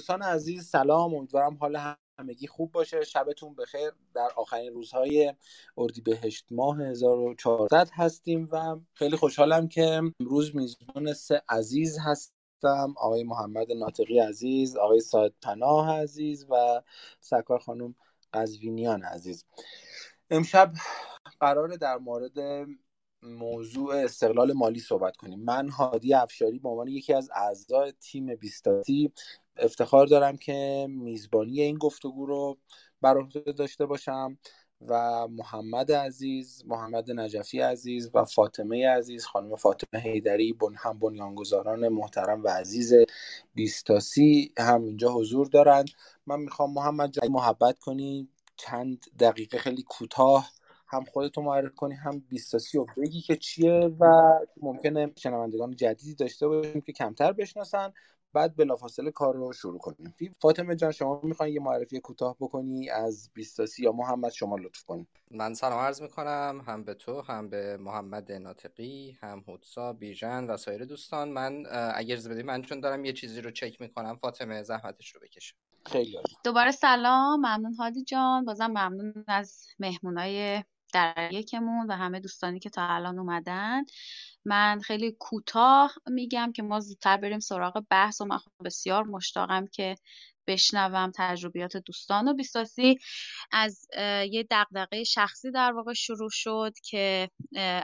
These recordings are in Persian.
دوستان عزیز سلام. امیدوارم حال همگی خوب باشه. شبتون بخیر. در آخرین روزهای اردیبهشت ماه 1400 هستیم و خیلی خوشحالم که امروز میزبان سه عزیز هستم. آقای محمد ناطقی عزیز آقای ساید پناه عزیز و سکار خانم قزوینیان عزیز. امشب قرار در مورد موضوع استقلال مالی صحبت کنیم. من هادی افشاری به عنوان یکی از اعضای تیم بیستاتی افتخار دارم که میزبانی این گفتگو رو بر عهده داشته باشم و محمد عزیز محمد نجفی عزیز و فاطمه عزیز خانم فاطمه هیدری بن هم بنیانگذاران محترم و عزیز بیستاسی هم اینجا حضور دارند من می‌خوام محمد جایی محبت کنی. چند دقیقه خیلی کوتاه هم خودتو معرفی کنی هم بیستاسی و بگی که چیه و ممکنه شنوندگان جدیدی داشته باشیم که کمتر بشناسن. بعد بلافاصله کار رو شروع کنیم. فاطمه جان شما می‌خواین یه معرفی کوتاه بکنی از بیستاسی یا محمد؟ شما لطف کنید من سلام عرض می‌کنم. هم به تو هم به محمد ناطقی هم حدسا بیژن و سایر دوستان. من اگر بدی من چون دارم یه چیزی رو چک می‌کنم فاطمه زحمتش رو بکشه. خیلی عالی. دوباره سلام. ممنون هادی جان. بازم ممنون از مهمونای در یکمون و همه دوستانی که تا الان اومدن. من خیلی کوتاه میگم که ما زودتر بریم سراغ بحث و من خب بسیار مشتاقم که بشنوم تجربیات دوستان و بیستاسی از یه دقدقه شخصی در واقع شروع شد که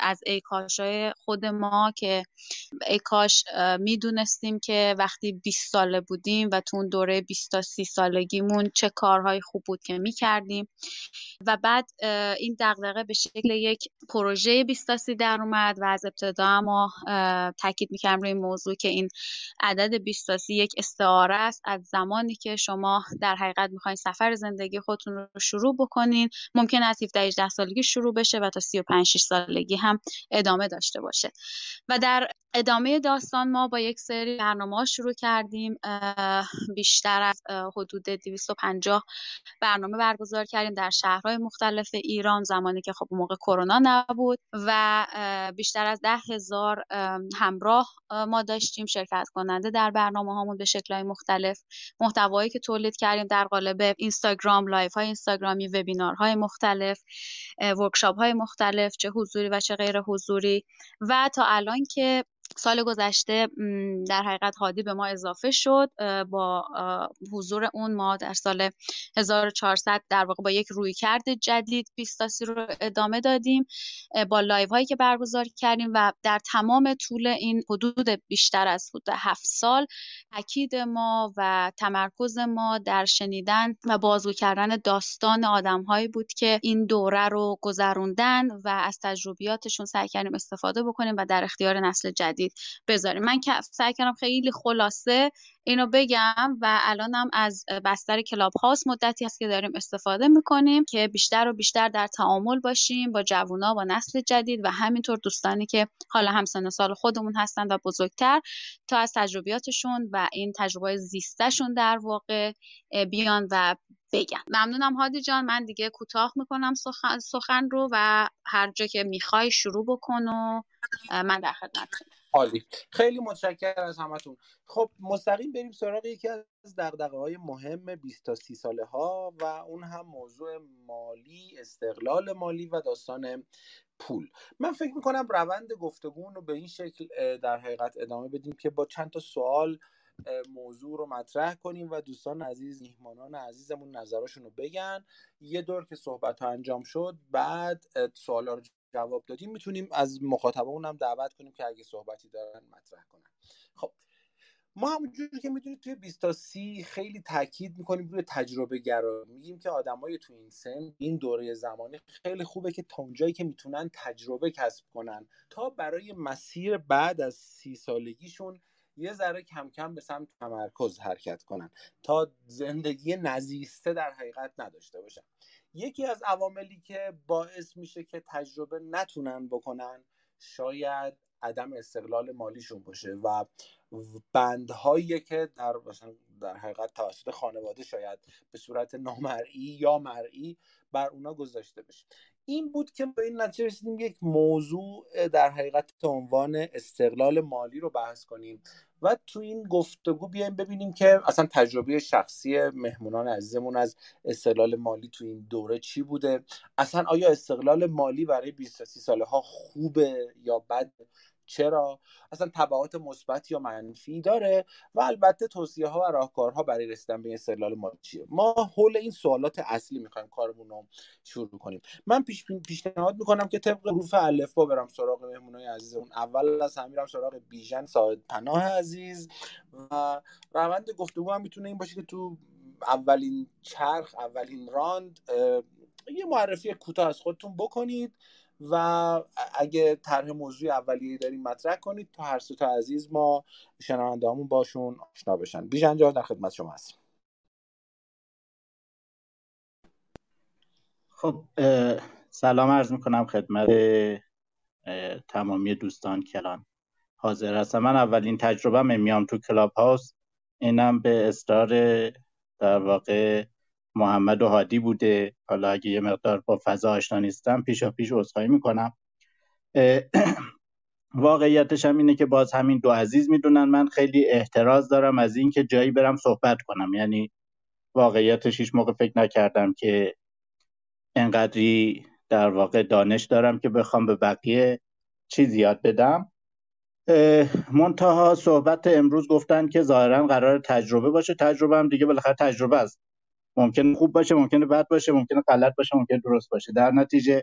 از ایکاشای خود ما که ایکاش می‌دونستیم که وقتی 20 ساله بودیم و تو اون دوره 20 تا 30 سالگیمون چه کارهای خوب بود که می‌کردیم. و بعد این دقدقه به شکل یک پروژه بیستاسی در اومد و از ابتدا ما تاکید می‌کردم روی این موضوع که این عدد بیستاسی یک استعاره است. از زمانی که شما در حقیقت می‌خواین سفر زندگی خودتون رو شروع بکنین. ممکن است 17 18 سالگی شروع بشه و تا 35 6 سالگی هم ادامه داشته باشه. و در ادامه داستان ما با یک سری برنامه شروع کردیم. بیشتر از حدود 250 برنامه برگزار کردیم در شهرهای مختلف ایران زمانی که خب موقع کرونا نبود. و بیشتر از ده هزار همراه ما داشتیم. شرکت کننده در برنامه هامون به شکلهای مختلف محتوایی که تولید کردیم در قالب اینستاگرام لایو های اینستاگرامی وبینارهای مختلف workshop های مختلف چه حضوری و چه غیر حضوری. و تا الان که سال گذشته در حقیقت هادی به ما اضافه شد با حضور اون ما در سال 1400 در واقع با یک رویکرد جدید بیستاسی رو ادامه دادیم با لایو هایی که برگزار کردیم و در تمام طول این حدود بیشتر از حدود هفت سال تاکید ما و تمرکز ما در شنیدن و بازگو کردن داستان آدم هایی بود که این دوره رو گذروندن و از تجربیاتشون سعی کردیم استفاده بکنیم و در اختیار نسل جدید جدید بذاریم من که سعی کردم خیلی خلاصه اینو بگم و الانم از بستر کلاب هاست مدتی هست که داریم استفاده می‌کنیم که بیشتر و بیشتر در تعامل باشیم با جوونا با نسل جدید و همینطور دوستانی که حالا همسن سال خودمون هستن و بزرگتر تا از تجربیاتشون و این تجربه زیستشون در واقع بیان و بگم ممنونم هادی جان. من دیگه کوتاه می‌کنم سخن, سخن رو و هر جا که می‌خوای شروع بکن و من در خدمتتونم عالی. خیلی متشکرم از همتون. خب مستقیم بریم سراغ یکی از دقدقه های مهم 20 تا 30 ساله ها و اون هم موضوع مالی استقلال مالی و داستان پول. من فکر می‌کنم روند گفتگو رو به این شکل در حقیقت ادامه بدیم که با چند تا سوال موضوع رو مطرح کنیم و دوستان عزیز میهمانان عزیزمون نظرشون رو بگن. یه دور که صحبت ها انجام شد بعد سوالا رو جواب دادیم می‌تونیم از مخاطبمون هم دعوت کنیم که اگه صحبتی دارن مطرح کنن. خب ما همونجوری که می‌دونید توی 20 تا 30 خیلی تاکید می‌کنیم روی تجربه گرا میگیم که آدمای تو این سن این دوره زمانی خیلی خوبه که تا اونجایی که می‌تونن تجربه کسب کنن. تا برای مسیر بعد از سی سالگیشون یه ذره کم کم به سمت تمرکز حرکت کنن. تا زندگی نزیسته در حقیقت نداشته باشن. یکی از عواملی که باعث میشه که تجربه نتونن بکنن شاید عدم استقلال مالیشون باشه و بندهایی که در مثلا در حقیقت توسط خانواده شاید به صورت نامرئی یا مرئی بر اونا گذاشته بشه. این بود که به این نتیجه رسیدیم یک موضوع در حقیقت عنوان استقلال مالی رو بحث کنیم و تو این گفتگو بیایم ببینیم که اصلا تجربه شخصی مهمونان عزیزمون از استقلال مالی تو این دوره چی بوده؟ اصلا آیا استقلال مالی برای 20 ساله ها خوبه یا بد چرا؟ اصلا تبعات مثبت یا منفی داره و البته توصیه ها و راهکارها برای رسیدن به استقلال مالی چیه؟ ما حول این سوالات اصلی می‌خوایم کارمون رو شروع کنیم. من پیش پیشنهاد می‌کنم که طبق حروف الفبا برم سراغ مهمونای عزیزمون. اول از همه میرم سراغ بیژن ساعد پناه عزیز و روند گفتگو هم می‌تونه این باشه که تو اولین چرخ اولین راند یه معرفی کوتاه از خودتون بکنید. و اگه طرح موضوع اولیه داریم مطرح کنید تا هر تا عزیز ما شنونده همون باشون آشنا بشن. بیژن در خدمت شما هستیم. خب سلام عرض می‌کنم خدمت تمامی دوستان کلان. حاضر هستم. من اولین تجربه میام تو کلاب هاوس اینم به اصرار در واقع محمد و هادی بوده. حالا اگه یه مقدار با فضا آشنا نیستم پیشا پیش عذرخواهی می‌کنم. واقعیتش هم اینه که باز همین دو عزیز می‌دونن. من خیلی احتراز دارم از اینکه جایی برم صحبت کنم. یعنی واقعیتش هیچ موقع فکر نکردم که انقدری در واقع دانش دارم که بخوام به بقیه چیز یاد بدم. منتها صحبت امروز گفتن که ظاهرا قرار تجربه باشه. تجربه هم دیگه بالاخره تجربه است. ممکن خوب باشه ممکنه بد باشه ممکنه غلط باشه ممکنه درست باشه. در نتیجه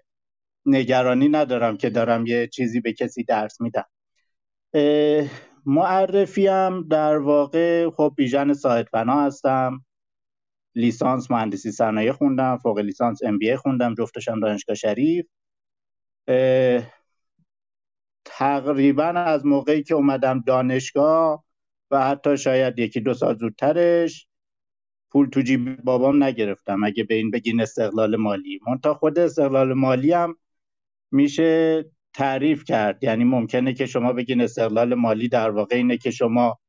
نگرانی ندارم که دارم یه چیزی به کسی درس میدم. معرفیم در واقع خب بیژن صاحب فنا هستم. لیسانس مهندسی صنایع خوندم فوق لیسانس ام بی خوندم جفتشم دانشگاه شریف. تقریبا از موقعی که اومدم دانشگاه و حتی شاید یکی دو سال زودترش پول تو جیب بابام نگرفتم. اگه به این بگین استقلال مالی. منتها خود استقلال مالی هم میشه تعریف کرد. یعنی ممکنه که شما بگین استقلال مالی در واقع اینه که شما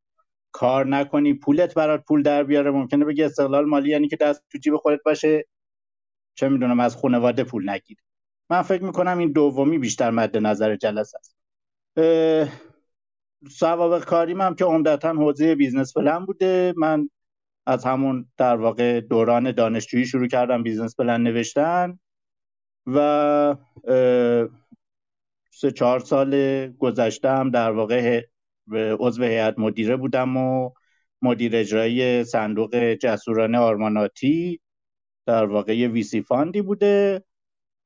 کار نکنی پولت برات پول در بیاره. ممکنه بگی استقلال مالی یعنی که دست تو جیب خودت باشه. چه می‌دونم از خانواده پول نگیری من فکر می‌کنم این دومی بیشتر مد نظر جلسه است. سوابق کاریم هم که عمدتا حوزه business plan بوده. من از همون در واقع دوران دانشجویی شروع کردم business plan نوشتن و سه چهار سال گذشته هم در واقع عضو هیئت مدیره بودم و مدیر اجرایی صندوق جسورانه آرماناتی در واقع یه ویسی فاندی بوده.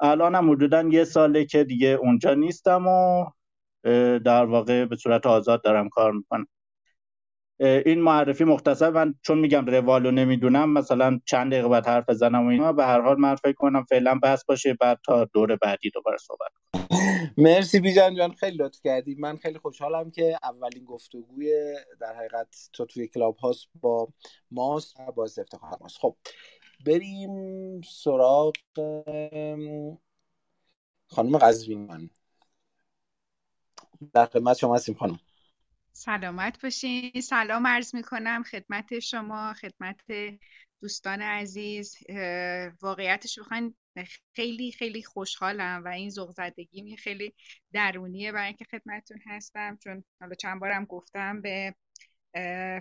الان هم حدودا یه ساله که دیگه اونجا نیستم و در واقع به صورت آزاد دارم کار می‌کنم. این معرفی مختصر من چون میگم روالو نمی‌دونم مثلا چند دقیقه بعد حرف بزنم و اینا به هر حال من فکر کنم فعلا بس باشه بعد تا دور بعدی دوباره صحبت کنم مرسی بیجان جان خیلی لطف کردی. من خیلی خوشحالم که اولین گفتگوی در حقیقت تو توی کلاب هاست با ماست باز افتخار ماست. خب بریم سراغ خانم قزوین. در خدمت شما هستیم خانم. سلامت باشین. سلام عرض می کنم خدمت شما خدمت دوستان عزیز. واقعیتش بخواین خیلی خیلی خوشحالم و این ذوق زدگی خیلی درونیه برای اینکه خدمتتون هستم. چون حالا چند بارم گفتم به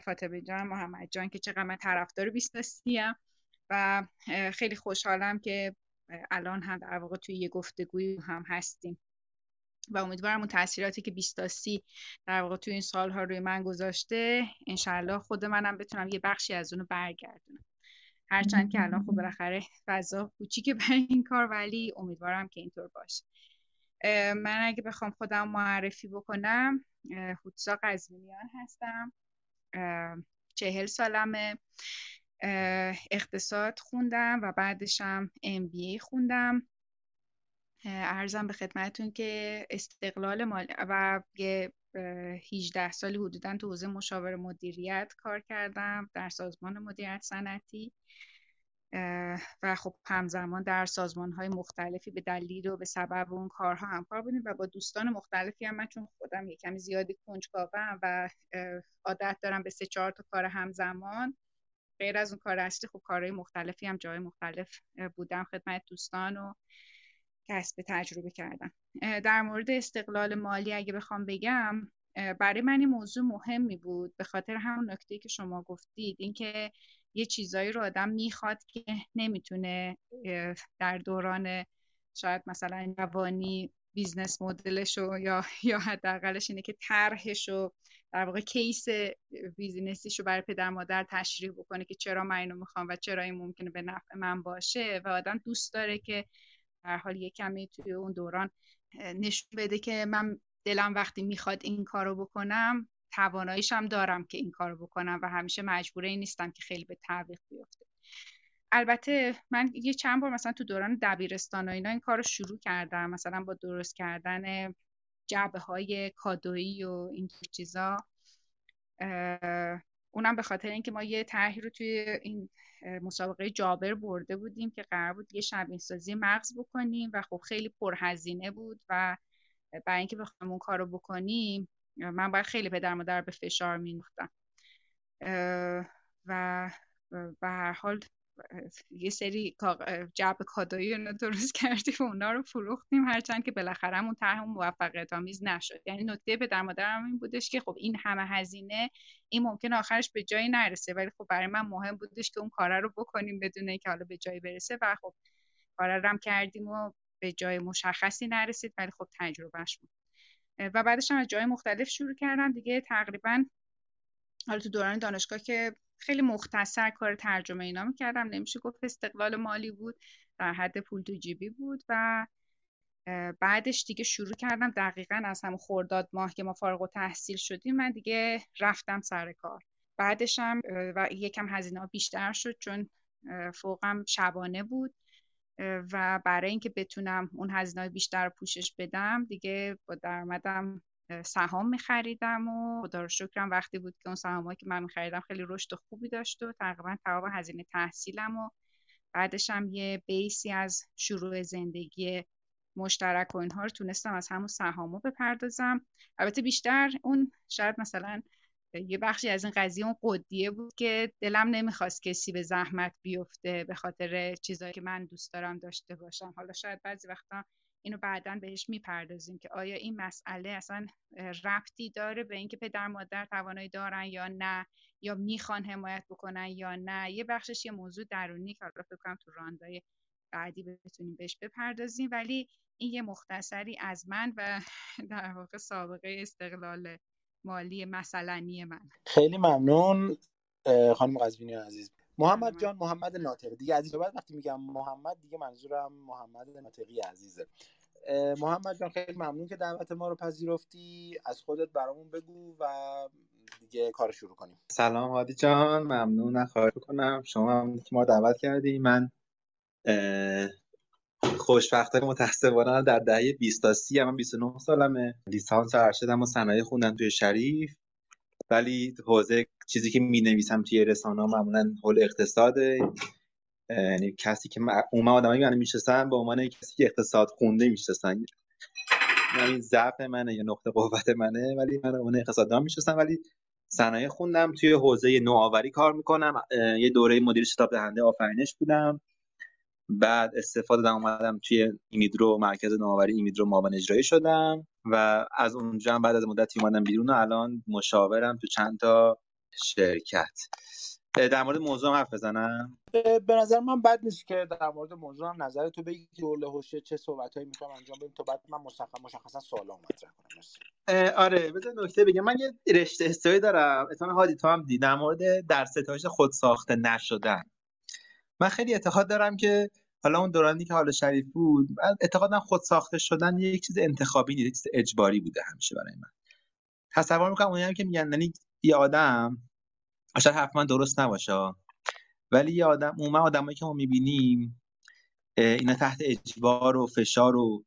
فاطمه جان محمد جان که چقدر من طرفدار بیستاسیم و خیلی خوشحالم که الان هم در واقع توی یه گفتگوی هم هستیم. و امیدوارم اون تاثیراتی که بیستاسی در واقع توی این سالها روی من گذاشته انشالله خود منم بتونم یه بخشی از اونو برگردونم. هرچند که الان خب بالاخره فضا کوچیکه برای این کار ولی امیدوارم که اینطور باشه. من اگه بخوام خودم معرفی بکنم خودسا قزوینیان هستم. چهل سالمه. اقتصاد خوندم و بعدشم ام بی خوندم. ارزم به خدمتون که استقلال مالی و یه 18 سالی حدودا تو حوزه مشاور مدیریت کار کردم در سازمان مدیریت صنعتی و خب همزمان در سازمان های مختلفی به دلیل و به سبب اون کارها همکار بودیم و با دوستان مختلفی هم من چون خودم یه کمی زیادی کنجکاوم و عادت دارم به سه چهار تا کار همزمان. غیر از اون کار اصلی خب کارهای مختلفی هم جای مختلف بودم. خدمت دوستان و کسب تجربه کردم. در مورد استقلال مالی اگه بخوام بگم برای من این موضوع مهمی بود به خاطر همون نکته که شما گفتید اینکه یه چیزایی رو آدم می‌خواد که نمی‌تونه در دوران شاید مثلا جوانی business model ش رو یا یا حداقلش اینه که طرحش رو در واقع case business یش رو برای پدر مادر تشریح بکنه که چرا من اینو می‌خوام و چرا این ممکنه به نفع من باشه و آدم دوست داره که در حال یه کمی توی اون دوران نشون بده که من دلم وقتی می‌خواد این کارو بکنم تواناییشم دارم که این کارو بکنم و همیشه مجبوره این نیستم که خیلی به تعویق بیفته. البته من یه چند بار مثلا تو دوران دبیرستان و اینا این کار رو شروع کردم مثلا با درست کردن جعبه های کادویی و این چیزا. اونم به خاطر اینکه ما یه طرحی رو توی این مسابقه جابر برده بودیم که قرار بود یه شبیه سازی مغز بکنیم و خب خیلی پرهزینه بود و برای اینکه بخوایم اون کار رو بکنیم من باید خیلی پدر مادر به فشار مینداختم و به هر حال یه سری جعب کادایی رو درست کردیم و اونا رو فروختیم. هرچند که بالاخره اون طرح موفقیت آمیز نشد. یعنی نکته به در مادرم این بودش که خب این همه هزینه این ممکن آخرش به جایی نرسه. ولی خب برای من مهم بودش که اون کاره رو بکنیم بدون اینکه حالا به جایی برسه. و خب کاره رو هم کردیم و به جای مشخصی نرسید. ولی خب تجربهش بود. و بعدش هم از جای مختلف شروع کردم. دیگه تقریبا حالا تو دوران دانشگاه که خیلی مختصر کار ترجمه اینا می‌کردم نمیشه گفت استقلال مالی بود در حد پول تو جیبی بود و بعدش دیگه شروع کردم دقیقا از هم خورداد ماه که ما فارغ و تحصیل شدیم من دیگه رفتم سر کار. بعدش هم و یکم هزینه بیشتر شد چون فوقم شبانه بود و برای اینکه بتونم اون هزینه بیشتر رو پوشش بدم دیگه با درآمدم سهام میخریدم و خدا رو شکرم وقتی بود که اون سهامایی که من میخریدم خیلی رشد خوبی داشت و تقریبا تمام هزینه تحصیلم و بعدش هم یه بیسی از شروع زندگی مشترک و اینها رو تونستم از همون سهامو بپردازم. البته بیشتر اون شاید مثلا یه بخشی از این قضیه اون قدیه بود که دلم نمی‌خواست کسی به زحمت بیفته به خاطر چیزایی که من دوست دارم داشته باشم. حالا شاید بعضی وقتا اینو بعدا بهش می‌پردازیم که آیا این مسئله اصلا ربطی داره به اینکه پدر مادر توانایی دارن یا نه یا می‌خوان حمایت بکنن یا نه؟ یه بخشش یه موضوع درونی که حالا فکر کنم تو راندای بعدی بتونیم بهش بپردازیم. ولی این یه مختصری از من و در واقع سابقه استقلال مالی مثلنی من. خیلی ممنون خانم قزوینی عزیز. محمد جان محمد ناطقی دیگه عزیز بعد وقتی میگم محمد دیگه منظورم محمد ناطقی عزیزه. محمد جان خیلی ممنون که دعوت ما رو پذیرفتی. از خودت برامون بگو و دیگه کار شروع کنیم. سلام هادی جان ممنون خواهش کنم شما هم که ما دعوت کردی. من خوشبختانه متاسفانه در دهه 20 تا 30 من 29 سالمه. لیسانس ارشدم و صنایع خوندم توی شریف. ولی حوزه چیزی که می نویسم توی رسانه معمولا حول اقتصاده. یعنی کسی که اون آدمایی که می‌شناسن به عنوان کسی که اقتصاد خونده می‌شناسن. این ضعف منه یا نقطه قوت منه ولی من اون اقتصاددان می‌شناسم ولی صنایع خوندم توی حوزه نوآوری کار می‌کنم. یه دوره مدیر شتاب دهنده آفرینش بودم. بعد استفاده دادم اومدم توی ایمیدرو مرکز نوآوری ایمیدرو معاون اجرایی شدم و از اونجا بعد از مدتی اومدم بیرون و الان مشاورم تو چند تا شرکت. در مورد موضوع حرف بزنم. به نظر من بد نیست که در مورد موضوع هم نظر تو بگی که دول هوشه چه صحبتایی می‌خوام انجام بدیم. تو بعد من مشخصا سوالا مطرح کنم. آره بذار نکته بگم. من یه رشته استوری دارم. اتمنی هادی تو هم دید در مورد در ستایش خود ساخته نشدن. من خیلی اعتقاد دارم که حالا اون دورانی که حال شریف بود اعتقادم خود ساخته شدن یک چیز انتخابی نیست چیز اجباری بوده همیشه برای من. تصور می‌کنم اونایی که میگن یعنی یه آدم شاید حرف درست نباشه. ولی یه آدم اون آدمایی که ما می‌بینیم اینا تحت اجبار و فشار و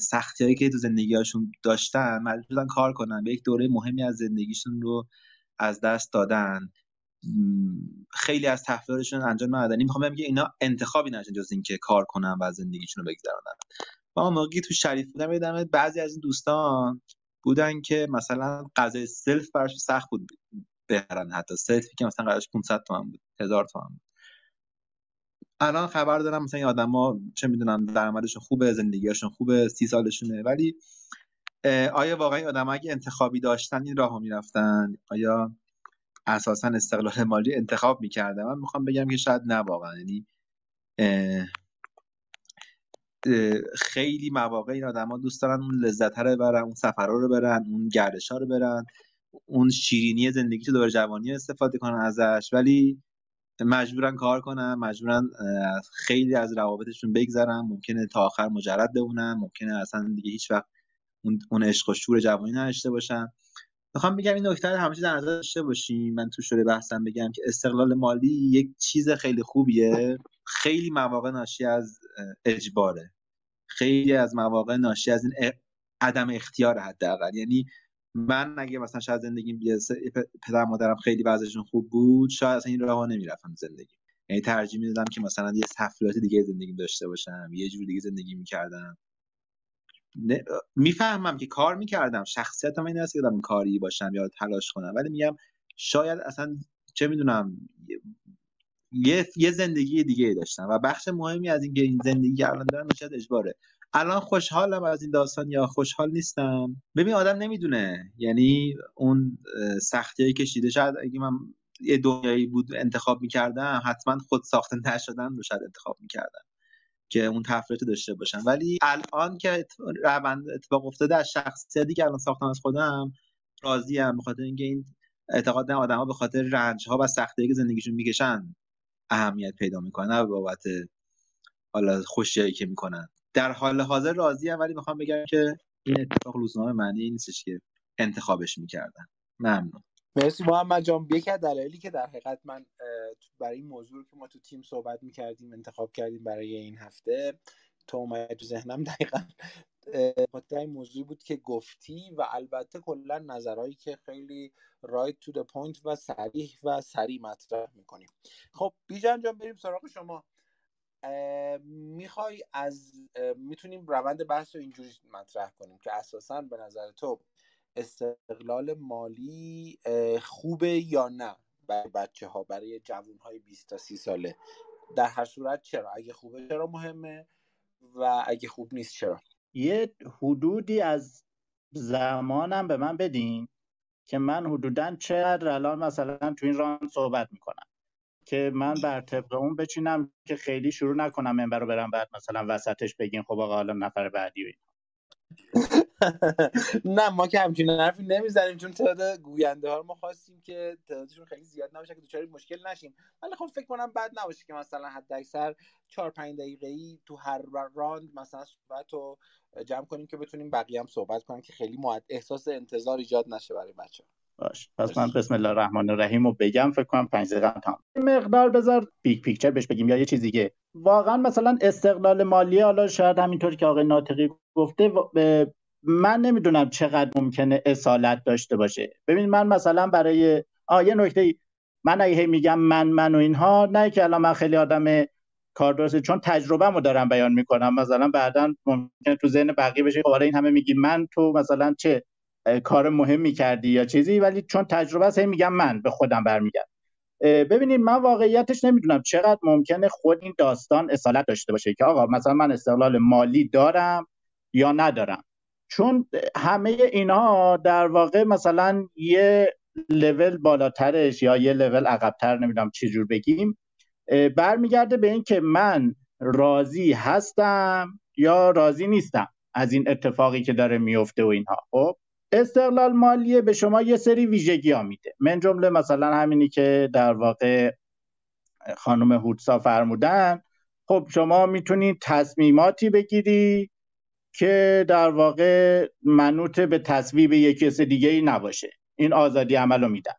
سختی هایی که تو زندگیهاشون داشتن مجبورن کار کنن به یک دوره مهمی از زندگیشون رو از دست دادن. خیلی از تفکیرشون انجام ندادن. می‌خوام بگم که اینا انتخابی نداشتن جز اینکه کار کنن و زندگیشون رو بگذرونن. ما موقعی تو شریف بودم بعضی از این دوستان بودن که مثلا غذای سلف براش سخت بود بخرن حتی سلفی که مثلا قراردادش 500 تومن بود. 1000 تومن. بود الان خبر دارم مثلا این آدما چه می‌دونم درآمدشون خوبه زندگیشون خوبه سی سالشونه. ولی آیا واقعا آدم اگه انتخابی داشتن این راه می‌رفتن؟ آیا اساسا استقلال مالی انتخاب می‌کردن؟ من می‌خوام بگم که شاید نه واقعا. یعنی خیلی مواقع این آدما دوست دارن اون لذت رو برن اون سفرها رو برن اون گردش ها رو برن اون شیرینی زندگی تو دور جوانی استفاده کنن ازش. ولی مجبورن کار کنن مجبورن خیلی از روابطشون بگذرن. ممکنه تا آخر مجرد بمونن. ممکنه اصلا دیگه هیچ وقت اون عشق و شور جوانی نداشته باشن. می‌خوام بگم این نکته همیشه در نظر داشته باشیم. من تو شده بحثم بگم که استقلال مالی یک چیز خیلی خوبیه. خیلی مواقع ناشی از اجباره. خیلی از مواقع ناشی از این عدم اختیار حداقل. یعنی من اگه مثلا شاید زندگیم بیاسه پدر مادرم خیلی وضعشون خوب بود شاید اصلا این راه نمی‌رفتم زندگی. یعنی ترجیح می‌دادم که مثلا یه سفریات دیگه زندگی داشته باشم یه جور دیگه زندگی می‌کردم. می‌فهمم که کار می‌کردم شخصیتم این نیست که کاری باشم یا تلاش کنم ولی میگم شاید اصلا چه می‌دونم یه, یه زندگی دیگه داشتم و بخش مهمی از اینکه این زندگی الان دارم شاید اجباره. الان خوشحالم از این داستان یا خوشحال نیستم؟ ببین آدم نمی‌دونه. یعنی اون سختی کشیده شاید اگه من یه دنیایی بود انتخاب می‌کردم حتما خود ساخته نشدن رو شاید انتخاب می‌کردم که اون تفریط داشته باشم. ولی الان که روند اتفاق افتاده از شخصیتی که الان ساختم از خودم راضیم به خاطر اینکه این اعتقاد آدم ها به خاطر رنج ها و سختی که زندگیشون می‌کشن اهمیت پیدا می‌کنن بابت حالا خوشیایی که می‌کنن. در حال حاضر راضی ولی می‌خوام بگم که این اتفاق لزوما معنی نیستش که انتخابش می‌کردن. ممنون. مرسی محمد جان. یکی از دلایلی که در حقیقت من برای این موضوع که ما تو تیم صحبت می‌کردیم انتخاب کردیم برای این هفته تو اومد تو ذهنم دقیقا خاطر این موضوعی بود که گفتی و البته کلا نظرهایی که خیلی right to the point و صریح و سریع مطرح می‌کنیم. خب بیژن جان بریم سراغ شما. می‌خوای از می‌تونیم روند بحث رو اینجوری مطرح کنیم که اساسا به نظر تو استقلال مالی خوبه یا نه برای بچه ها برای جوون های 20 تا 30 ساله؟ در هر صورت چرا؟ اگه خوبه چرا مهمه و اگه خوب نیست چرا؟ یه حدودی از زمانم به من بدین که من حدودا چقدر الان مثلا تو این ران صحبت می‌کنم. که من بر طبق اون بچینم که خیلی شروع نکنم منبر رو برم بعد مثلا وسطش بگین خب آقا حالا نفر بعدی و نه ما که همچین حرفی نمی‌زنیم چون تعداد گوینده ها رو ما خواستیم که تعدادشون خیلی زیاد نباشه که دچار مشکل نشیم ولی خب فکر کنم بد نباشه که مثلا حد اکثر 4 5 دقیقه ای تو هر راند مثلا صحبت رو جمع کنیم که بتونیم بقیه هم صحبت کنیم که خیلی. احساس انتظار ایجاد نشه برای بچه باشه. پس من بسم الله الرحمن الرحیم رو بگم فکر کنم 5 دقیقه تمام. مقدار بذار big picture بهش بگیم یا یه چیز دیگه. واقعا مثلا استقلال مالی حالا شاید همینطور که آقای ناطقی گفته من نمی‌دونم چقدر ممکنه اصالت داشته باشه. ببین من مثلا برای آ یه نکته من اگه میگم من من و اینها نه که الان من خیلی آدم کار درسته چون تجربه رو دارم بیان می‌کنم. مثلا بعدا ممکنه تو ذهن بقیه بشه خب این همه میگی من تو مثلا چه؟ کار مهمی کردی یا چیزی؟ ولی چون تجربه است میگم من به خودم برمیگردم. ببینید من واقعیتش نمی‌دونم چقدر ممکنه خود این داستان اصالت داشته باشه که آقا مثلا من استقلال مالی دارم یا ندارم. چون همه اینها در واقع مثلا یه لول بالاترش یا یه لول عقبتر نمی‌دونم چجور بگیم برمیگرده به این که من راضی هستم یا راضی نیستم از این اتفاقی که داره میفته و اینها. خب؟ استقلال مالیه به شما یه سری ویژگی ها میده. من جمله مثلا همینی که در واقع خانم هودسا فرمودن. خب شما می‌تونید تصمیماتی بگیری که در واقع منوط به تصویب یک کس دیگه ای نباشه. این آزادی عمل رو میدن.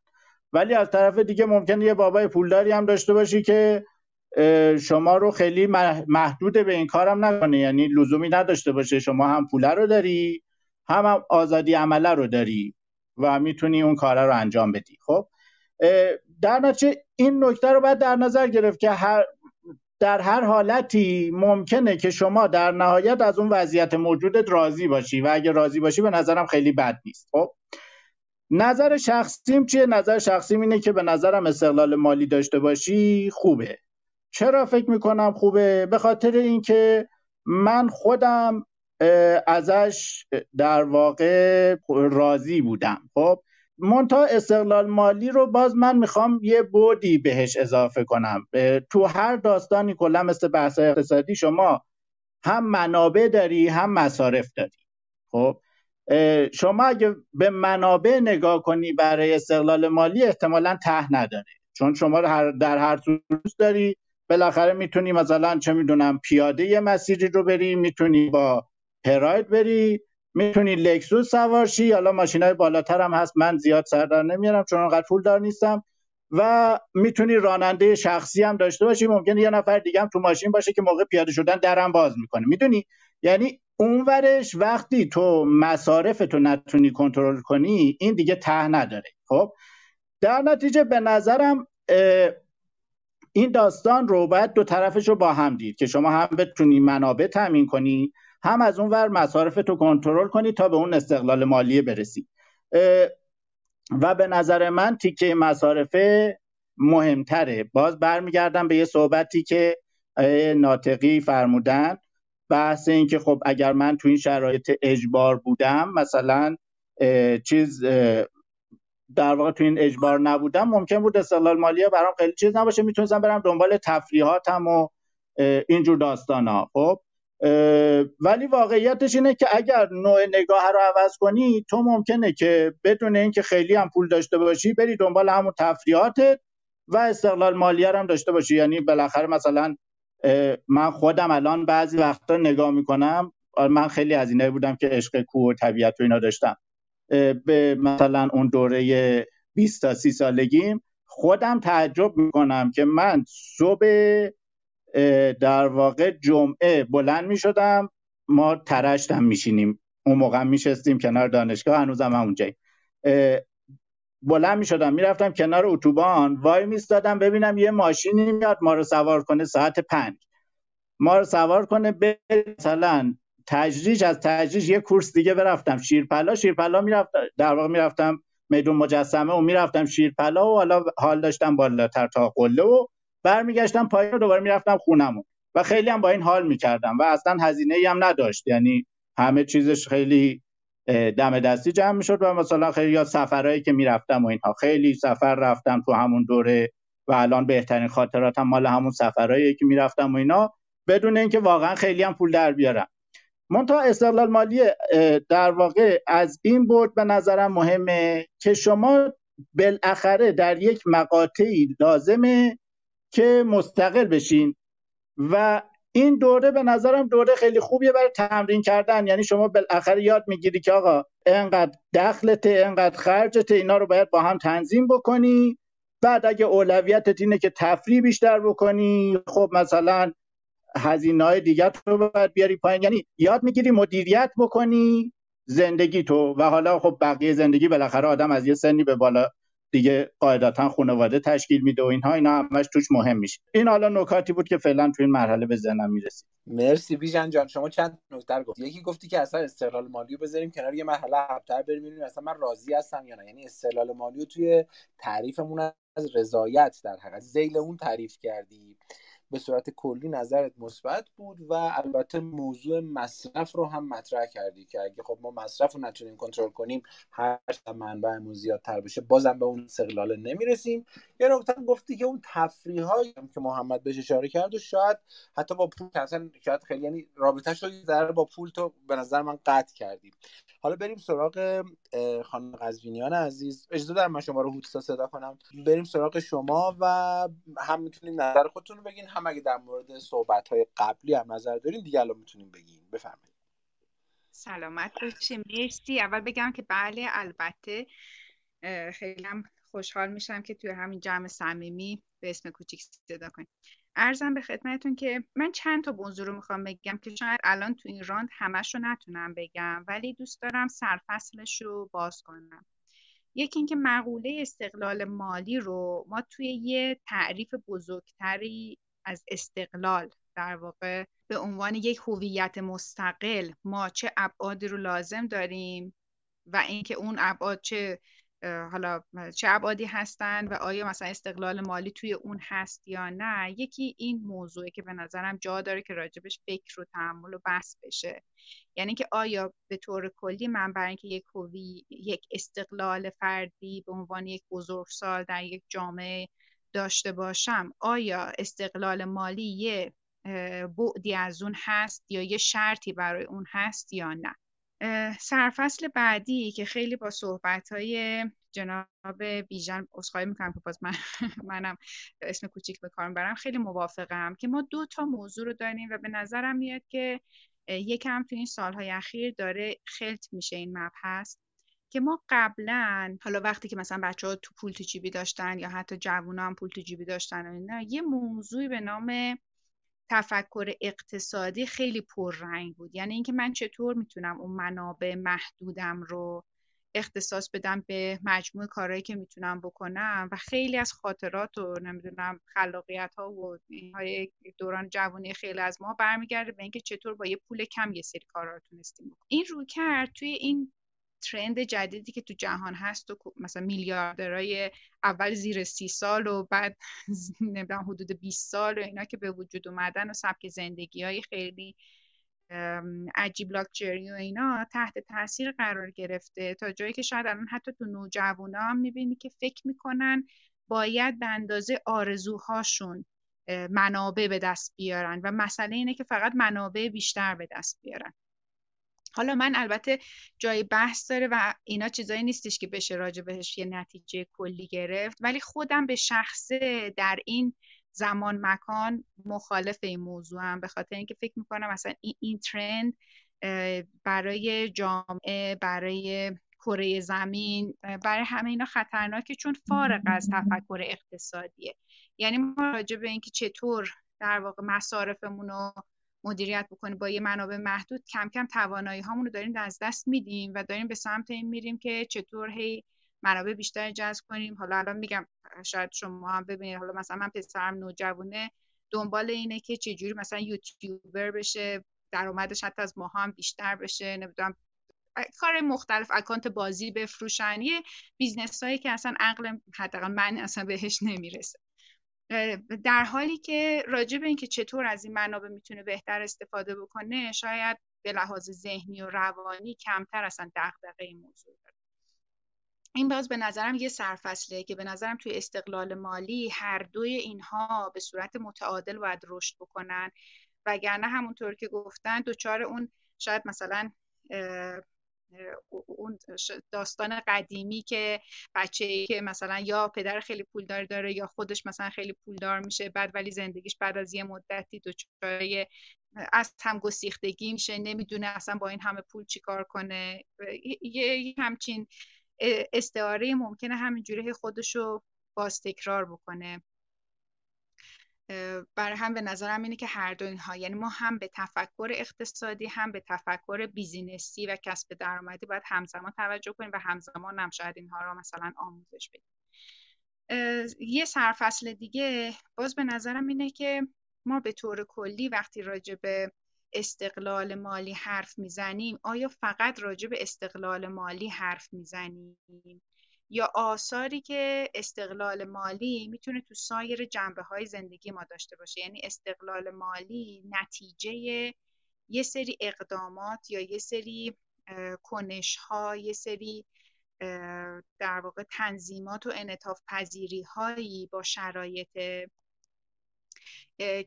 ولی از طرف دیگه ممکنه یه بابای پولداری هم داشته باشی که شما رو خیلی محدود به این کارم نکنه. یعنی لزومی نداشته باشه. شما هم پوله رو داری. هم, آزادی عمله رو داری و می‌تونی اون کار رو انجام بدی. خب در نتیجه این نکته رو باید در نظر گرفت که هر در هر حالتی ممکنه که شما در نهایت از اون وضعیت موجودت راضی باشی و اگه راضی باشی به نظرم خیلی بد نیست. خب نظر شخصیم چیه؟ نظر شخصیم اینه که به نظرم استقلال مالی داشته باشی خوبه. چرا فکر می‌کنم خوبه؟ به خاطر اینکه من خودم ازش در واقع راضی بودم. خب مونتا استقلال مالی رو باز من می‌خوام یه بودی بهش اضافه کنم. تو هر داستانی کلا مثل بحث اقتصادی شما هم منابع داری هم مصارف داری. خب شما اگه به منابع نگاه کنی برای استقلال مالی احتمالا ته نداره. چون شما در هر صورت داری بالاخره می‌تونی مثلا چه می‌دونم پیاده یه مسیری رو بری می‌تونی با پراید بری می‌تونی لکسوس سوارشی. حالا ماشین های بالاتر هم هست. من زیاد سردار نمیارم چون انقدر پول دار نیستم. و می‌تونی راننده شخصی هم داشته باشی. ممکنه یه نفر دیگه هم تو ماشین باشه که موقع پیاده شدن درم باز می‌کنه. می‌دونی؟ یعنی اونورش وقتی تو مصارف تو نتونی کنترل کنی این دیگه ته نداره. خب؟ در نتیجه به نظرم این داستان رو باید دو طرفش رو با هم دید که شما هم بتونی منابع تامین کنی. هم از اون ور مصارف تو کنترل کنی تا به اون استقلال مالی برسی. و به نظر من تیکه مصارفه مهمتره. باز برمیگردم به یه صحبتی که ناطقی فرمودن. بحث این که خب اگر من تو این شرایط اجبار بودم مثلا چیز در واقع تو این اجبار نبودم ممکن بود استقلال مالی برام خیلی چیز نباشه. می‌تونستم برم دنبال تفریحاتم و اینجور داستان ها خب ولی واقعیتش اینه که اگر نوع نگاه رو عوض کنی تو ممکنه که بدون اینکه خیلی هم پول داشته باشی بری دنبال همون تفریحاتت و استقلال مالی هم داشته باشی. یعنی بالاخره مثلا من خودم الان بعضی وقتا نگاه می‌کنم. من خیلی از اینایی بودم که عشق کوه و طبیعت و اینا داشتم. به مثلا اون دوره 20 تا 30 سالگیم خودم تعجب می‌کنم که من صبح در واقع جمعه بلند می‌شدم ما ترشتم میشینیم. اون موقع میشستیم کنار دانشگاه هنوزم هم اونجایی بلند می شدم می‌رفتم کنار اتوبان وای میستادم ببینم یه ماشینی میاد ما رو سوار کنه ساعت پنج. ما رو سوار کنه به مثلا تجریش از تجریش یه کورس دیگه برفتم. شیرپلا شیرپلا می‌رفتم در واقع می‌رفتم میدون مجسمه و می‌رفتم شیرپلا و حالا حال داشتم بالاتر تا قله و برمیگشتم پایین دوباره می‌رفتم خونمون و خیلی هم با این حال می‌کردم و اصلا هزینه هم نداشت. یعنی همه چیزش خیلی دم دستی جمع می‌شد و مثلا خیلی یا سفرهایی که می‌رفتم و اینها. خیلی سفر رفتم تو همون دوره و الان بهترین خاطراتم مال همون سفرهایی که می‌رفتم و اینا. بدون اینکه واقعا خیلی هم پول در بیارم. منتها استقلال مالی در واقع از این بود به نظرم مهمه که شما بالاخره در یک مقاطعی لازمه که مستقل بشین. و این دوره به نظرم دوره خیلی خوبیه برای تمرین کردن. یعنی شما بالاخره یاد می‌گیری که آقا انقدر دخلت انقدر خرجت اینا رو باید با هم تنظیم بکنی. بعد اگه اولویتت اینه که تفریح بیشتر بکنی خب مثلا هزینه های دیگر رو باید بیاری پایین. یعنی یاد می‌گیری مدیریت بکنی زندگی تو. و حالا خب بقیه زندگی بالاخره آدم از یه سنی به بالا دیگه قاعدتا خانواده تشکیل میده و اینها اینا همش توش مهم میشه. این حالا نکاتی بود که فعلا تو این مرحله به ذهنم می‌رسید. مرسی بیژن جان. شما چند نکته گفت؟ یکی گفتی که اصلا استقلال مالی رو بذاریم کنار یه مرحله عقب‌تر بریم ببینیم اصلا من راضی هستم یا نه. یعنی استقلال مالی رو توی تعریفمون از رضایت در حقیقت. ذیل اون تعریف کردی. به صورت کلی نظرت مثبت بود و البته موضوع مصرف رو هم مطرح کردی که اگه خب ما مصرف رو نتونیم کنترل کنیم هر منبعمون زیادتر بشه بازم به اون استقلال نمی‌رسیم. یه نکته گفتی که اون تفریح هایی که محمد بهش اشاره کرد و شاید حتی با پول اصلا شاید خیلی یعنی رابطهش رو با پول تو به نظر من قطع کردی حالا بریم سراغ خانم قزوینیان عزیز. اجازه دارم من شما رو هوتسا صدا کنم. بریم سراغ شما و هم می‌تونید نظر خودتون رو بگین هم اگه در مورد صحبت های قبلی هم نظر دارین دیگه الان می‌تونیم بگین بفرمایید. سلامت باشیم. مرسی. اول بگم که بله البته خیلی هم خوشحال میشم که توی همین جمع صمیمی به اسم کوچیک صدا کنیم. ارزم به خدمتتون که من چند تا موضوع رو می‌خوام بگم که شاید الان تو این راند همش رو نتونم بگم ولی دوست دارم سرفصلش رو باز کنم. یکی اینکه مقوله استقلال مالی رو ما توی یه تعریف بزرگتری از استقلال. در واقع به عنوان یک هویت مستقل ما چه ابعادی رو لازم داریم و اینکه اون ابعاد چه حالا چه ابعادی هستند و آیا مثلا استقلال مالی توی اون هست یا نه. یکی این موضوعه که به نظرم جا داره که راجبش فکر و تحمل و بحث بشه. یعنی که آیا به طور کلی من برای اینکه یک هوی یک استقلال فردی به عنوان یک بزرگسال در یک جامعه داشته باشم آیا استقلال مالی یه بعدی از اون هست یا یه شرطی برای اون هست یا نه؟ سرفصل بعدی که خیلی با صحبت های جناب بیژن اصخایی می‌کنم که باز من منم اسم کوچیک به کار برم خیلی موافقم که ما دو تا موضوع رو داریم و به نظرم میاد که یکم تو این سالهای اخیر داره خلط میشه این مبحث. که ما قبلا حالا وقتی که مثلا بچه ها تو پول تو جیبی داشتن یا حتی جوون هم پول تو جیبی داشتن و اینا یه موضوعی به نام تفکر اقتصادی خیلی پررنگ بود. یعنی اینکه من چطور می‌تونم اون منابع محدودم رو اختصاص بدم به مجموع کارهایی که می‌تونم بکنم و خیلی از خاطرات و نمی‌دونم خلاقیت ها و های دوران جوانی خیلی از ما برمیگرده به اینکه چطور با یه پول کم یه سری کارا رو تونستیم این رو کرد توی این ترند جدیدی که تو جهان هست و مثلا میلیاردرای اول زیر سی سال و بعد نمی‌دونم حدود 20 سال و اینا که به وجود اومدن و سبک زندگی های خیلی عجیب لاکچری و اینا تحت تاثیر قرار گرفته. تا جایی که شاید الان حتی تو نوجوانا هم می‌بینی که فکر می‌کنن باید به اندازه آرزوهاشون منابع به دست بیارن و مسئله اینه که فقط منابع بیشتر به دست بیارن. حالا من البته جای بحث داره و اینا چیزایی نیستش که بشه راجع بهش یه نتیجه کلی گرفت ولی خودم به شخصه در این زمان مکان مخالف این موضوع هم به خاطر اینکه فکر می‌کنم مثلا این, این ترند برای جامعه برای کره زمین برای همه اینا خطرناکه چون فارغ از تفکر اقتصادیه. یعنی ما راجع به اینکه چطور در واقع مصارفمون رو مدیریت بکنیم با یه منابع محدود کم کم توانایی هامون رو داریم از دست میدیم و داریم به سمت این میریم که چطور هی منابع بیشتر جذب کنیم. حالا الان میگم شاید شما هم ببینید حالا مثلا من پسرم نوجوانه دنبال اینه که چجوری مثلا یوتیوبر بشه درآمدش حتی از ماها هم بیشتر بشه نمی‌دونم کار مختلف اکانت بازی بفروشن یه business هایی که اصلا عقل حداقل من اصلا بهش نمی‌رسه. در حالی که راجع به اینکه چطور از این منابع می‌تونه بهتر استفاده بکنه شاید به لحاظ ذهنی و روانی کمتر اصلا دغدغه این موضوع داره. این باز به نظرم یه سرفصله که به نظرم توی استقلال مالی هر دوی اینها به صورت متعادل باید رشد بکنن. وگرنه همونطور که گفتن دوچار اون شاید مثلا اون داستان قدیمی که بچه ای که مثلا یا پدر خیلی پولدار داره یا خودش مثلا خیلی پولدار میشه بعد ولی زندگیش بعد از یه مدتی دچار از هم گسیختگی میشه نمی‌دونه اصلا با این همه پول چیکار کنه. یه همچین استعاره ممکنه همینجوری خودش رو باز تکرار بکنه. برای هم به نظرم اینه که هر دو اینها یعنی ما هم به تفکر اقتصادی هم به تفکر بیزینسی و کسب درآمدی باید همزمان توجه کنیم و همزمان هم شاید اینها رو مثلا آموزش بدیم. یه سرفصل دیگه باز به نظرم اینه که ما به طور کلی وقتی راجع به استقلال مالی حرف می‌زنیم آیا فقط راجع به استقلال مالی حرف می‌زنیم؟ یا آثاری که استقلال مالی می‌تونه تو سایر جنبه های زندگی ما داشته باشه. یعنی استقلال مالی نتیجه یه سری اقدامات یا یه سری کنش ها یه سری در واقع تنظیمات و انعطاف پذیری هایی با شرایط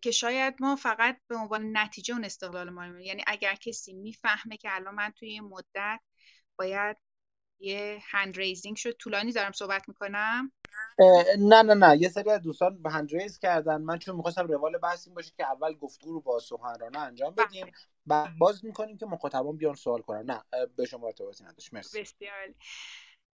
که شاید ما فقط به عنوان نتیجه اون استقلال مالی یعنی اگر کسی می‌فهمه که الان من توی این مدت باید یه hand raising شد. طولانی دارم صحبت می‌کنم؟ نه نه نه. یه سری از دوستان به hand raise کردن. من چون می‌خواستم روال بحث این باشه که اول گفتگو رو با سخنرانه انجام بله. بدیم. بعد باز می‌کنیم که مخاطبان بیان سوال کنن. نه به شما ارتباطی نداشت. مرسی. بسیار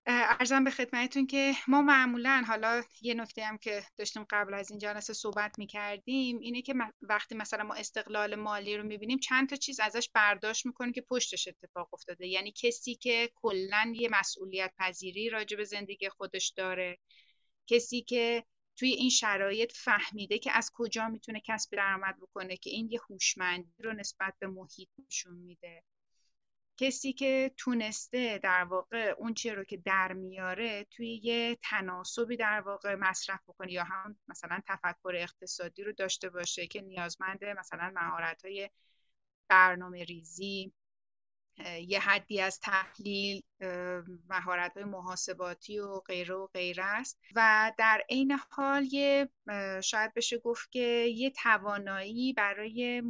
ارزم به خدمتتون که ما معمولا حالا یه نکته هم که داشتیم قبل از این جلسه صحبت می‌کردیم اینه که وقتی مثلا ما استقلال مالی رو می‌بینیم چند تا چیز ازش برداشت می‌کنیم که پشتش اتفاق افتاده. یعنی کسی که کلا یه مسئولیت پذیری راجع به زندگی خودش داره کسی که توی این شرایط فهمیده که از کجا می‌تونه کسب درآمد بکنه که این یه هوشمندی رو نسبت به محیط نشون میده. کسی که تونسته در واقع اون چی رو که در میاره توی یه تناسبی در واقع مصرف بکنه یا هم مثلا تفکر اقتصادی رو داشته باشه که نیازمند مثلا مهارت های برنامه ریزی یه حدی از تحلیل مهارت های محاسباتی و غیره و غیره است. و در عین حال یه شاید بشه گفت که یه توانایی برای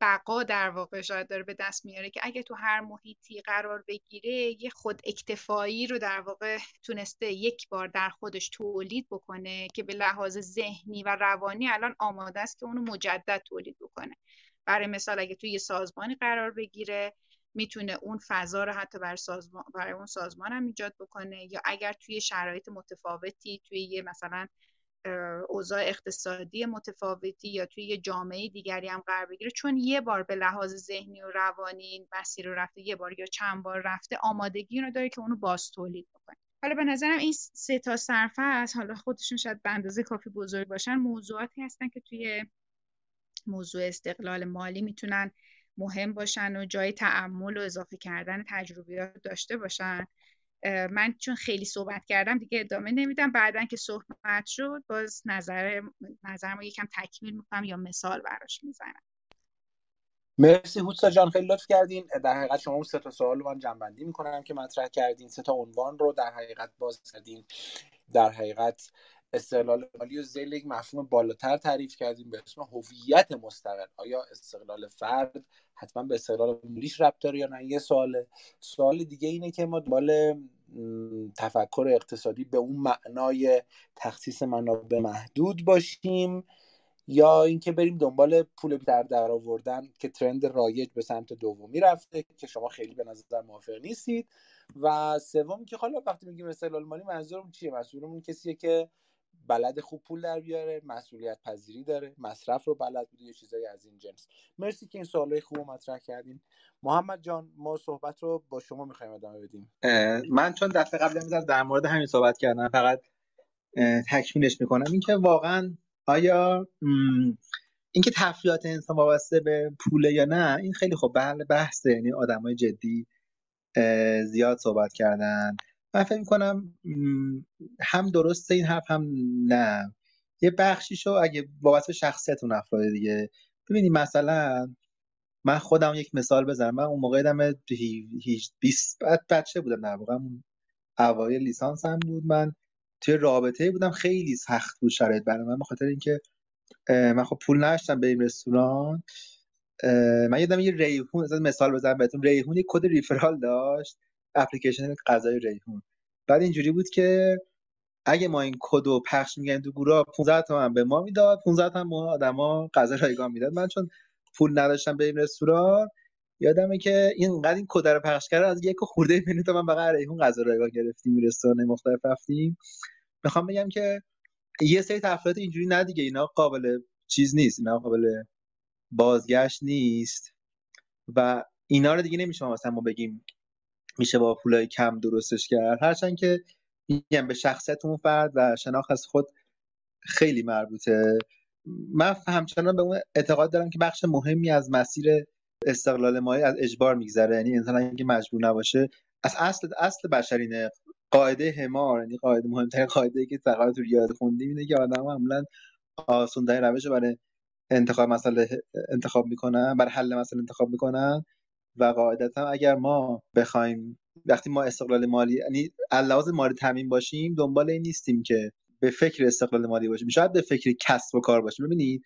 بقا در واقع شاید داره به دست میاره که اگه تو هر محیطی قرار بگیره یه خود اکتفایی رو در واقع تونسته یک بار در خودش تولید بکنه که به لحاظ ذهنی و روانی الان آماده است که اونو مجدد تولید بکنه. برای مثال اگه توی یه سازمانی قرار بگیره می‌تونه اون فضا رو حتی برای, سازمان، برای اون سازمان هم ایجاد بکنه. یا اگر توی شرایط متفاوتی توی یه مثلا اوضاع اقتصادی متفاوتی یا توی یه جامعه دیگری هم قرار بگیره. چون یه بار به لحاظ ذهنی و روانی مسیر رو رفته یه بار یا چند بار رفته آمادگی رو داره که اونو باز تولید بکنه. حالا به نظرم این سه تا از حالا خودشون شاید به اندازه کافی بزرگ باشن. موضوعاتی هستن که توی موضوع استقلال مالی می‌تونن مهم باشن و جای تعمل و اضافه کردن تجربیات داشته باشن. من چون خیلی صحبت کردم دیگه ادامه نمیدم. بعدا که صحبت شد باز نظر نظرمو یکم تکمیل می‌کنم یا مثال براش می‌زنم. مرسی هوسا جان خیلی لطف کردین. در حقیقت شما سه تا سوال رو من جنبندی می‌کنم که مطرح کردین. سه تا عنوان رو در حقیقت باز کردین. در حقیقت استقلال مالی و زیل یک مفهوم بالاتر تعریف کردیم به اسم هویت مستقل. آیا استقلال فرد حتما به استقلال مالیش ربط داره یا نه؟ یه سواله سوال دیگه اینه که ما دنبال تفکر اقتصادی به اون معنای تخصیص منابع محدود باشیم یا اینکه بریم دنبال پول در در آوردن که ترند رایج به سمت دومی رفته که شما خیلی به نظر موافق نیستید. و سوم که حالا وقتی میگیم استقلال مالی منظورمون چیه؟ منظورمون کسیه که بلد خوب پول در بیاره مسئولیت پذیری داره مصرف رو بلد بوده یه چیزایی از این جنس. مرسی که این سوالای خوب مطرح کردین. محمد جان ما صحبت رو با شما می‌خوایم ادامه بدیم. من چون دفعه قبل در مورد همین صحبت کردم فقط تکمیلش می‌کنم. اینکه واقعا آیا اینکه تفریات انسان وابسته به پوله یا نه این خیلی خب بله بحثه. یعنی آدمای جدی زیاد صحبت کردن. من فکر می‌کنم هم درسته این حرف هم نه. یه بخشیشو اگه وابسته به شخصیت اون افراد دیگه ببینید مثلا من خودم یک مثال بزنم. من اون موقع دم 20 بچه بودم در واقع. اوایل لیسانس هم بود. من توی رابطه بودم. خیلی سخت بود شرایط برای من بخاطر اینکه من خب پول نداشتم بریم رستوران. من یادم یه ریحون مثال بزنم بهتون. ریحون کد referral داشت. اپلیکیشن غذای ریحون. بعد اینجوری بود که اگه ما این کد رو پخش می‌کردیم تو گروه 15 تومن به ما می‌داد 15 تومن ما آدما غذا رایگان می‌داد. من چون پول نداشتم بریم رستوران یادمه که این قد این کد رو پخش کرد از یک خورده میلیون تا من بغیر ریحون غذا رایگان گرفتیم رستوران مختلف رفتیم. می‌خوام بگم که یه سری تفریحات اینجوری نه دیگه اینا قابل چیز نیست اینا قابل بازگشت نیست. و اینا رو دیگه نمیشه مثلا ما بگیم میشه با پولای کم درستش کرد. هرچند که میگم به شخصیت اون فرد و شناخت از خود خیلی مربوطه. من همچنان به اون اعتقاد دارم که بخش مهمی از مسیر استقلال مالی از اجبار میگذره. یعنی انسان اگه مجبور نباشه از اصل اصل بشرینه. قاعده همار یعنی قاعده مهمترین قاعده ای که تقریبا تو ریاض خوندیم اینه که آدم معمولا آسون روش برای انتخاب مسئله انتخاب می‌کنن برای حل مسئله انتخاب می‌کنن. و قاعدتا اگر ما بخوایم وقتی ما استقلال مالی یعنی لحاظ مالی تامین باشیم دنبال این نیستیم که به فکر استقلال مالی باشیم. شاید به فکر کسب و کار باشیم. ببینید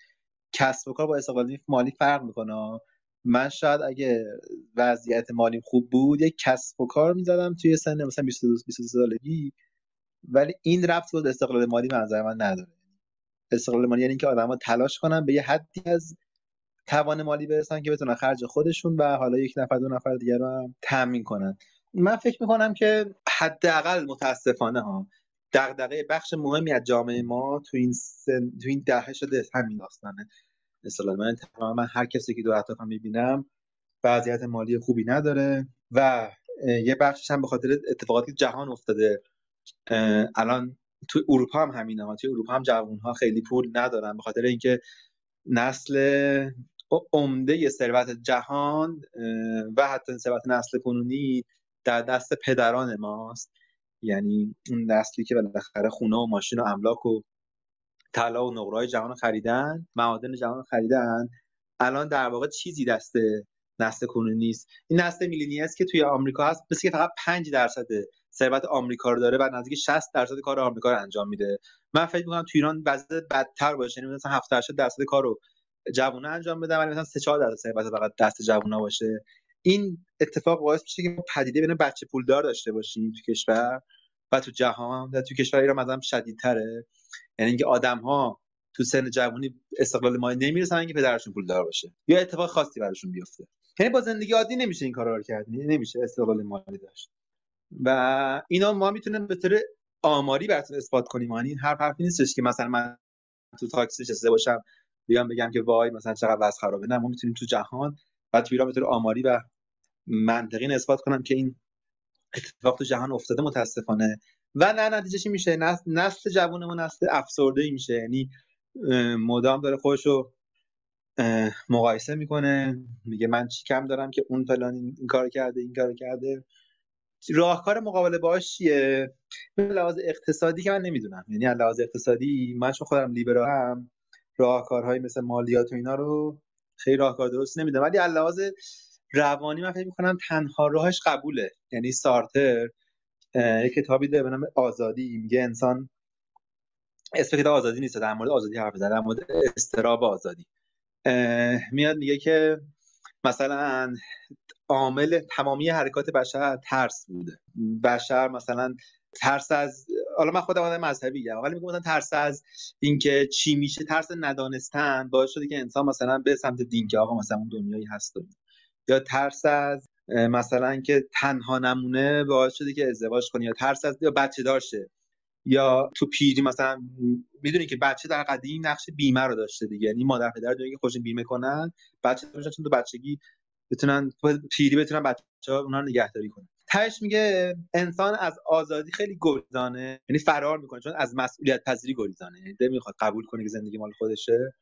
کسب و کار با استقلال مالی فرق می‌کنه. من شاید اگه وضعیت مالی خوب بود یک کسب و کار می‌زدم توی سن مثلا 22 22 سالگی. ولی این ربط به استقلال مالی به نظر من نداره. استقلال مالی یعنی اینکه آدم‌ها تلاش کنن به یه حدی از توان مالی برسن که بتونن خرج خودشون و حالا یک نفر دو نفر دیگر رو هم تامین کنن. من فکر می‌کنم که حداقل متاسفانه ها دغدغه بخش مهمی از جامعه ما تو این سن، تو این دهه شده همین داستانه. مثلا من تماما هر کسی که دو اطرافم می‌بینم وضعیت مالی خوبی نداره و یه بخشش هم به خاطر اتفاقاتی جهان افتاده الان تو اروپا هم همینه ها. تو اروپا هم جوان ها خیلی پول ندارن به خاطر اینکه نسل عمده ثروت جهان و حتی ثروت نسل کنونی در دست پدران ماست. یعنی اون نسلی که بالاخره خونه و ماشین و املاک و طلا و نقرهای جهان خریدن معادن جهان خریدن. الان در واقع چیزی دست نسل کنونی نیست. این نسل میلینیاس که توی آمریکا هست مثل که فقط 5 درصد ثروت آمریکا رو داره و نزدیک 60 درصد کار آمریکا رو انجام میده. من فکر می‌کنم تو ایران وضع بدتر باشه یعنی مثلا 70 درصد کار رو جوونه انجام بدن ولی مثلا 3 4 درصد ثروت فقط دست جوونا باشه. این اتفاق باعث میشه که ما پدیده بین بچه پولدار داشته باشیم تو کشور و تو جهان و تو کشور ایران مثلا شدیدتره. یعنی اینکه آدم ها تو سن جوونی استقلال مالی نمی‌رسن اینکه پدرشون پولدار باشه. یا اتفاق خاصی براشون بیفته. یعنی با زندگی عادی نمیشه این کارا رو کرد. نمیشه استقلال مالی داشت. و اینا ما می‌تونیم به طور آماری براتون اثبات کنیم. یعنی هر حرفی نیستش که مثلا من تو تاکسی نشسته باشم بیام بگم که وای مثلا چقدر وضع خرابه. نه ما می‌تونیم تو جهان و تو ایران آماری و منطقی اثبات کنم که این اتفاق تو جهان افتاده متاسفانه. و نه نتیجه میشه؟ نسل, نسل جوونمون نسل افسرده میشه. یعنی مدام داره خودش رو مقایسه می‌کنه. میگه من چی کم دارم که اون فلان این کار کرده این کار کرده. راهکار مقابله باش چیه؟ به لحاظ اقتصادی که من نمی‌دونم. یعنی از لحاظ اقتصادی من چون خودم لیبرالم راهکارهایی مثل مالیات و اینا رو خیلی راهکار درست نمی‌دونم ولی لحاظ روانی من فکر می‌کنم تنها راهش قبوله. یعنی سارتر یه کتابی داره به نام آزادی. میگه انسان اسم کتاب آزادی نیست در مورد آزادی حرف در مورد استراب آزادی. میاد میگه که مثلا عامل تمامی حرکات بشر ترس بوده. بشر مثلا ترس از حالا من خودم آدم مذهبی ام ولی میگم ترس از اینکه چی میشه ترس ندانستن باعث شده که انسان مثلا به سمت دین که آقا مثلا اون دنیایی هست یا ترس از مثلا که تنها نمونه باعث شده که ازدواج کنه یا ترس از یا بچه داشته. یا تو پیری مثلا می‌دونی که بچه در قدیم نقش بیمه رو داشته دیگه. یعنی مادر پدر دنیا که خودشون بیمه کنن بچه چون تو بچگی بتونن پیری بتونن بچه ها اونا رو نگهداری کنن. تهش میگه انسان از آزادی خیلی گریزانه. یعنی فرار می‌کنه چون از مسئولیت پذیری گریزانه. یعنی نمی‌خواد قبول کنه که زندگی مال خودشه.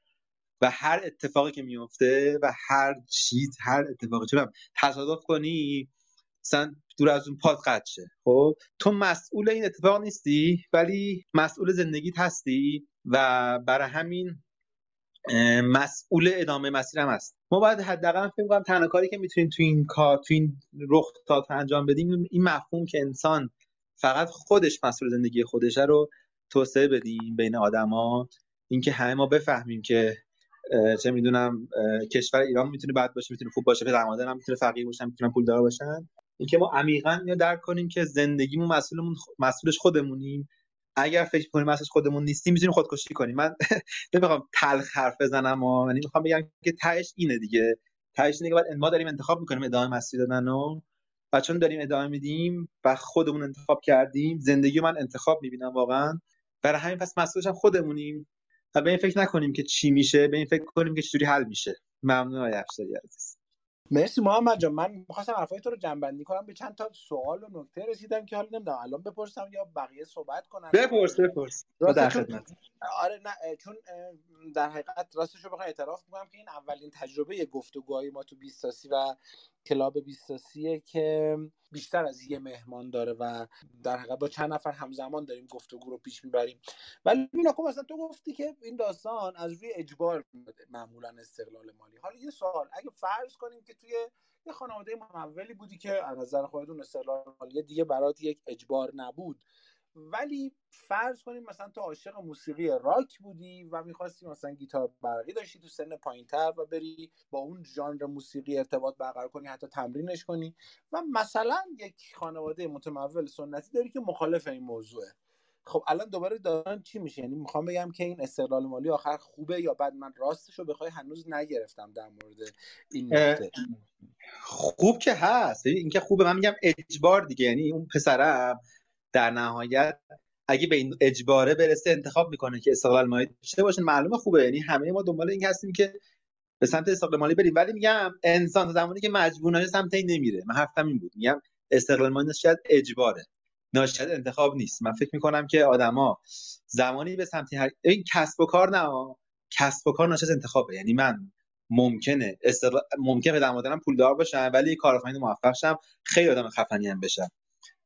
و هر اتفاقی که میفته و هر چیز هر اتفاقی چون تصادف کنی مثلا دور از اون پاد قد شه. خب تو مسئول این اتفاق نیستی ولی مسئول زندگیت هستی و برای همین مسئول ادامه مسیر هم هست. ما باید حداقل فکر کنم تنها کاری که می‌تونیم تو این کار تو این رخ تا انجام بدیم این مفهوم که انسان فقط خودش مسئول زندگی خودشه رو توسعه بدیم بین آدما. اینکه همه ما بفهمیم که چه می‌دونم کشور ایران می‌تونه بد باشه می‌تونه خوب باشه پدر مادرم می‌تونه فقیر باشن می‌تونن پولدار باشن. اینکه ما عمیقا یا درک کنیم که زندگیمون مسئولمون مسئولش خودمونیم. اگر فکر کنیم مسئولش خودمون نیستیم می‌تونیم خودکشی کنیم. من نمی‌خوام تلخ حرف بزنم و یعنی می‌خوام بگم که تهش اینه دیگه. تهش اینه که ما داریم انتخاب می‌کنیم ادامه مسیر دادن و و چون داریم ادامه میدیم و خودمون انتخاب کردیم زندگی من انتخاب می‌بینم واقعا. برای همین پس مسئولش هم خودمونیم و به این فکر نکنیم که چی میشه به این فکر کنیم که چجوری حل میشه. ممنون آقای افسری عزیز. مرسی محمد جان. من می‌خواستم حرفای تو رو جنبندی کنم. به چند تا سوال و نکته رسیدم که حالا نمی‌دونم. الان بپرسم یا بقیه صحبت کنن. بپرس بپرس. در خدمت. آره نه چون در حقیقت راستش رو بخوام اعتراف می‌کنم که این اولین تجربه گفتگوهای ما تو بیستاسی و کلاب بیستاسیه که بیشتر از یه مهمان داره و در حقیقت با چند نفر همزمان داریم گفتگو رو پیش می‌بریم. ولی این خب مثلا تو گفتی که این داستان از روی اجبار معمولا استقلال مالی. حالا یه سوال اگه فرض کنیم که توی یه خانواده ممولی بودی که از نظر خودتون استقلال مالی دیگه برات یک اجبار نبود ولی فرض کنیم مثلا تو عاشق موسیقی راک بودی و می‌خواستی مثلا گیتار برقی داشتی تو سن پایینتر و بری با اون ژانر موسیقی ارتباط برقرار کنی حتی تمرینش کنی. و مثلا یک خانواده متمول سنتی داری که مخالف این موضوعه. خب الان دوباره دارن چی میشه؟ یعنی می‌خوام بگم که این استقلال مالی آخر خوبه یا بعد من راستش رو بخوای هنوز نگرفتم در مورد این نکته. خوب که هست. اینکه خوبه من میگم اجبار دیگه. یعنی اون پسرم در نهایت اگه به این اجباره برسه انتخاب می‌کنه که استقلال مالی داشته باشه معلومه خوبه. یعنی همه ما دنبال این هستیم که به سمت استقلال مالی بریم. ولی میگم انسان زمانی که مجبور سمت این نمیره. من حرفم این بود. میگم استقلال مالی شاید اجباره. ناشد انتخاب نیست. من فکر می‌کنم که آدما زمانی به سمت هر... این کسب و کار نه کسب و کار ناشد انتخابه. یعنی من ممکنه استقلال ممکنه پدر پولدار باشن ولی کارآفرین موفق شم خیلی آدم خفنی هم بشم.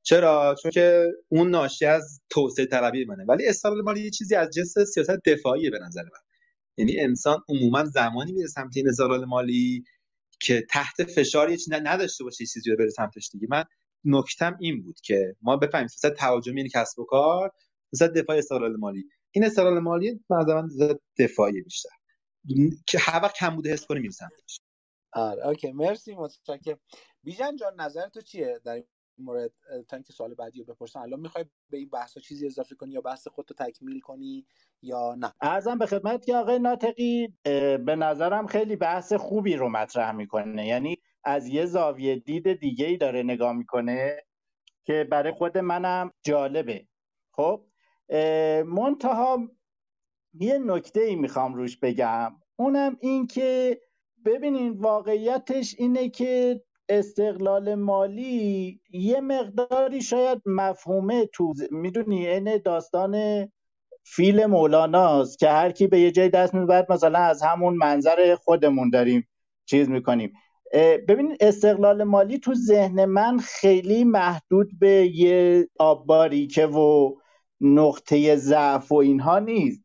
چرا؟ چون که اون ناشی از توسعه طلبی منه. ولی استقلال مالی یه چیزی از جنس سیاست دفاعیه به نظر من. یعنی انسان عموما زمانی میره سمت این استقلال مالی که تحت فشار یه چیزی نداشته باشه چیزی رو بره سمتش دیگه. من نکتم این بود که ما بفهمیم سیاست تهاجمی این کسب و کار سیاست دفاعی استقلال مالی. این استقلال مالی من دفاعی بیشتر. که هر وقت کم بوده حس کنیم این سمتش. آره اوکی مرسی متشکرم. بیژن جان نظر تو چیه در این مورد تا اینکه سوال بعدی رو بپرسم. الان می‌خوای به این بحث چیزی اضافه کنی یا بحث خودتو تکمیل کنی یا نه؟ ارزم به خدمت که آقای ناطقی به نظرم خیلی بحث خوبی رو مطرح می‌کنه. یعنی از یه زاویه دید دیگه ای داره نگاه می‌کنه که برای خود منم جالبه. خب منتها یه نکته ای می‌خوام روش بگم. اونم این که ببینین واقعیتش اینه که استقلال مالی یه مقداری شاید مفهومه تو می‌دونی این داستان فیل مولاناست که هر کی به یه جای دست می‌برد مثلا از همون منظر خودمون داریم چیز می‌کنیم. ببین استقلال مالی تو ذهن من خیلی محدود به یه آبباریکه و نقطه ضعف و اینها نیست.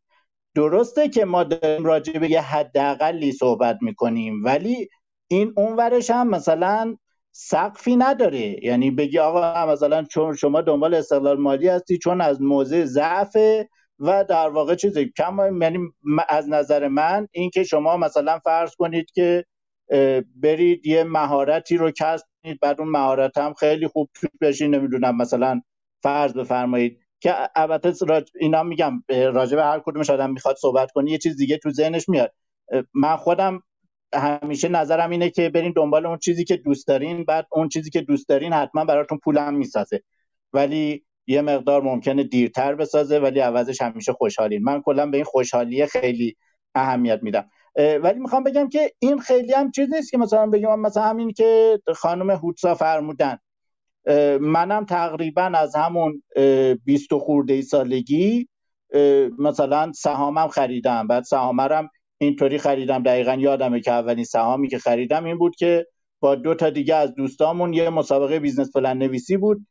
درسته که ما داریم راجع به یه حداقلی صحبت می‌کنیم ولی این اونورش هم مثلا سقفی نداره. یعنی بگی آقا مثلا چون شما دنبال استقلال مالی هستی چون از موضع ضعف و در واقع چیزی کم یعنی از نظر من این که شما مثلا فرض کنید که برید یه مهارتی رو کسب کنید بعد اون مهارت هم خیلی خوب توش بشین. نمی‌دونم مثلا فرض بفرمایید که البته اینا میگم راجع به هر کدومش آدم می‌خواد صحبت کنی یه چیز دیگه تو ذهنش میاد. من خودم همیشه نظرم اینه که برین دنبال اون چیزی که دوست دارین بعد اون چیزی که دوست دارین حتما براتون پولم می‌سازه. ولی یه مقدار ممکنه دیرتر بسازه ولی عوضش همیشه خوشحالین. من کلا به این خوشحالی خیلی اهمیت میدم. ولی می‌خوام بگم که این خیلی هم چیز نیست که مثلا بگم مثلا همین که خانم هوتسا فرمودن. منم تقریبا از همون 20 خورده سالگی مثلا سهامم خریدم. بعد سهامرم اینطوری خریدم دقیقا یادمه که اولین سهامی که خریدم این بود که با دو تا دیگه از دوستامون یه مسابقه business plan نویسی بود.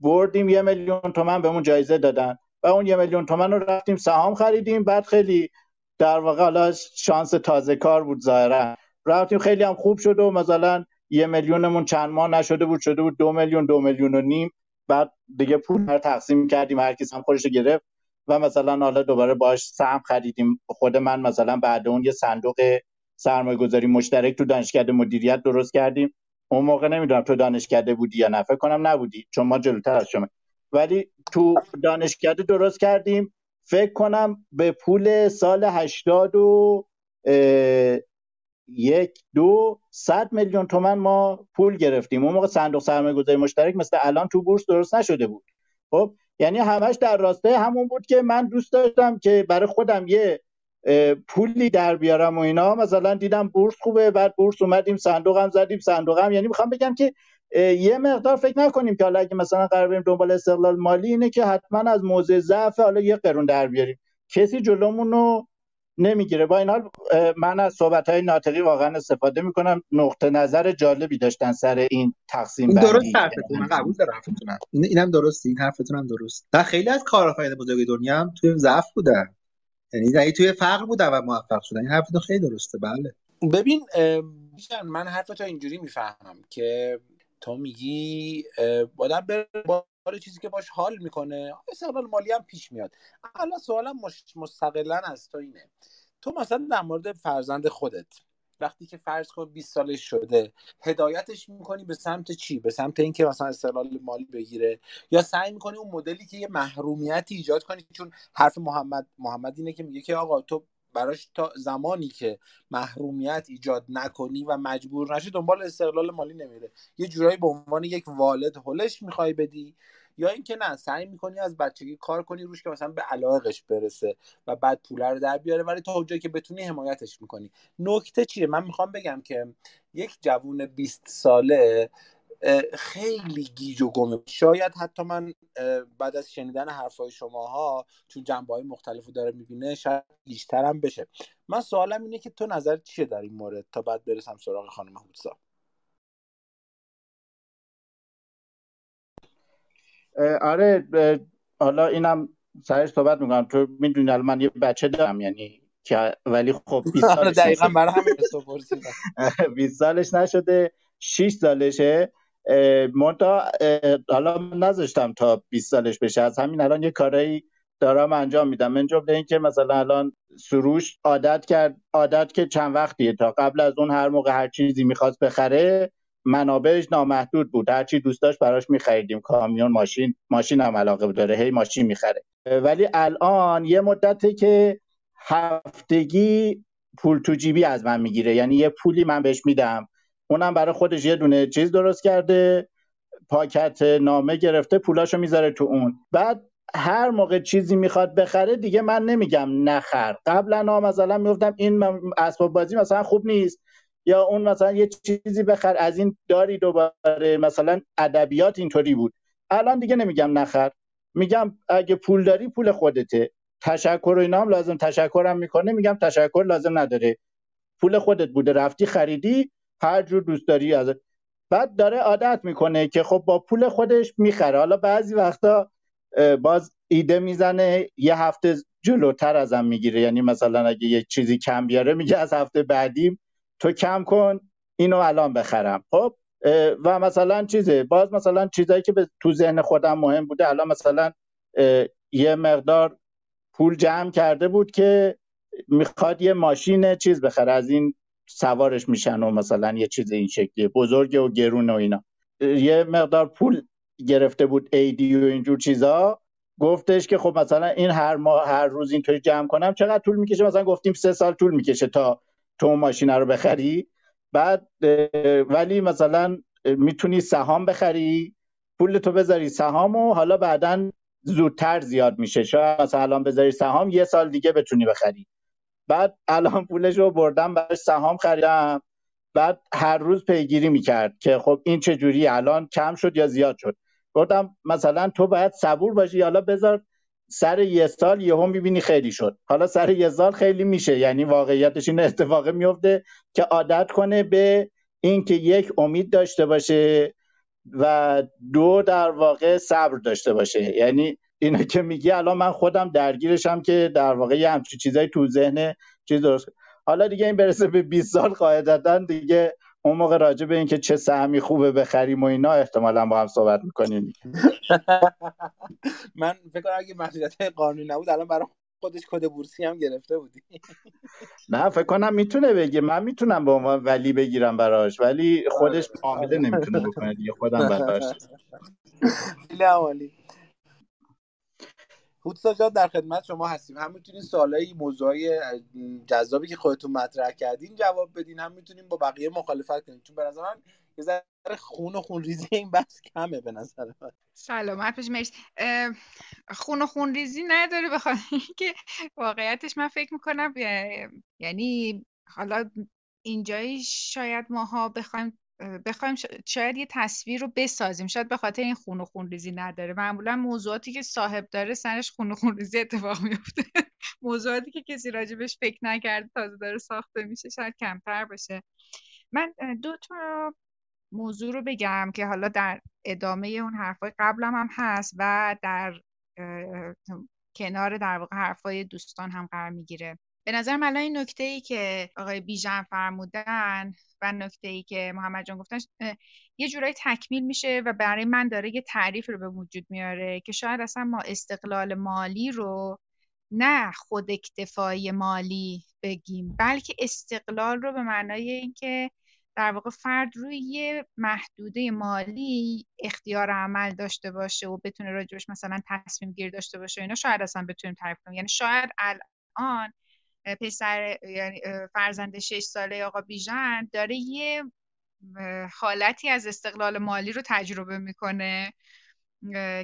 بردیم یه میلیون تومن بهمون جایزه دادن و اون یه میلیون تومن رو رفتیم سهام خریدیم. بعد خیلی در واقع حالا شانس تازه کار بود ظاهرا. رفتیم خیلی هم خوب شد و مثلا یه میلیونمون چند ماه نشده بود شده بود دو میلیون دو میلیون و نیم. بعد دیگه پول رو تقسیم کردیم هر کس هم خودش گرفت. و مثلا حالا دوباره باش سهم خریدیم. خود من مثلا بعد اون یه صندوق سرمایه گذاری مشترک تو دانشکده مدیریت درست کردیم. اون موقع نمی‌دونم تو دانشکده بودی یا نه فکر کنم نبودی چون ما جلوتر از شما. ولی تو دانشکده درست کردیم. فکر کنم به پول سال هشتاد و یک دو صد میلیون تومن ما پول گرفتیم. اون موقع صندوق سرمایه گذاری مشترک مثل الان تو بورس درست نشده بود. خب یعنی همش در راستای همون بود که من دوست داشتم که برای خودم یه پولی در بیارم و اینا. مثلا دیدم بورس خوبه بعد بورس اومدیم صندوقم زدیم صندوقم. یعنی می‌خوام بگم که یه مقدار فکر نکنیم که حالا اگه مثلا قرار بریم دنبال استقلال مالی اینه که حتما از موضع ضعف حالا یه قرون در بیاریم. کسی جلومون رو نمی‌گیره. با این حال من از صحبت های ناطقی واقعا استفاده می‌کنم. نقطه نظر جالبی داشتن سر این تقسیم بندی درست حرفتون من قبول دارم حرفتون اینم درست این حرفتون هم درست. و خیلی از کارآفرین بزرگ دنیا هم توی ضعف بودن. یعنی توی فقر بودن و موفق شدن. این حرفتون خیلی درسته. بله. ببین من حرفتو اینجوری می‌فهمم که تو میگی آدم بره با چیزی که باش حال می‌کنه استقلال مالی هم پیش میاد. الان سوالم مستقلا از تو اینه. تو مثلا در مورد فرزند خودت وقتی که فرض کن 20 سالش شده هدایتش می‌کنی به سمت چی؟ به سمت اینکه مثلا استقلال مالی بگیره؟ یا سعی می‌کنی اون مدلی که یه محرومیتی ایجاد کنی؟ چون حرف محمد محمد اینه که میگه که آقا تو براش تا زمانی که محرومیت ایجاد نکنی و مجبور نشی دنبال استقلال مالی نمیره. یه جورایی به عنوان یک والد هلش می‌خوای بدی یا اینکه نه سعی می‌کنی از بچگی کار کنی روش که مثلا به علاقش برسه و بعد پول رو در بیاره ولی تا اونجایی که بتونی حمایتش می‌کنی. نکته چیه؟ من می‌خوام بگم که یک جوون 20 ساله خیلی گیج و گمه شاید حتی من بعد از شنیدن حرفای شماها چون جنبه های مختلف رو داره می‌بینه شاید بیشترم بشه. من سوالم اینه که تو نظر چیه در این مورد تا بعد برسم سراغ خانم حودسا آره حالا اینم سرش صحبت می‌کنم. تو می‌دونی الان من یه بچه دارم یعنی که ولی خب 20 آره، سالش دقیقا برای همین 20 سالش نشده 6 سالشه. منتها حالا نذاشتم تا 20 سالش بشه. از همین الان یه کارایی دارم انجام میدم. من جمله این که مثلا الان سروش عادت کرد عادت که چند وقتیه تا قبل از اون هر موقع هر چیزی می‌خواست بخره منابعش نامحدود بود. هر چی دوست داشت براش میخریدیم. کامیون ماشین ماشین هم علاقه داره. هی ماشین می‌خره. ولی الان یه مدته که هفتگی پول تو جیبی از من می‌گیره. یعنی یه پولی من بهش میدم. اونم برای خودش یه دونه چیز درست کرده پاکت نامه گرفته پولاشو می‌ذاره تو اون. بعد هر موقع چیزی می‌خواد بخره دیگه من نمیگم نخر. قبلا مثلا می‌گفتم این اسباب بازی مثلا خوب نیست. یا اون مثلا یه چیزی بخر از این داری دوباره مثلا ادبیات اینطوری بود. الان دیگه نمیگم نخر. میگم اگه پول داری پول خودته. تشکر و اینا لازم. تشکرم می‌کنه میگم تشکر لازم نداره. پول خودت بوده. رفتی خریدی. هر جور دوست داری از بعد داره عادت می‌کنه که خب با پول خودش می‌خره. حالا بعضی وقتا باز ایده می‌زنه یه هفته جلوتر ازم می‌گیره. یعنی مثلا اگه یه چیزی کم بیاره میگه از هفته بعدی تو کم کن اینو الان بخرم. خب و مثلا چیزه باز مثلا چیزایی که به تو ذهن خودم مهم بوده الان مثلا یه مقدار پول جمع کرده بود که می‌خواد یه ماشین چیز بخره. از این سوارش میشن و مثلا یه چیز این شکلی بزرگ و گرون و اینا. یه مقدار پول گرفته بود ایدی و اینجور چیزا. گفتش که خب مثلا این هر ماه هر روز اینطوری جمع کنم چقدر طول می‌کشه؟ مثلا گفتیم سه سال طول می‌کشه تا تو ماشین رو بخری. بعد ولی مثلا می‌تونی سهام بخری. پول تو بذاری سهام و حالا بعدا زودتر زیاد میشه. شاید مثلا الان بذاری سهام یه سال دیگه بتونی بخری. بعد الان پولش رو بردم براش سهام خریدم. بعد هر روز پیگیری می‌کرد که خب این چه جوری الان کم شد یا زیاد شد. گفتم مثلا تو باید صبور باشی حالا بذار سر یه سال یهو می‌بینی خیلی شد. حالا سر یه سال خیلی میشه. یعنی واقعیتش این اتفاق میفته که عادت کنه به اینکه یک امید داشته باشه و دو در واقع صبر داشته باشه. یعنی اینا که میگی الان من خودم درگیرشم که در واقع یه همچین چیزایی تو ذهن چیز درست حالا دیگه این برسه به 20 سال قاعدتا دیگه اون موقع راجع به اینکه چه سهمی خوبه بخریم و اینا احتمالا با هم صحبت می‌کنیم. من فکر کنم اگه مسئولیت قانونی نبود الان برای خودش کد بورسی هم گرفته بودی. نه فکر کنم می‌تونه بگه. من می‌تونم به عنوان ولی بگیرم براش ولی خودش معامله نمی‌تونه بکنه دیگه خودم براش. خیلی هوتسا جان در خدمت شما هستیم. هم می‌تونین سوالای موضوعی جذابی که خودتون مطرح کردین جواب بدین. هم می‌تونیم با بقیه مخالفت کنیم چون به نظر من یه ذره خون و خون ریزی این بحث کمه به نظر من. سلامت بشه مرسی. خون و خون ریزی نداره بخاطر که واقعیتش من فکر می‌کنم یعنی حالا اینجایی شاید ماها بخوایم بخوایم شاید یه تصویر رو بسازیم. شاید به خاطر این خون و خون ریزی نداره. معمولا موضوعاتی که صاحب داره سرش خون و خون ریزی اتفاق میفته موضوعاتی که کسی راجبش فکر نکرده تازه داره ساخته میشه شاید کمتر باشه. من دو تا موضوع رو بگم که حالا در ادامه اون حرفای قبلم هم هست و در کنار در واقع حرفای دوستان هم قرار می‌گیره. به نظر من این نکته ای که آقای بیژن فرمودن و نکته ای که محمد جان گفتن یه جورایی تکمیل میشه و برای من داره یه تعریف رو به وجود میاره که شاید اصلا ما استقلال مالی رو نه خود اکتفای مالی بگیم بلکه استقلال رو به معنای اینکه در واقع فرد روی یه محدوده مالی اختیار عمل داشته باشه و بتونه راجبش مثلا تصمیم گیر داشته باشه اینا شاید اصلا بتونیم تعریف کنیم. یعنی شاید الان پسر یعنی فرزند شش ساله آقا بیژن داره یه حالتی از استقلال مالی رو تجربه می‌کنه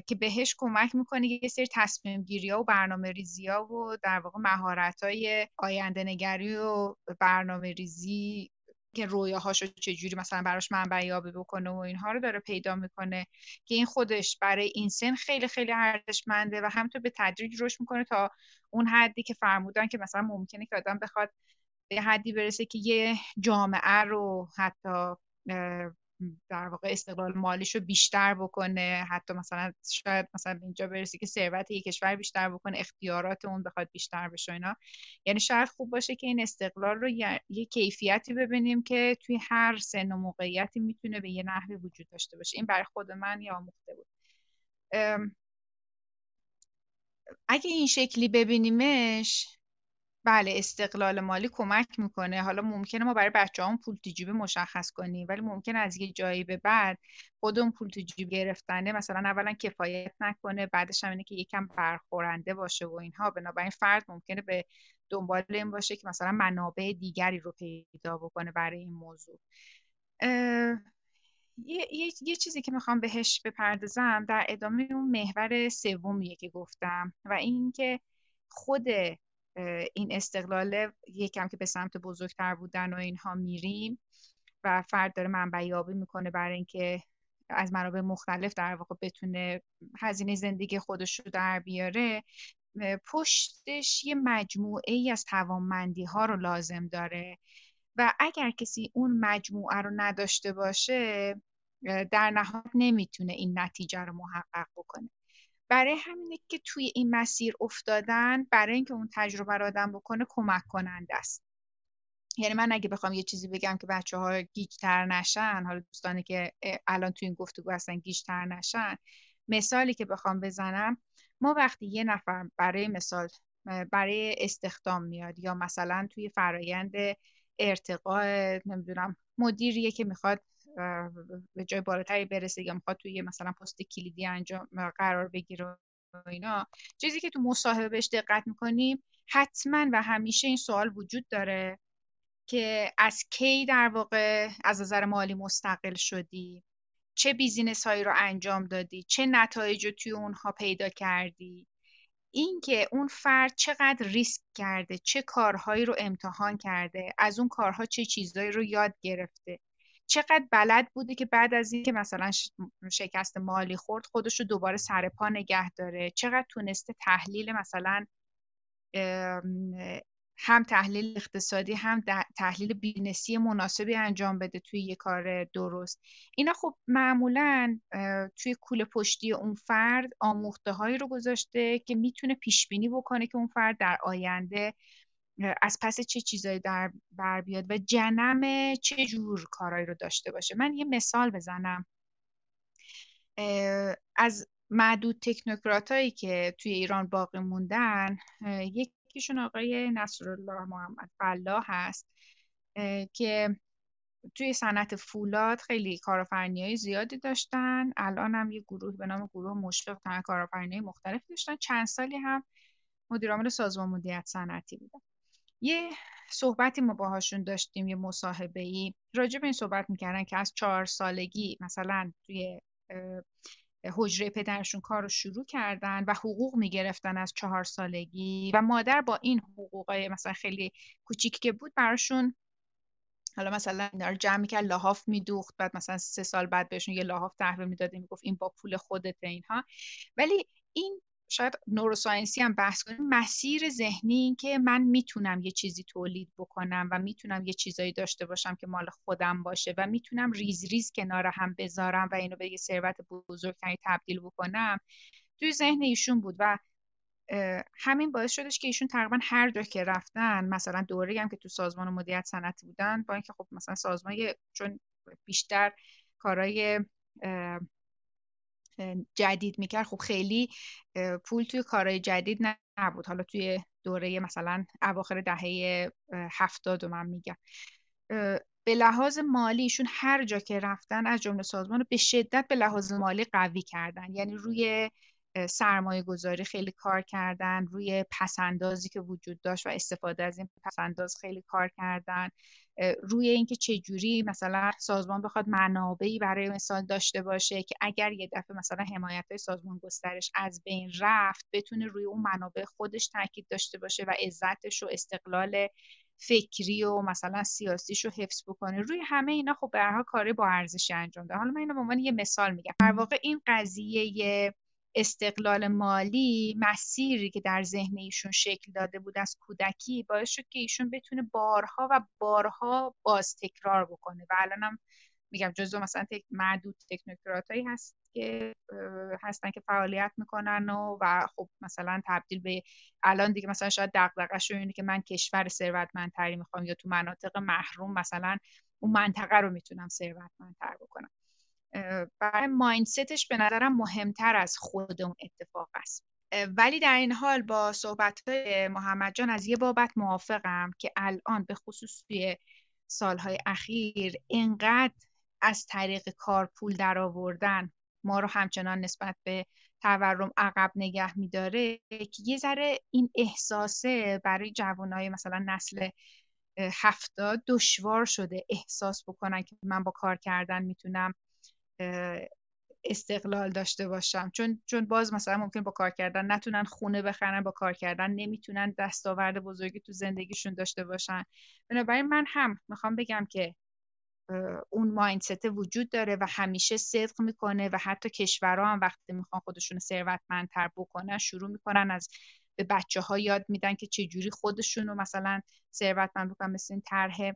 که بهش کمک می‌کنه یه سری تصمیم گیری ها و برنامه ریزی ها و در واقع مهارت های آینده نگری و برنامه ریزی که رویاهاشو چجوری مثلا براش منبع یابی بکنه و اینها رو داره پیدا می‌کنه که این خودش برای این سن خیلی خیلی ارزشمنده و همینطور به تدریج رشد می‌کنه تا اون حدی که فرمودن که مثلا ممکنه که آدم بخواد به حدی برسه که یه جامعه رو حتی در واقع استقلال مالیش رو بیشتر بکنه حتی مثلا شاید مثلا اینجا برسه که ثروت یک کشور بیشتر بکنه اختیارات اون بخواد بیشتر بشه اینا. یعنی شاید خوب باشه که این استقلال رو یه کیفیتی ببینیم که توی هر سن و موقعیتی می‌تونه به یه نحوی وجود داشته باشه. این برای خود من یا آموخته بود. اگه این شکلی ببینیمش بله استقلال مالی کمک می‌کنه. حالا ممکنه ما برای بچه هم پول تو جیبه مشخص کنیم ولی ممکن از یه جایی به بعد خود اون پول تو جیب گرفتنه مثلا اولا کفایت نکنه بعدش هم اینه که یکم برخورنده باشه و اینها. بنابراین فرد ممکنه به دنبال این باشه که مثلا منابع دیگری رو پیدا بکنه برای این موضوع. یه،, یه،, یه چیزی که می‌خوام بهش بپردازم در ادامه اون محور سومیه که گفتم و اینکه خود این استقلال یکم که به سمت بزرگتر بودن و اینها میریم و فرد داره منبع یابی می‌کنه برای اینکه از منابع مختلف در واقع بتونه هزینه زندگی خودش رو در بیاره پشتش یه مجموعه ای از توانمندی ها رو لازم داره و اگر کسی اون مجموعه رو نداشته باشه در نهایت نمی‌تونه این نتیجه رو محقق بکنه. برای همینه که توی این مسیر افتادن برای اینکه اون تجربه رو آدم بکنه کمک کننده است. یعنی من اگه بخوام یه چیزی بگم که بچه ها گیجتر نشن حالا دوستانی که الان توی این گفتگو هستن گیجتر نشن مثالی که بخوام بزنم ما وقتی یه نفر برای مثال برای استخدام میاد یا مثلا توی فرایند ارتقاء نمی‌دونم مدیریه که می‌خواد به جای بالاتری برسه یا می‌خواد توی مثلا پست کلیدی انجام قرار بگیره اینا چیزی که تو مصاحبه بهش دقت می‌کنیم حتما و همیشه این سوال وجود داره که از کی در واقع از نظر مالی مستقل شدی؟ چه بیزینس هایی رو انجام دادی؟ چه نتایج رو توی اونها پیدا کردی؟ اینکه اون فرد چقدر ریسک کرده؟ چه کارهایی رو امتحان کرده؟ از اون کارها چه چیزهایی رو یاد گرفته؟ چقدر بلد بوده که بعد از اینکه مثلا شکست مالی خورد خودش رو دوباره سر پا نگه داره. چقدر تونسته تحلیل مثلا هم تحلیل اقتصادی هم تحلیل business ی مناسبی انجام بده توی یه کار درست. اینا خب معمولا توی کوله پشتی اون فرد آموخته هایی رو گذاشته که می‌تونه پیش بینی بکنه که اون فرد در آینده از پس چه چیزایی در بر بیاد و جنم چه جور کارایی رو داشته باشه. من یه مثال بزنم. از معدود تکنوکرات هایی که توی ایران باقی موندن یکیشون آقای نصرالله محمد فلاح هست که توی صنعت فولاد خیلی کارآفرینی های زیادی داشتن. الان هم یه گروه به نام گروه مشرف کارآفرینی مختلفی داشتن. چند سالی هم مدیرعامل سازمان مدیریت صنعتی بودن. یه صحبتی ما باهاشون داشتیم یه مصاحبه ای راجع به این صحبت می‌کردن که از چهار سالگی مثلا توی حجره پدرشون کار رو شروع کردن و حقوق می‌گرفتن از چهار سالگی و مادر با این حقوقای مثلا خیلی کوچیک که بود براشون حالا مثلا اینا رو جمع می‌کرد لحاف میدوخت بعد مثلا سه سال بعد بهشون یه لحاف تحویل می‌داده می‌گفت این با پول خودت اینها. ولی این شاید نوروساینسی هم بحث کنیم مسیر ذهنی این که من می‌تونم یه چیزی تولید بکنم و می‌تونم یه چیزایی داشته باشم که مال خودم باشه و می‌تونم ریز ریز کنار هم بذارم و اینو به یه ثروت بزرگتری تبدیل بکنم توی ذهن ایشون بود و همین باعث شدش که ایشون تقریبا هر جا که رفتن مثلا دوره هم که تو سازمان مدیریت صنعتی بودن با اینکه خب مثلا سازمان چون بیشتر کارهای جدید می‌کرد. خب خیلی پول توی کارهای جدید نبود. حالا توی دوره مثلا اواخر دهه هفتاد من میگم به لحاظ مالی ایشون هر جا که رفتن از جمله سازمان رو به شدت به لحاظ مالی قوی کردن. یعنی روی سرمایه گذاری خیلی کار کردن روی پسندازی که وجود داشت و استفاده از این پسنداز خیلی کار کردن. روی اینکه چه جوری مثلا سازمان بخواد منابعی برای مثال داشته باشه که اگر یه دفعه مثلا حمایت های سازمان گسترش از بین رفت بتونه روی اون منابع خودش تاکید داشته باشه و عزتش و استقلال فکری و مثلا سیاسیش رو حفظ بکنه. روی همه اینا خب به کاری با ارزشی انجام ده حالا من اینو به عنوان یه مثال میگم. در واقع این قضیه استقلال مالی مسیری که در ذهن ایشون شکل داده بود از کودکی باعث شد که ایشون بتونه بارها و بارها باز تکرار بکنه. و الانم میگم جزو مثلا تک معدود تکنوکرات هایی هست که هستن که فعالیت می‌کنن و, و خب مثلا تبدیل به الان دیگه مثلا شاید دغدغه‌ش اینه که من کشور ثروتمندتری می‌خوام یا تو مناطق محروم مثلا اون منطقه رو می‌تونم ثروتمندتر بکنم. برای مایندستش به نظرم مهمتر از خود اون اتفاق است. ولی در این حال با صحبت محمد جان از یه بابت موافقم که الان به خصوص توی سالهای اخیر اینقدر از طریق کار پول در آوردن ما رو همچنان نسبت به تورم عقب نگه میداره که یه ذره این احساسه برای جوانای مثلا نسل هفتاد دشوار شده احساس بکنن که من با کار کردن می‌تونم استقلال داشته باشم. چون چون باز مثلا ممکن با کار کردن نتونن خونه بخرن با کار کردن نمی‌تونن دستاورد بزرگی تو زندگیشون داشته باشن. بنابراین من هم می‌خوام بگم که اون مایندست وجود داره و همیشه صدق می‌کنه و حتی کشورها هم وقتی می‌خوان خودشون ثروتمندتر بکنن شروع می‌کنن از به بچه ها یاد میدن که چجوری خودشون رو مثلا ثروتمند بکنن مثل این طرح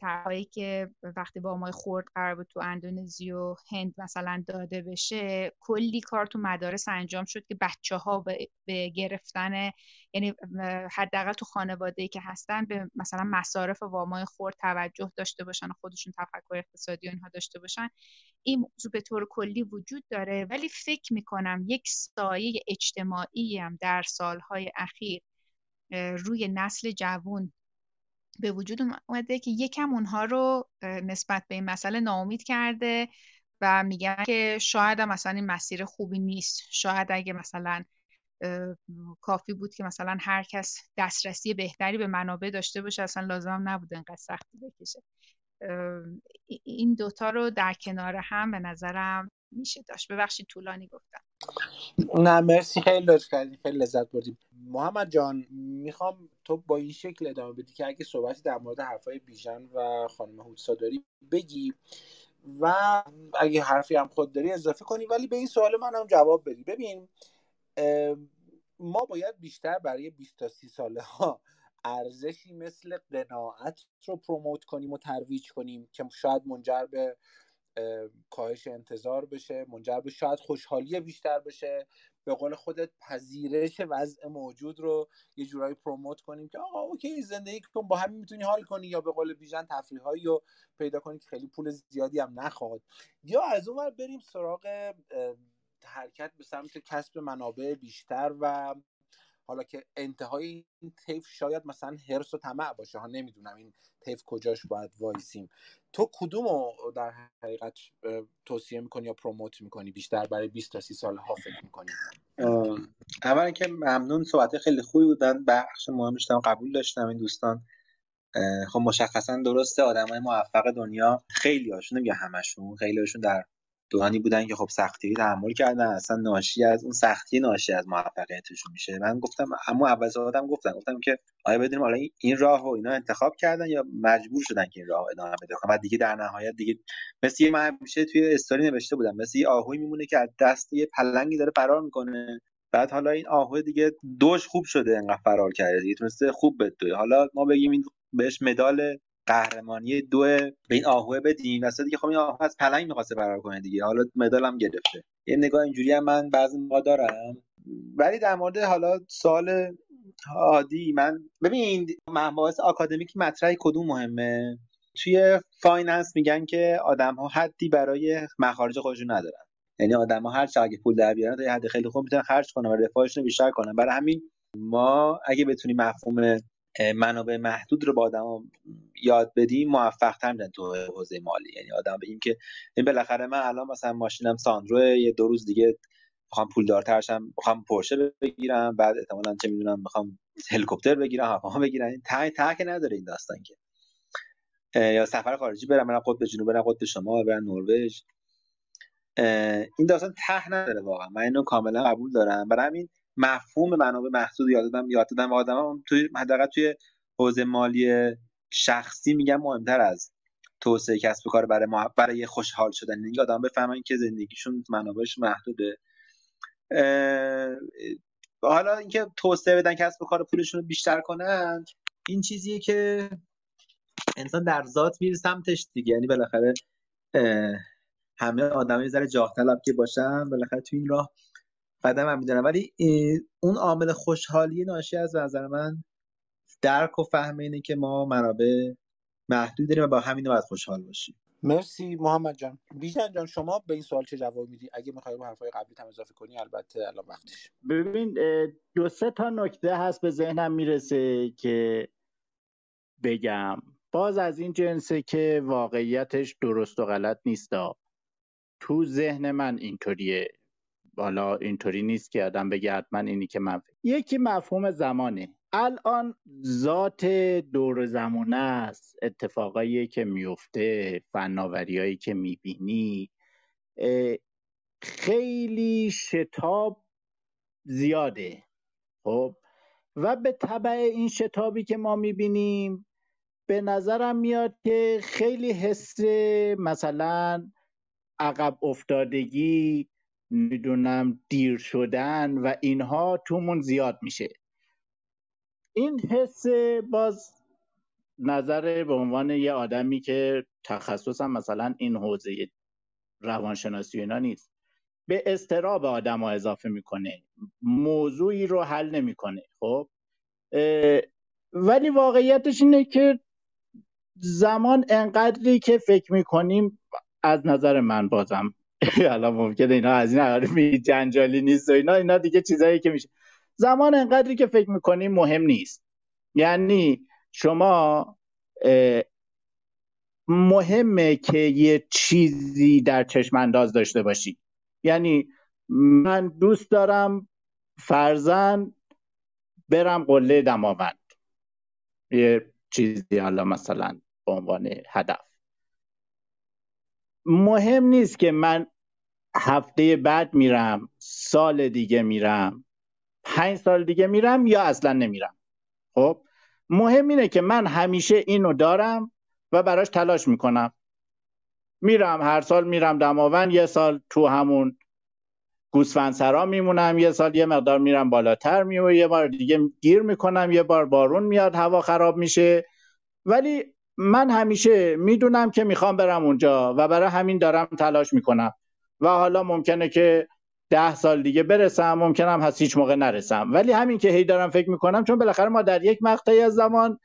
طرحهایی که وقتی با مای خورد قرار بود تو اندونزی و هند مثلا داده بشه کلی کار تو مدارس انجام شد که بچه ها به, گرفتن یعنی حداقل تو خانواده که هستن به مثلا مصارف وامای خورد توجه داشته باشن و خودشون تفکر اقتصادی و اینها داشته باشن. این موضوع به طور کلی وجود داره ولی فکر می‌کنم یک سایه اجتماعی هم در سالهای اخیر روی نسل جوون به وجود اومده که یکم اونها رو نسبت به این مسئله ناامید کرده و میگن که شاید هم مثلا این مسیر خوبی نیست. شاید اگه مثلا کافی بود که مثلا هر کس دسترسی بهتری به منابع داشته باشه اصلا لازم نبود انقدر سختی بکشه. این دوتا رو در کنار هم به نظرم میشه داشت. ببخشید طولانی گفتم. نه مرسی. خیلی لطف کردیم خیلی لذت بردیم. محمد جان می‌خوام تو با این شکل ادامه بدی که اگه صحبتی در مورد حرفای بیژن و خانم هوتسا داری بگی و اگه حرفی هم خود داری اضافه کنی ولی به این سوال من هم جواب بدی. ببین ما باید بیشتر برای 20 تا 30 ساله ها ارزشی مثل قناعت رو promote کنیم و ترویج کنیم که شاید منجر به کاهش انتظار بشه منجر به شاید خوشحالی بیشتر بشه. به قول خودت پذیرش وضع موجود رو یه جورایی promote کنیم که آقا OK زندگی کن با همین می‌تونی حال کنی. یا به قول بیژن تفریحایی رو پیدا کنی که خیلی پول زیادی هم نخواد. یا از اون بریم سراغ حرکت به سمت کسب منابع بیشتر و حالا که انتهای این طیف شاید مثلا هرس و طمع باشه ها نمی‌دونم این طیف کجاش باید وایسیم. تو کدوم رو در حقیقت توصیه می‌کنی یا پروموت می‌کنی؟ بیشتر برای 20 تا 30 سال ها فکر می‌کنی؟ اولا که ممنون صحبت خیلی خوبی بودن بخش مهمش قبول داشتم این دوستان. خب مشخصا درسته آدم های موفق دنیا خیلی هاشون یا همشون خیلی هاشون در دورانی بودن که خب سختی تحمل کردن اصلا ناشی از اون سختی ناشی از موفقیتشون میشه. من گفتم اما اول آدم گفتم گفتم که آیا بدونیم حالا این راه و اینا انتخاب کردن یا مجبور شدن که این راه ادامه بده؟ و دیگه در نهایت دیگه مثل من میشه توی استوری نوشته بودم مثل یه آهوی میمونه که از دست یه پلنگی داره فرار می‌کنه. بعد حالا این آهوی دیگه دوش خوب شده انقدر فرار کرده. دیگه تونسته خوب بده. حالا ما بگیم این بهش مدال قهرمانی دو به این آهوه بدیم واسه دیگه خب این آهوه از پلنگ می‌خواسته فرار کنه دیگه. حالا مدالم گرفته. یه نگاه اینجوری هم من بعضی موقع دارم. ولی در مورد حالا سال عادی من ببین مباحث آکادمیک مطرح کدوم مهمه؟ توی finance میگن که آدم ها حدی برای مخارج خودشون ندارن. یعنی آدم ها هر چقدر پول در بیارن تا یه حد خیلی خوب می‌تونن خرج کنن و رفاهشون رو بیشتر کنن. برای همین ما اگه بتونیم مفهوم منابع محدود رو به آدما یاد بدیم موفق تر میشن تو حوزه مالی. یعنی آدم بگیم که این بالاخره من الان مثلا ماشینم ساندرو یه دو روز دیگه می‌خوام پولدارتر شم می‌خوام پرشه بگیرم بعد احتمالاً چه می‌دونم می‌خوام هلیکوپتر بگیرم هواپیما بگیرم. این ته ته که نداره این داستان که. یا سفر خارجی برم برم قطب جنوب برم قطب شمال برم نروژ. این داستان ته نداره واقعا. من اینو کاملا قبول دارم. برای همین مفهوم منابع محدود یاد دادم یاد دادم و آدم توی حداقل توی حوزه مالی شخصی میگم مهمتر از توسعه کسب و کار برای برای خوشحال شدن. یعنی آدم بفهمن که زندگیشون منابعش محدوده. حالا اینکه توسعه بدن کسب و کار پولشون رو بیشتر کنن این چیزیه که انسان در ذات میره سمتش دیگه. یعنی بالاخره همه آدم یه ذره جاه طلب که باشن بالاخره تو این راه قدم هم می‌دونن ولی اون عامل خوشحالی ناشی از نظر من درک و فهم اینه که ما منابع محدود داریم و با همین باید خوشحال باشیم. مرسی محمد جان. بیژن جان شما به این سوال چه جواب میدی؟ اگه می‌خوای به حرفای قبلی هم اضافه کنی البته الان وقتش. ببین دو سه تا نکته هست به ذهنم می‌رسه که بگم. باز از این جنسه که واقعیتش درست و غلط نیست. تو ذهن من اینطوریه. بالا اینطوری نیست که آدم بگه حتما اینی که من یکی مفهوم زمانه. الان ذات دور زمانه است. اتفاقایی که میفته فناوریایی که می‌بینی. خیلی شتاب زیاده. خب؟ و به طبع این شتابی که ما می‌بینیم به نظرم میاد که خیلی حس مثلا عقب افتادگی می‌دونم دیر شدن و اینها تومون زیاد میشه. این حس باز نظر به عنوان یه آدمی که تخصصم مثلا این حوزه روانشناسی اینا نیست به استراب آدم ها اضافه می‌کنه. موضوعی رو حل نمی‌کنه خب؟ ولی واقعیتش اینه که زمان انقدری که فکر می‌کنیم از نظر من بازم الان ممکنه اینا از این جنجالی نیست و اینا اینا دیگه چیزایی که میشه. زمان انقدری که فکر می‌کنیم مهم نیست. یعنی شما مهمه که یه چیزی در چشم انداز داشته باشی. یعنی من دوست دارم فرزن برم قله دماوند یه چیزی حالا مثلا به عنوان هدف. مهم نیست که من هفته بعد میرم سال دیگه میرم. پنج سال دیگه میرم یا اصلا نمیرم؟ خب مهم اینه که من همیشه اینو دارم و براش تلاش می‌کنم. میرم هر سال میرم دماوند یه سال تو همون گوسفندسرا میمونم یه سال یه مقدار میرم بالاتر میو یه بار دیگه گیر می‌کنم یه بار بارون میاد هوا خراب میشه. ولی من همیشه می‌دونم که می‌خوام برم اونجا و برای همین دارم تلاش می‌کنم. و حالا ممکنه که ده سال دیگه برسم ممکنم هست هیچ موقع نرسم. ولی همین که هی دارم فکر می‌کنم چون بالاخره ما در یک مقطعی از زمان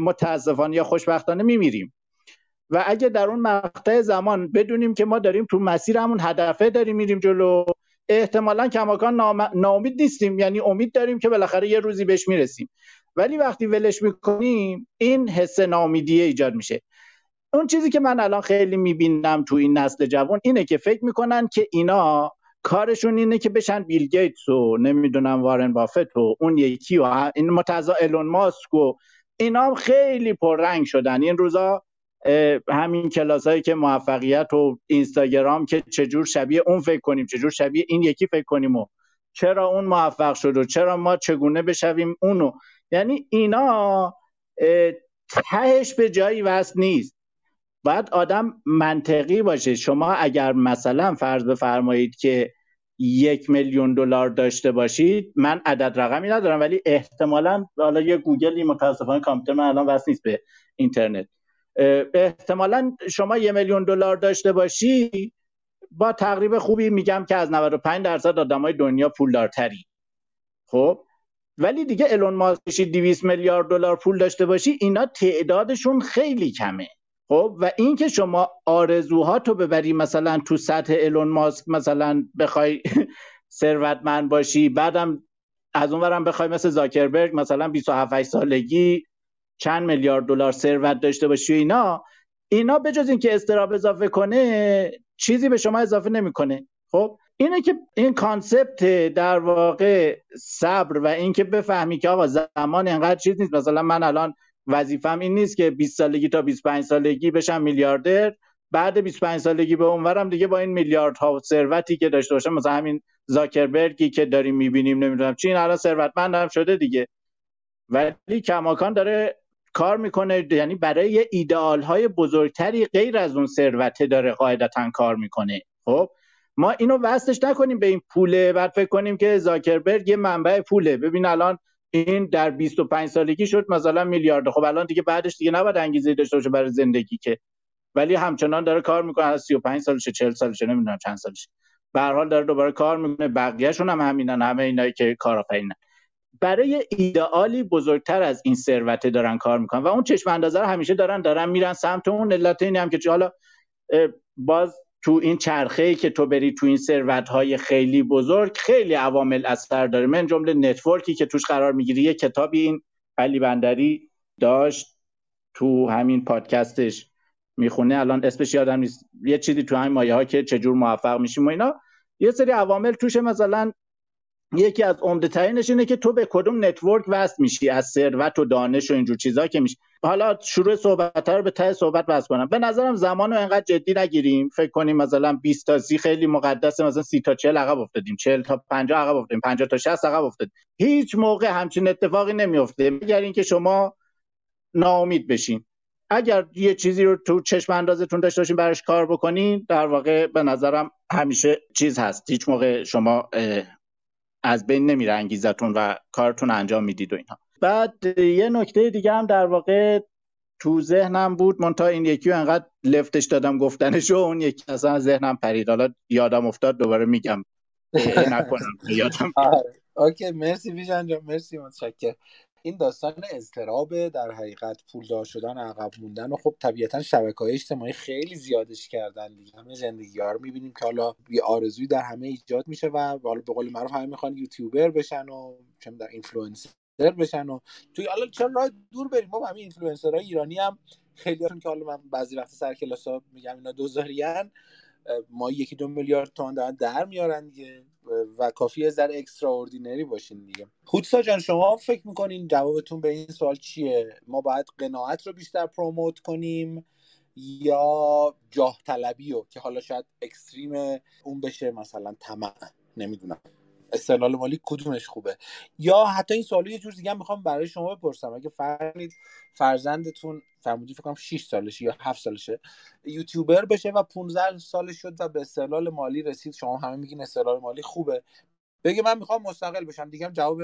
متاسفانه یا خوشبختانه میمیریم. و اگه در اون مقطع زمان بدونیم که ما داریم تو مسیر همون هدفه داریم میریم جلو احتمالا کماکان ناامید نیستیم. یعنی امید داریم که بالاخره یه روزی بهش می‌رسیم. ولی وقتی ولش می‌کنیم این حس ناامیدی ایجاد میشه. اون چیزی که من الان خیلی می‌بینم تو این نسل جوان اینه که فکر می‌کنن که اینا کارشون اینه که بشن بیل گیتس و نمی‌دونم وارن بافت و اون یکی و این متضا الون ماسک و اینا خیلی پررنگ شدن. این روزا همین کلاس هایی که موفقیت و اینستاگرام که چجور شبیه اون فکر کنیم چجور شبیه این یکی فکر کنیم و چرا اون موفق شد و چرا ما چگونه بشویم اونو. یعنی اینا تهش به جایی وصل نیست. باید آدم منطقی باشه. شما اگر مثلا فرض بفرمایید که یک میلیون دلار داشته باشید من عدد رقمی ندارم ولی احتمالا حالا یه گوگلی متاسفانه کامپیوتر من الان وصل نیست به اینترنت. احتمالا شما یه میلیون دلار داشته باشی با تقریب خوبی میگم که از 95 درصد آدمای دنیا پولدارتری. خب؟ ولی دیگه الون ماسک 200 میلیارد دلار پول داشته باشی اینا تعدادشون خیلی کمه. خب و اینکه شما آرزوهاتو ببری مثلا تو سطح الون ماسک مثلا بخوای ثروتمند باشی بعدم از اونورم بخوای مثل زاکربرگ مثلا 27 سالگی چند میلیارد دلار ثروت داشته باشی و اینا اینا بجز اینکه استراب اضافه کنه چیزی به شما اضافه نمی‌کنه. خب اینه که این کانسپت در واقع صبر و اینکه بفهمی که آقا زمان اینقدر چیز نیست. مثلا من الان وظیفم این نیست که 20 سالگی تا 25 سالگی بشم میلیاردر. بعد 25 سالگی به اونورم دیگه با این میلیاردها ثروتی که داشته باشم مثلا همین زاکربرگی که داریم می‌بینیم نمی‌دونم چین الان ثروتمند هم شده دیگه. ولی کماکان داره کار می‌کنه یعنی برای ایدئال های بزرگتری غیر از اون ثروته داره قاعدتا کار می‌کنه. خب ما اینو وصلش نکنیم به این پوله بعد فکر کنیم که زاکربرگ یه منبع پوله. ببین الان این در 25 سالگی شد مثلا میلیارد. خب الان دیگه بعدش دیگه نباید انگیزه داشته باشه برای زندگی که. ولی همچنان داره کار می‌کنه. از 35 سالشه 40 سالشه نمی‌دونم چند سالشه. به هر حال داره دوباره کار می‌کنه. بقیه‌شون هم همینن همه اینایی که کارآفرینن برای ایدئالی بزرگتر از این ثروت دارن کار می‌کنن و اون چشم اندازه رو همیشه دارن دارن میرن سمت اون علت اینی هم که حالا باز تو این چرخه که تو بری تو این ثروت های خیلی بزرگ خیلی عوامل اثر داره. من جمله نتورکی که توش قرار می‌گیری یه کتابی این علی بندری داشت تو همین پادکستش می‌خونه. الان اسمش یادم نیست. یه چیزی تو همین مایه ها که چجور موفق میشیم و اینا. یه سری عوامل توشه. مثلا یکی از عمده ترینش اینه که تو به کدوم network وصل میشی؟ از ثروت و دانش و اینجور چیزا که میشی. حالا شروع صحبت رو به ته صحبت وصل کنم. به نظرم زمان رو انقدر جدی نگیریم. فکر کنیم مثلا 20 تا 30 خیلی مقدسه مثلا 30 تا 40 عقب افتادیم. 40 تا 50 عقب افتادیم. 50 تا 60 عقب افتادیم. هیچ موقع همچین اتفاقی نمیفته مگر اینکه شما ناامید بشین. اگر یه چیزی رو تو چشم اندازتون داشته باشین براش کار بکنین در واقع به نظرم همیشه چیز هست. هیچ موقع شما از بین نمیره انگیزتون و کارتون انجام می‌دید و اینها. بعد یه نکته دیگه هم در واقع تو ذهنم بود منتها این یکی انقدر لفتش دادم گفتنش و اون یکی اصلا ذهنم پرید. حالا یادم افتاد دوباره میگم. نکنم یادم آره. OK مرسی بیژن جان مرسی متشکرم. این داستان اضطراب در حقیقت پولدار شدن عقب موندن و خب طبیعتا شبکه های اجتماعی خیلی زیادش کردن دیگه. همه زندگی ها رو می‌بینیم که حالا یه آرزوی در همه ایجاد میشه و حالا به قول معروف همه می‌خوان یوتیوبر بشن و چه در اینفلوئنسر بشن و توی حالا چرا راه دور بریم؟ ما همین اینفلوئنسرهای ایرانی هم خیلی هاشون که حالا من بعضی وقت سر کلاس ها میگم اینا دوزارین ما یکی دو میلیارد تومان دارن در میارن دیگه و کافی در extraordinary باشین دیگه. خودسا جان شما فکر می‌کنین جوابتون به این سوال چیه؟ ما باید قناعت رو بیشتر promote کنیم یا جاه طلبی رو که حالا شاید extreme اون بشه مثلا طمع؟ نمی‌دونم. استقلال مالی کدومش خوبه؟ یا حتی این سوالو یه جور دیگه می‌خوام برای شما بپرسم. اگه فرمید فرزندتون فرمودی فکر کنم 6 سالشه یا 7 سالشه یوتیوبر بشه و 15 سالش شد و به استقلال مالی رسید شما همه میگین استقلال مالی خوبه. بگه من می‌خوام مستقل بشم. دیگه هم جواب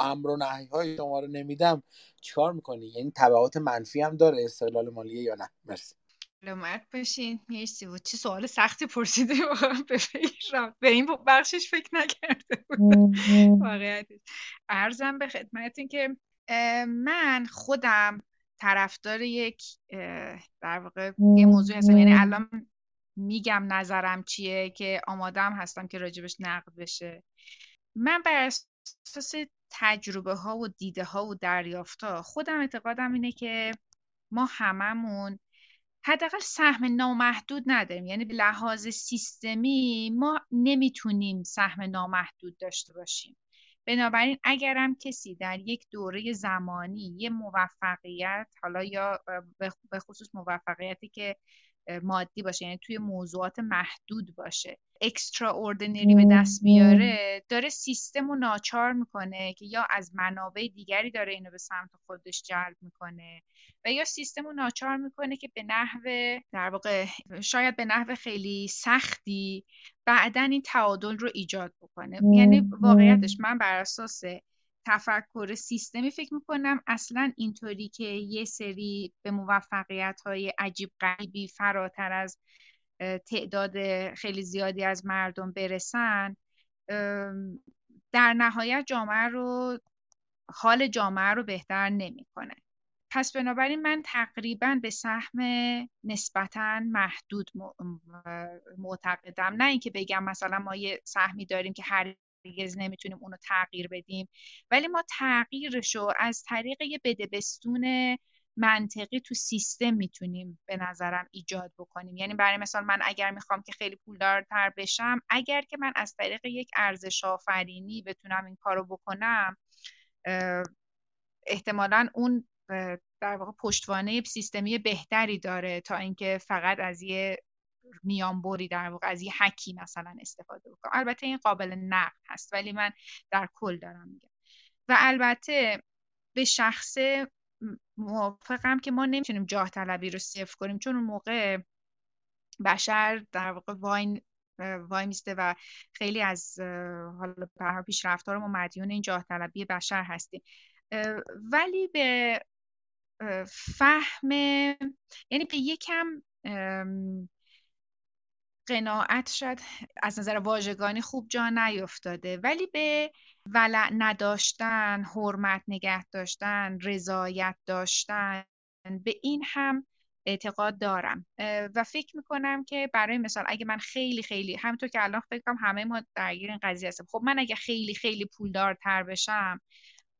امر و نهی های شما رو نمیدم. چیکار می‌کنی؟ یعنی تبعات منفی هم داره استقلال مالی یا نه؟ مرسی. سلامت باشین. مرسی بود. چه سوال سختی پرسیده به فکرم. به این بخشش فکر نکرده بود. واقعیتش ارزم به خدمتین که من خودم طرفدار یک در واقع یه موضوع هستم. یعنی الان میگم نظرم چیه که آمادم هستم که راجبش نقد بشه. من بر اساس تجربه ها و دیده ها و دریافت ها خودم اعتقادم اینه که ما هممون حداقل سهم نامحدود نداریم. یعنی به لحاظ سیستمی ما نمی‌تونیم سهم نامحدود داشته باشیم. بنابراین اگرم کسی در یک دوره زمانی یه موفقیت حالا یا به خصوص موفقیتی که مادی باشه یعنی توی موضوعات محدود باشه اکسترا اوردنری به دست میاره داره سیستم رو ناچار می‌کنه که یا از منابع دیگری داره اینو به سمت خودش جلب می‌کنه و یا سیستم رو ناچار می‌کنه که به نحو در واقع شاید به نحو خیلی سختی بعدا این تعادل رو ایجاد بکنه. یعنی واقعیتش من بر اساس تفکر سیستمی فکر می‌کنم اصلا اینطوری که یه سری به موفقیت های عجیب غریبی فراتر از تعداد خیلی زیادی از مردم برسن در نهایت جامعه رو حال جامعه رو بهتر نمی‌کنه. پس بنابراین من تقریبا به سهم نسبتا محدود معتقدم. نه اینکه بگم مثلا ما یه سهمی داریم که هرگز نمی‌تونیم اونو تغییر بدیم ولی ما تغییرش رو از طریق یه بدبستون منطقی تو سیستم می‌تونیم به نظرم ایجاد بکنیم. یعنی برای مثال من اگر می‌خوام که خیلی پولدارتر بشم اگر که من از طریق یک ارزش آفرینی بتونم این کارو بکنم احتمالا اون در واقع پشتوانه سیستمی بهتری داره تا اینکه فقط از یه میانبری در واقع از یه حکی مثلا استفاده بکنم. البته این قابل نقد هست ولی من در کل دارم میگم. و البته به شخصه موافقم که ما نمی‌تونیم جاه طلبی رو صفر کنیم چون اون موقع بشر در واقع واین وای میسته و خیلی از حالا پیشرفت‌ها ما مدیون این جاه طلبی بشر هستیم. ولی به فهم یعنی به یکم قناعت شاید از نظر واژگانی خوب جا نیفتاده ولی به ولع نداشتن حرمت نگه داشتن رضایت داشتن به این هم اعتقاد دارم. و فکر می‌کنم که برای مثال اگه من خیلی خیلی همینطور که الان فکر کنم همه ما درگیر این قضیه هستیم. خب من اگه خیلی خیلی پولدارتر بشم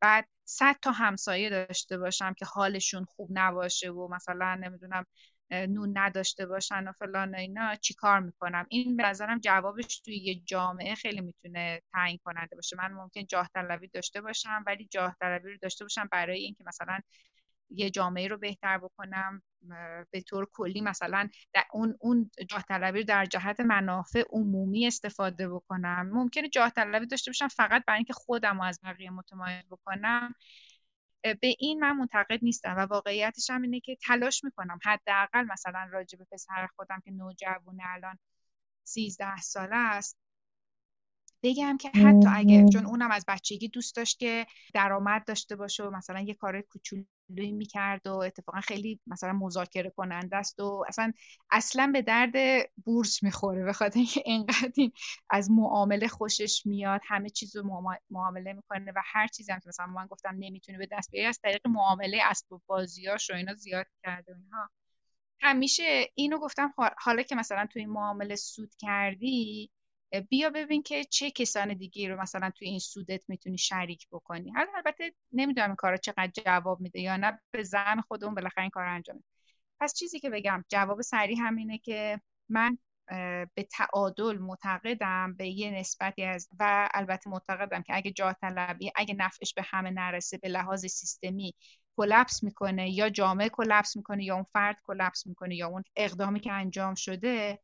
بعد صد تا همسایه داشته باشم که حالشون خوب نباشه و مثلا نمی‌دونم نون نداشته باشن و فلان و اینا چیکار می‌کنم؟ این به نظرم جوابش توی یه جامعه خیلی می‌تونه تعیین کننده باشه. من ممکن جاه طلبی داشته باشم ولی جاه طلبی رو داشته باشم برای اینکه مثلا یه جامعه رو بهتر بکنم به طور کلی مثلا در اون اون جاه طلبی رو در جهت منافع عمومی استفاده بکنم. ممکنه جاه طلبی داشته باشم فقط برای اینکه خودم رو از بقیه متمایز بکنم. به این من منتقد نیستم و واقعیتش هم اینه که تلاش می‌کنم حداقل مثلا راجع به پسر خودم که نوجوانه الان 13 ساله است بگم که حتی اگه چون اونم از بچگی دوست داشت که درآمد داشته باشه و مثلا یه کار کوچولویی می‌کرد و اتفاقا خیلی مثلا مذاکره کننده است و اصلا اصلا به درد بورس می‌خوره به خاطر اینکه انقدر این از معامله خوشش میاد همه چیز رو معامله می‌کنه و هر چیزی هم که مثلا من گفتم نمی‌تونه به دست بیاره از طریق معامله اسباب بازیاش و اینا زیاد کرده اینها. همیشه اینو گفتم حالا که مثلا توی این معامله سود کردی بیا ببین که چه کسان دیگه رو مثلا توی این سودت می‌تونی شریک بکنی. حالا البته نمی‌دونم این کارا چقدر جواب میده یا نه به زن خودمون بالاخره این کار انجام پس چیزی که بگم جواب سریع همینه که من به تعادل معتقدم به یه نسبتی از و البته معتقدم که اگه جاه طلبی اگه نفعش به همه نرسه به لحاظ سیستمی کلپس می‌کنه یا جامعه کلپس می‌کنه یا اون فرد کلپس می‌کنه یا اون اقدامی که انجام شده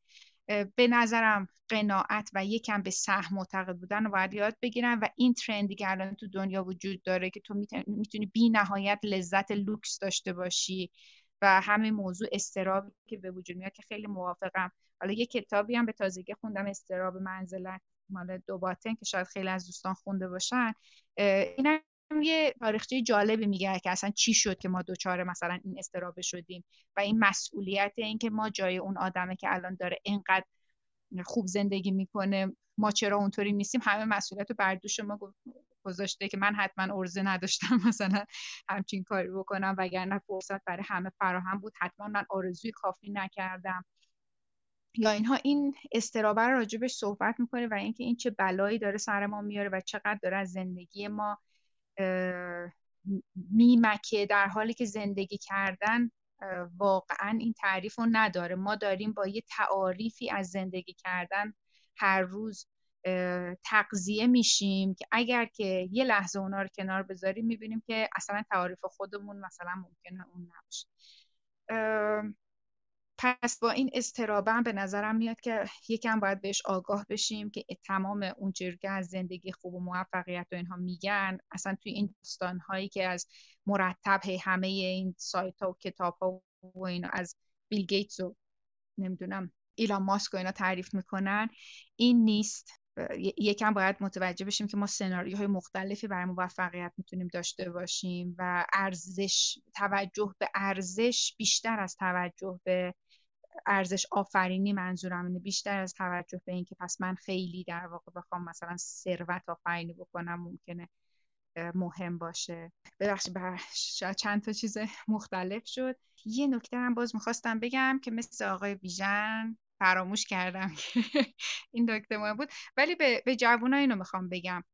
به نظرم قناعت و یکم به سهم معتقد بودن رو باید یاد بگیرن و این ترندی که الان تو دنیا وجود داره که تو می‌تونی بی نهایت لذت لوکس داشته باشی و همین موضوع استرابی که به وجود میاد که خیلی موافقم. حالا یه کتابی هم به تازگی خوندم استراب منزلت مال دوباتن که شاید خیلی از دوستان خونده باشن. این یه تاریخچه جالبی میگه که اصلا چی شد که ما دوچار مثلا این استرابه شدیم و این مسئولیت این که ما جای اون آدمه که الان داره اینقدر خوب زندگی می‌کنه ما چرا اونطوری نیستیم؟ همه مسئولیت رو بر دوش ما گذاشته که من حتما ارزه نداشتم مثلا همچین کاری بکنم وگرنه فرصت برای همه فراهم بود. حتما من آرزوی کافی نکردم. یا اینها این استرابه راجبش صحبت می‌کنه و اینکه این چه بلایی داره سر ما میاره و چقدر داره از زندگی ما میمکه در حالی که زندگی کردن واقعا این تعریف رو نداره. ما داریم با یه تعاریفی از زندگی کردن هر روز تقضیه میشیم که اگر که یه لحظه اونا رو کنار بذاریم می‌بینیم که اصلا تعاریف خودمون مثلا ممکنه اون نباشه. پس با این استرابه به نظرم میاد که یکم باید بهش آگاه بشیم که تمام اون که از زندگی خوب و موفقیت و اینها میگن. اصلا توی این داستان هایی که از مرتب همه این سایت ها و کتاب ها و اینا از بیل گیتس و نمی‌دونم ایلان ماسک و اینا تعریف می‌کنن این نیست. یکم باید متوجه بشیم که ما سناریوهای مختلفی برای موفقیت می‌تونیم داشته باشیم و ارزش توجه به ارزش بیشتر از توجه به ارزش آفرینی منظورم اینه. بیشتر از توجه به اینکه پس من خیلی در واقع بخوام مثلا ثروت آفرینی بکنم ممکنه مهم باشه. ببخشید شاید چند تا چیز مختلف شد. یه نکته هم باز می‌خواستم بگم که مثل آقای بیژن فراموش کردم این نکته مهم بود. ولی به, به جوونا اینو می‌خوام بگم.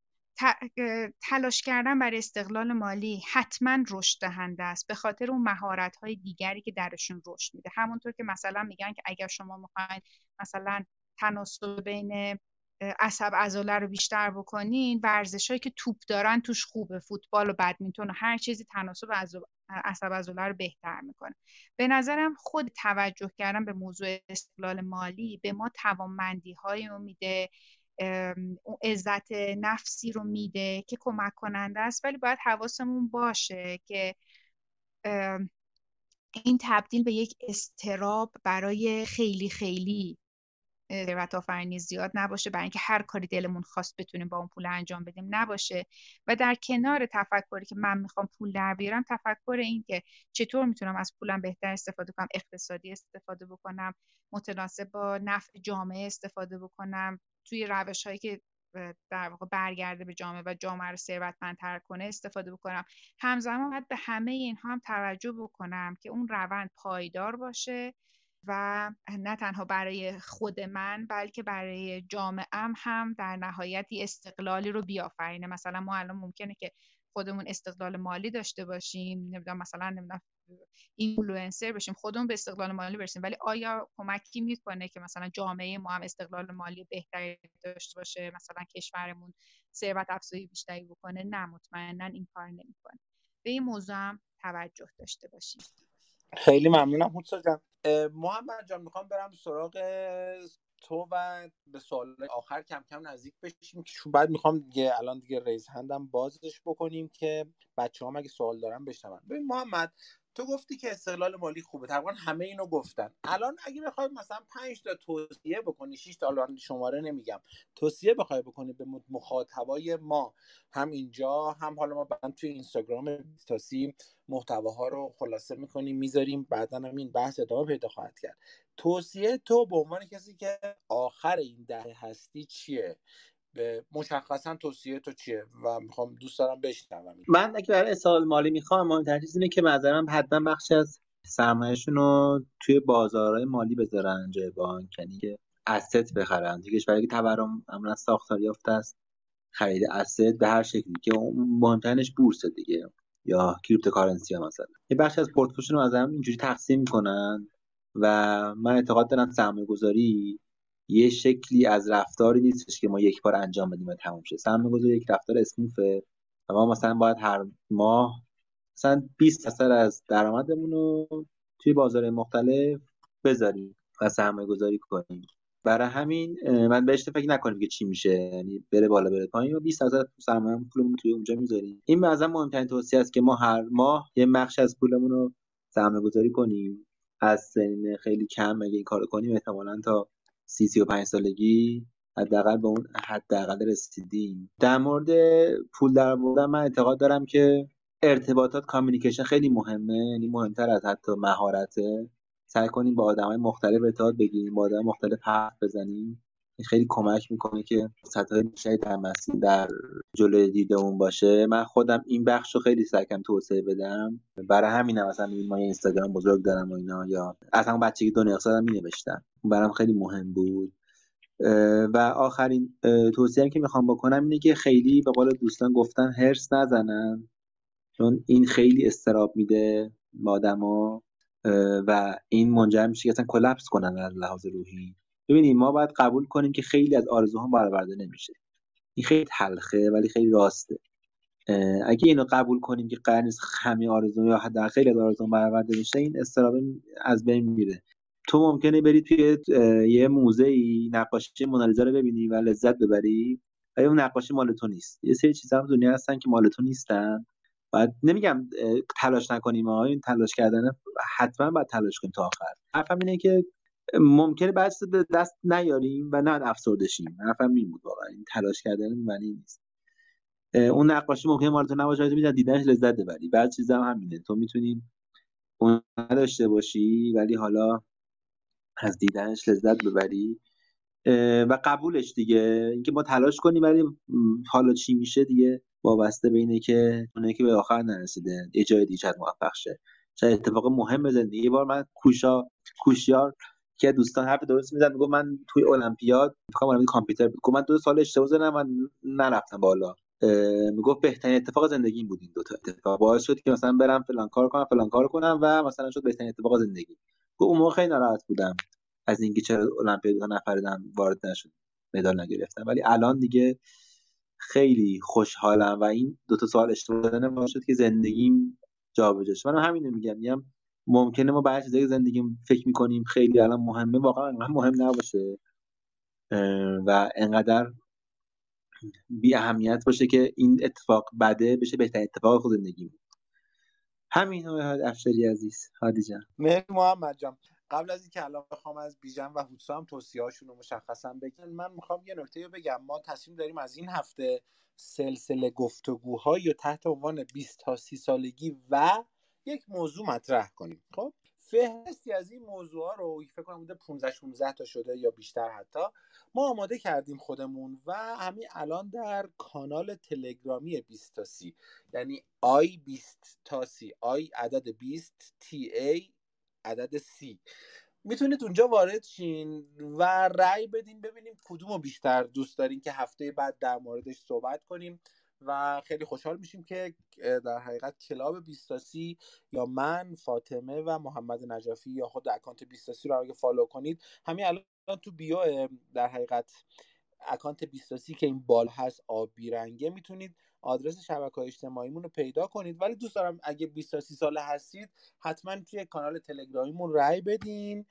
تلاش کردن برای استقلال مالی حتما رشد دهنده است به خاطر اون مهارت های دیگری که درشون رشد میده. همونطور که مثلا میگن که اگر شما می‌خواین مثلا تناسب بین عصب عضله رو بیشتر بکنین ورزش هایی که توپ دارن توش خوبه فوتبال و بدمینتون و هر چیزی تناسب عصب عضله رو بهتر می‌کنه. به نظرم خود توجه کردن به موضوع استقلال مالی به ما توانمندی های میده. اون عزت نفسی رو میده که کمک کننده است ولی باید حواسمون باشه که این تبدیل به یک استراب برای خیلی خیلی ثروت آفرینی زیاد نباشه برای اینکه هر کاری دلمون خواست بتونیم با اون پول انجام بدیم نباشه. و در کنار تفکری که من می‌خوام پول در بیارم تفکر این که چطور می‌تونم از پولم بهتر استفاده کنم اقتصادی استفاده بکنم متناسب با نفع جامعه استفاده بکنم. توی روش هایی که در واقع برگرده به جامعه و جامعه رو ثروتمندتر کنه استفاده بکنم. همزمان باید به همه اینها هم توجه بکنم که اون روند پایدار باشه و نه تنها برای خود من بلکه برای جامعه هم در نهایت استقلالی رو بیافرینه. مثلا ما الان ممکنه که خودمون استقلال مالی داشته باشیم نمی‌دونم مثلا نمی‌دونم اینفلوئنسر بشیم خودمون به استقلال مالی برسیم. ولی آیا کمکی می‌کنه که مثلا جامعه ما هم استقلال مالی بهتری داشته باشه؟ مثلا کشورمون ثروت افزایی بیشتری بکنه؟ نه مطمئنا این کار نمی‌کنه. به این موضوع هم توجه داشته باشیم. خیلی ممنونم حوتسا جان. محمد جان می‌خوام برم سراغ تو و به سوال آخر کم کم نزدیک بشیم. بعد می‌خوام دیگه الان دیگه ریز هندم بازش بکنیم که بچه هم اگه سوال دارن بشنون. ببین محمد تو گفتی که استقلال مالی خوبه. تقریبا همه اینو گفتن. الان اگه بخوای مثلا 5 تا توصیه بکنی 6 تا الان شماره نمیگم. توصیه بخوای بکنی به مخاطبای ما هم اینجا هم حالا ما بعد توی اینستاگرام تاسی محتواها رو خلاصه می‌کنیم می‌ذاریم. بعدا هم این بحث ادامه پیدا خواهد کرد. توصیه تو به عنوان کسی که آخر این دهه هستی چیه؟ به مشخصا توصیه تو چیه و می‌خوام دوست دارم بشنوم. من اگه برای اصال مالی می‌خوام مهمترین اینه که نظرم حتما بخشی از سرمایهشون رو توی بازارهای مالی بذارن جای بانک یعنی که asset بخرن. دیگه برای تورم عملا ساختار یافته است خرید asset به هر شکلی که مهمترینش بورس دیگه یا cryptocurrency ها مثلا. یه بخش از پورتفولیوشون رو از اینجوری تقسیم می‌کنن و من اعتقاد دارم سرمایه گذاری یه شکلی از رفتاری نیستش که ما یک بار انجام بدیم و تموم شه. سرمایه گذاری یک رفتار smooth ه و ما مثلا باید هر ماه مثلا 20 درصد از درآمدمون رو توی بازار مختلف بذاریم و سرمایه گذاری کنیم. برای همین من بهش فکر نکنیم که چی میشه. یعنی بره بالا بره پایین و 20 درصد سرمایه پولمون توی اونجا می‌ذاریم. این مثلا مهمترین توصیه است که ما هر ماه یه بخش از پولمون رو سرمایه گذاری کنیم. از سن خیلی کم اگه این کارو کنیم احتمالا تا سی سی و پنج سالگی حداقل به اون حداقل رسیدیم. در مورد پول در بردن من اعتقاد دارم که ارتباطات کامیونیکیشن خیلی مهمه یعنی مهمتر از حتی مهارته. سعی کنیم با های مختلف ارتباط بگیریم با آدم مختلف حرف بزنیم. خیلی کمک می‌کنه که سطح بیشتری در مسیر در جلوی دیدمون باشه. من خودم این بخش رو خیلی سعی توسعه بدم. برای همینم مثلا ما اینستاگرام بزرگ دارم و اینا یا اصلا بچگی دنیا اقتصادم می نوشتم برام خیلی مهم بود. و آخرین توصیه که می‌خوام بکنم اینه که خیلی به قول دوستان گفتن هرس نزنن چون این خیلی استراب میده به آدما. و این منجر میشه که اصلا کلپس کنن از لحاظ روحی. ببینید ما باید قبول کنیم که خیلی از آرزوها برآورده نمیشه. این خیلی تلخه ولی خیلی راسته. اگه اینو قبول کنیم که قرار نیست همه آرزو یا حداقل خیلی از آرزو برآورده بشه این استراب از بین میره. تو ممکنه بری توی یه موزه ای نقاشی مونالیزا رو ببینی و لذت ببری ولی اون نقاشی مال تو نیست. یه سری چیزا هم دنیا هستن که مال تو نیستن. بعد نمیگم تلاش نکنیم ها این تلاش کردن حتما باید تلاش کنیم تا آخر. حرفم اینه که ممکنه بعد دست نیاریم و نه افسرده شیم حرفم این بود واقعا. این تلاش کردن معنی نیست. اون نقاشی ممکنه مال تو نباشه ولی دیدنش لذت ببری. بعد چیزا هم همینه تو می‌تونی اون نداشته باشی ولی حالا از دیدنش لذت ببری. و قبولش دیگه. اینکه ما تلاش کنیم ولی حالا چی میشه دیگه؟ وابسته به اینه که اونه که به آخر نرسیده یه جای دیگه موفق شه. شاید اتفاق مهم زندگی بار من کوشا کوشیار که دوستان حرف درست می‌زد می‌گفت من توی المپیاد می‌خوام کامپیوتر گفت من دو سال اشتباه زدم من نرفتم بالا. می‌گفت بهترین اتفاق زندگیم بود این دو تا اتفاق. باعث شد که مثلا برم فلان کار کنم فلان کار کنم و مثلا شد بهترین اتفاق زندگی. گفت اون موقع خیلی ناراحت بودم از اینکه چرا المپیاد نفردم وارد نشد مدال نگرفتم. ولی الان دیگه خیلی خوشحالم و این دو تا سوال اشتباه دادن باعث شد که زندگیم جابجا شد من همین میگم میگم ممکنه ما بعضی چیزای زندگیم فکر می‌کنیم خیلی الان مهمه واقعا مهم نباشه. و انقدر بی اهمیت باشه که این اتفاق بده بشه بهترین اتفاق خود زندگی همین افشاری عزیز. هادی جان. محمد جان قبل از اینکه الان بخوام از بیژن و هوتسا هم توصیه هاشون رو مشخصا بگم من می‌خوام یه نکته بگم. ما تصمیم داریم از این هفته سلسله گفتگوهایی رو تحت عنوان 20 تا 30 سالگی و یک موضوع مطرح کنیم. خب فهرستی از این موضوع ها رو فکر کنم بوده 15 16 تا شده یا بیشتر حتی ما آماده کردیم خودمون و همین الان در کانال تلگرامی 20 تا 30 یعنی آی 20 تا 30 آی عدد 20 T A عدد سی. می‌تونید اونجا وارد شین و رأی بدین ببینیم کدوم رو بیشتر دوست دارین که هفته بعد در موردش صحبت کنیم. و خیلی خوشحال میشیم که در حقیقت club بیست‌تاسی یا من فاطمه و محمد نجافی یا خود account بیست‌تاسی رو اگه follow کنید همین الان تو بیو در حقیقت اکانت بیستاسی که این بال هست آبی رنگه می‌تونید آدرس شبکه های اجتماعیمون رو پیدا کنید. ولی دوست دارم اگه 20 تا 30 ساله هستید حتما توی کانال تلگرامیمون رأی بدین.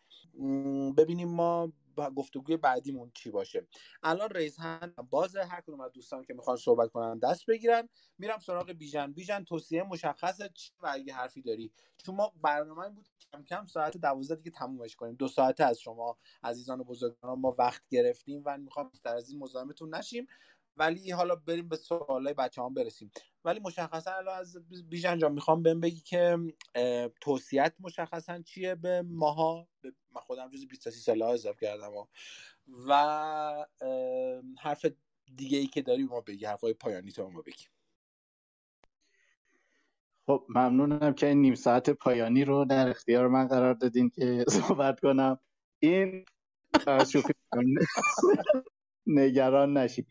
ببینیم ما گفتگوی بعدیمون چی باشه. الان ریز هند باز هر کدوم از دوستان که می‌خوان صحبت کنن دست بگیرن. میرم سراغ بیژن. بیژن توصیه مشخصه و اگه حرفی داری؟ چون ما برنامه بود کم کم ساعت دوازده دیگه تمومش کنیم. دو ساعته از شما عزیزان و بزرگان ما وقت گرفتیم و می‌خوام بیشتر از این مزاحمتون نشیم. ولی حالا بریم به سوالای بچه هم برسیم. ولی مشخصا الان از بیژن جان می‌خوام بهم بگی که توصیت مشخصا چیه به ماها؟ من خودم جز 20 ساله ها اضافه کردم و حرف دیگه ای که داری ما بگی حرفای پایانی تو ما بگی. خب ممنونم که این نیم ساعت پایانی رو در اختیار من قرار دادین که صحبت کنم. این شوخی نگران نشی.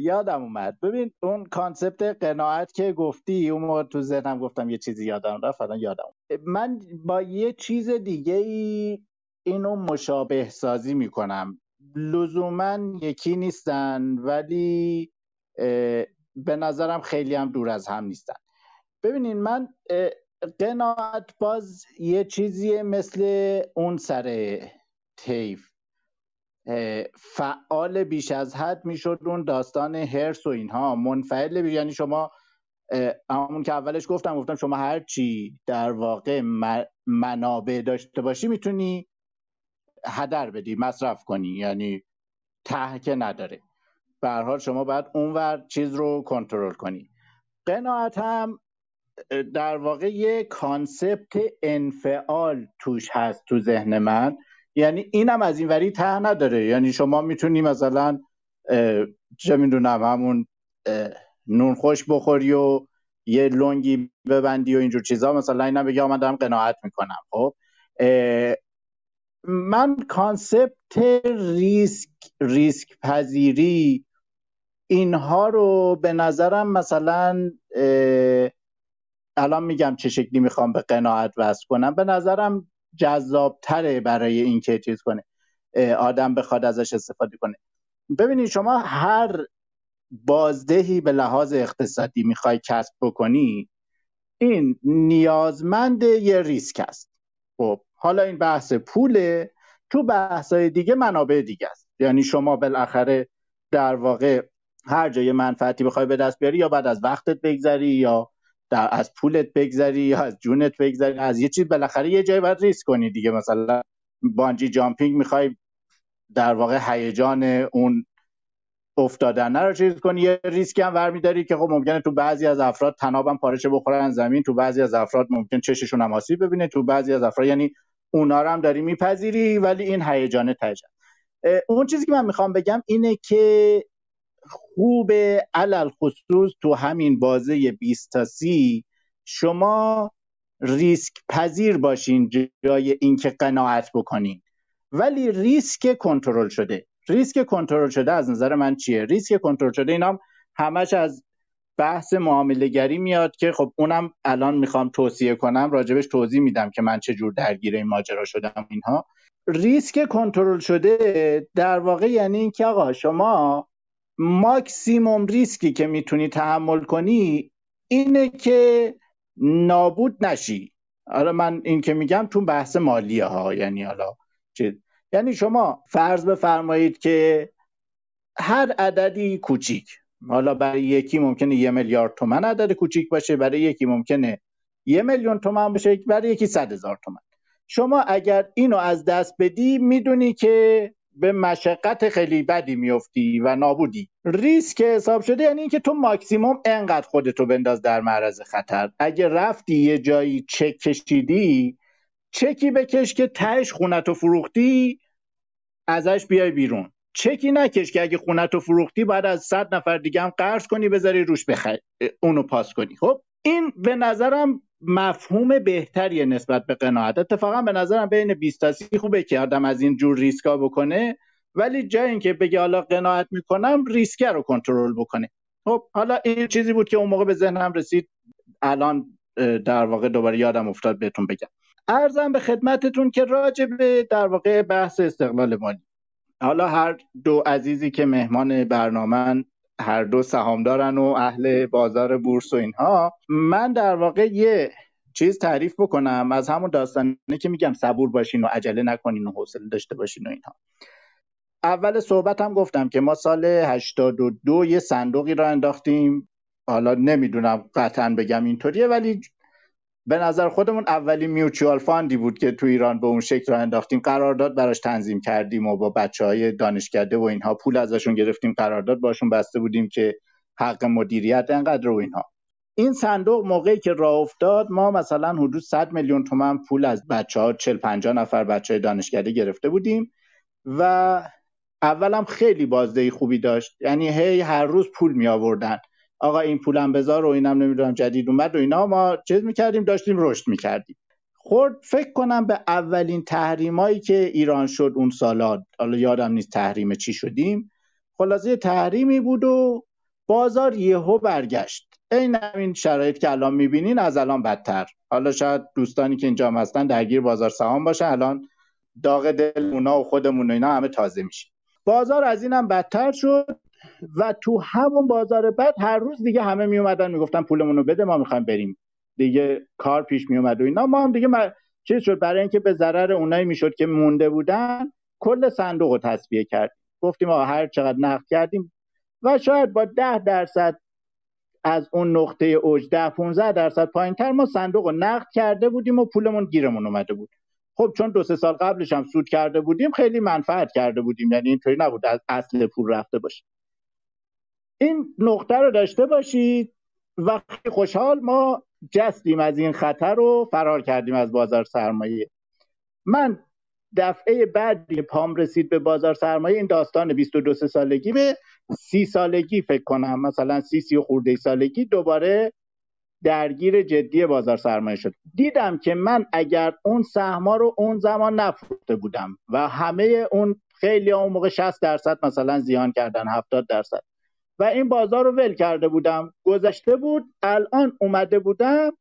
یادم اومد. ببین اون کانسپت قناعت که گفتی اون موقع تو ذهنم گفتم یه چیزی یادم رفت الان یادم من با یه چیز دیگه ای اینو مشابه سازی می‌کنم. لزوما یکی نیستن ولی به نظرم خیلی هم دور از هم نیستن. ببینین من قناعت باز یه چیزی مثل اون سر تیف فعال بیش از حد می‌شد اون داستان هرس و اینها. منفعل بیش یعنی شما همون که اولش گفتم گفتم شما هر چی در واقع منابع داشته باشی می‌تونی هدر بدی مصرف کنی یعنی ته که نداره. به حال شما باید اونور چیز رو کنترل کنی. قناعت هم در واقع یه کانسپت انفعال توش هست تو ذهن من. یعنی اینم از این وری ته نداره. یعنی شما می‌تونی مثلا چه می‌دونم همون نون خوش بخوری و یه لنگی ببندی و اینجور چیزا. مثلا اینم بگی من دارم قناعت می‌کنم خب؟ من concept ریسک ریسک پذیری اینها رو به نظرم مثلا الان میگم چه شکلی می‌خوام به قناعت وصل کنم. به نظرم جذابتره برای اینکه چیز کنه آدم بخواد ازش استفاده کنه. ببینید شما هر بازدهی به لحاظ اقتصادی می‌خوای کسب بکنی این نیازمند یه ریسک است. خب حالا این بحث پوله تو بحثای دیگه منابع دیگه است. یعنی شما بالاخره در واقع هر جای منفعتی بخوای به دست بیاری یا بعد از وقتت بگذری یا در از پولت بگذری یا از جونت بگذری از یه چیز بالاخره یه جایی باید ریسک کنی دیگه. مثلا بانجی جامپینگ می‌خوای در واقع هیجان اون افتادن رو چیز کنی. یه ریسکی هم برمیداری که خب ممکنه تو بعضی از افراد تنابم پارچه بخورن زمین تو بعضی از افراد ممکن چششون هم آسیب ببینه تو بعضی از افراد یعنی اونا رو هم داری میپذیری ولی این هیجان تجن اون چیزی که من می‌خوام بگم اینه که خوب علل خصوص تو همین بازه 20 تا 30 شما ریسک پذیر باشین جای اینکه قناعت بکنین. ولی ریسک کنترل شده. ریسک کنترل شده از نظر من چیه؟ ریسک کنترل شده اینام همش از بحث معامله میاد که خب اونم الان می‌خوام توصیه کنم راجبش توضیح میدم که من چه جور درگیر این ماجرا شدم اینها. ریسک کنترل شده در واقع یعنی اینکه آقا شما ماکسیموم ریسکی که می‌تونی تحمل کنی اینه که نابود نشی. حالا من این که میگم تو بحث مالیه ها یعنی حالا چه یعنی شما فرض بفرمایید که هر عددی کوچیک. حالا برای یکی ممکنه یه میلیارد تومن عدد کوچیک باشه برای یکی ممکنه یه میلیون تومن باشه برای یکی صد هزار تومن. شما اگر اینو از دست بدی می‌دونی که به مشقت خیلی بدی میفتی و نابودی. ریسک حساب شده یعنی اینکه تو ماکسیموم انقدر خودتو بنداز در معرض خطر. اگه رفتی یه جایی چک کشیدی چکی بکش که تهش خونتو فروختی ازش بیای بیرون. چکی نکش که اگه خونتو فروختی باید از صد نفر دیگه هم قرض کنی بذاری روش بخری اونو پاس کنی. خب این به نظرم مفهوم بهتری نسبت به قناعت. اتفاقا به نظرم بین 20 تا 30 خوبه که آدم از این جور ریسکا بکنه ولی جای اینکه بگه حالا قناعت می‌کنم ریسک رو کنترل بکنه. خب حالا این چیزی بود که اون موقع به ذهنم رسید. الان در واقع دوباره یادم افتاد بهتون بگم. ارزم به خدمتتون که راجع به در واقع بحث استقلال مالی. حالا هر دو عزیزی که مهمان برنامه هر دو سهامدارن و اهل بازار بورس و اینها. من در واقع یه چیز تعریف بکنم از همون داستانی که میگم صبور باشین و عجله نکنین و حوصله داشته باشین و اینها. اول صحبت هم گفتم که ما سال 82 یه صندوقی را انداختیم. حالا نمی‌دونم قطعا بگم اینطوریه ولی به نظر خودمون اولی میوچوال فاندی بود که تو ایران به اون شکل را انداختیم. قرارداد براش تنظیم کردیم و با بچه های دانشکده و اینها پول ازشون گرفتیم. قرارداد باشون بسته بودیم که حق مدیریت انقدر و اینها. این صندوق موقعی که راه افتاد ما مثلا حدود 100 میلیون تومن پول از بچه ها 40 50 نفر بچه های دانشکده گرفته بودیم و اولم خیلی بازدهی خوبی داشت. یعنی هی هر روز پول می آوردن آقا این پولم بذار و اینم نمی‌دونم جدید اومد و اینا. ما چیز می‌کردیم داشتیم رشد می‌کردیم. خورد فکر کنم به اولین تحریمایی که ایران شد اون سالات حالا یادم نیست تحریم چی شدیم. خلاصه تحریمی بود و بازار یهو برگشت. این همین شرایط که الان می‌بینین از الان بدتر. حالا شاید دوستانی که اینجا هستن درگیر بازار سهام باشه الان داغ دل اونا و خودمون و اینا همه تازه میشه بازار از اینم بدتر شد. و تو همون بازار بعد هر روز دیگه همه می اومدن می‌گفتن پولمون رو بده ما می‌خوایم بریم. دیگه کار پیش می اومد و اینا. ما هم دیگه چیز شد برای اینکه به ضرر اونایی می‌شد که مونده بودن کل صندوق رو تصفیه کرد گفتیم آقا هر چقدر نقد کردیم و شاید با ده درصد از اون نقطه اوج ده 15 درصد پایین تر ما صندوق رو نقد کرده بودیم و پولمون گیرمون اومده بود. خب چون دو سه سال قبلش هم سود کرده بودیم خیلی منفعت کرده بودیم. یعنی اینطوری نبود از اصل پول رفته باشه. این نقطه رو داشته باشید. و خوشحال ما جستیم از این خطر رو فرار کردیم از بازار سرمایه. من دفعه بعدی پام رسید به بازار سرمایه این داستان 22 سالگی به سی سالگی فکر کنم مثلا سی سی خورده سالگی دوباره درگیر جدی بازار سرمایه شد. دیدم که من اگر اون سهما رو اون زمان نفروخته بودم و همه اون خیلی اون موقع 60 درصد مثلا زیان کردن 70 درصد. و این بازار رو ول کرده بودم. گذشته بود الان اومده بودم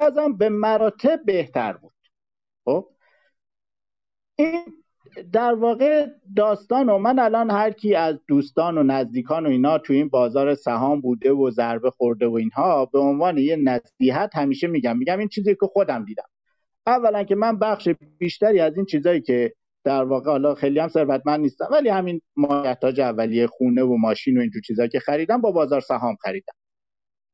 ازم به مراتب بهتر بود. خب؟ این در واقع داستان و من الان هر کی از دوستان و نزدیکان و اینا تو این بازار سهام بوده و ضربه خورده و اینها به عنوان یه نصیحت همیشه میگم. میگم این چیزی که خودم دیدم. اولا که من بخش بیشتری از این چیزایی که در واقع حالا خیلی هم ثروتمند نیستم ولی همین مایحتاج اولیه خونه و ماشین و اینجور چیزا که خریدم با بازار سهام خریدم.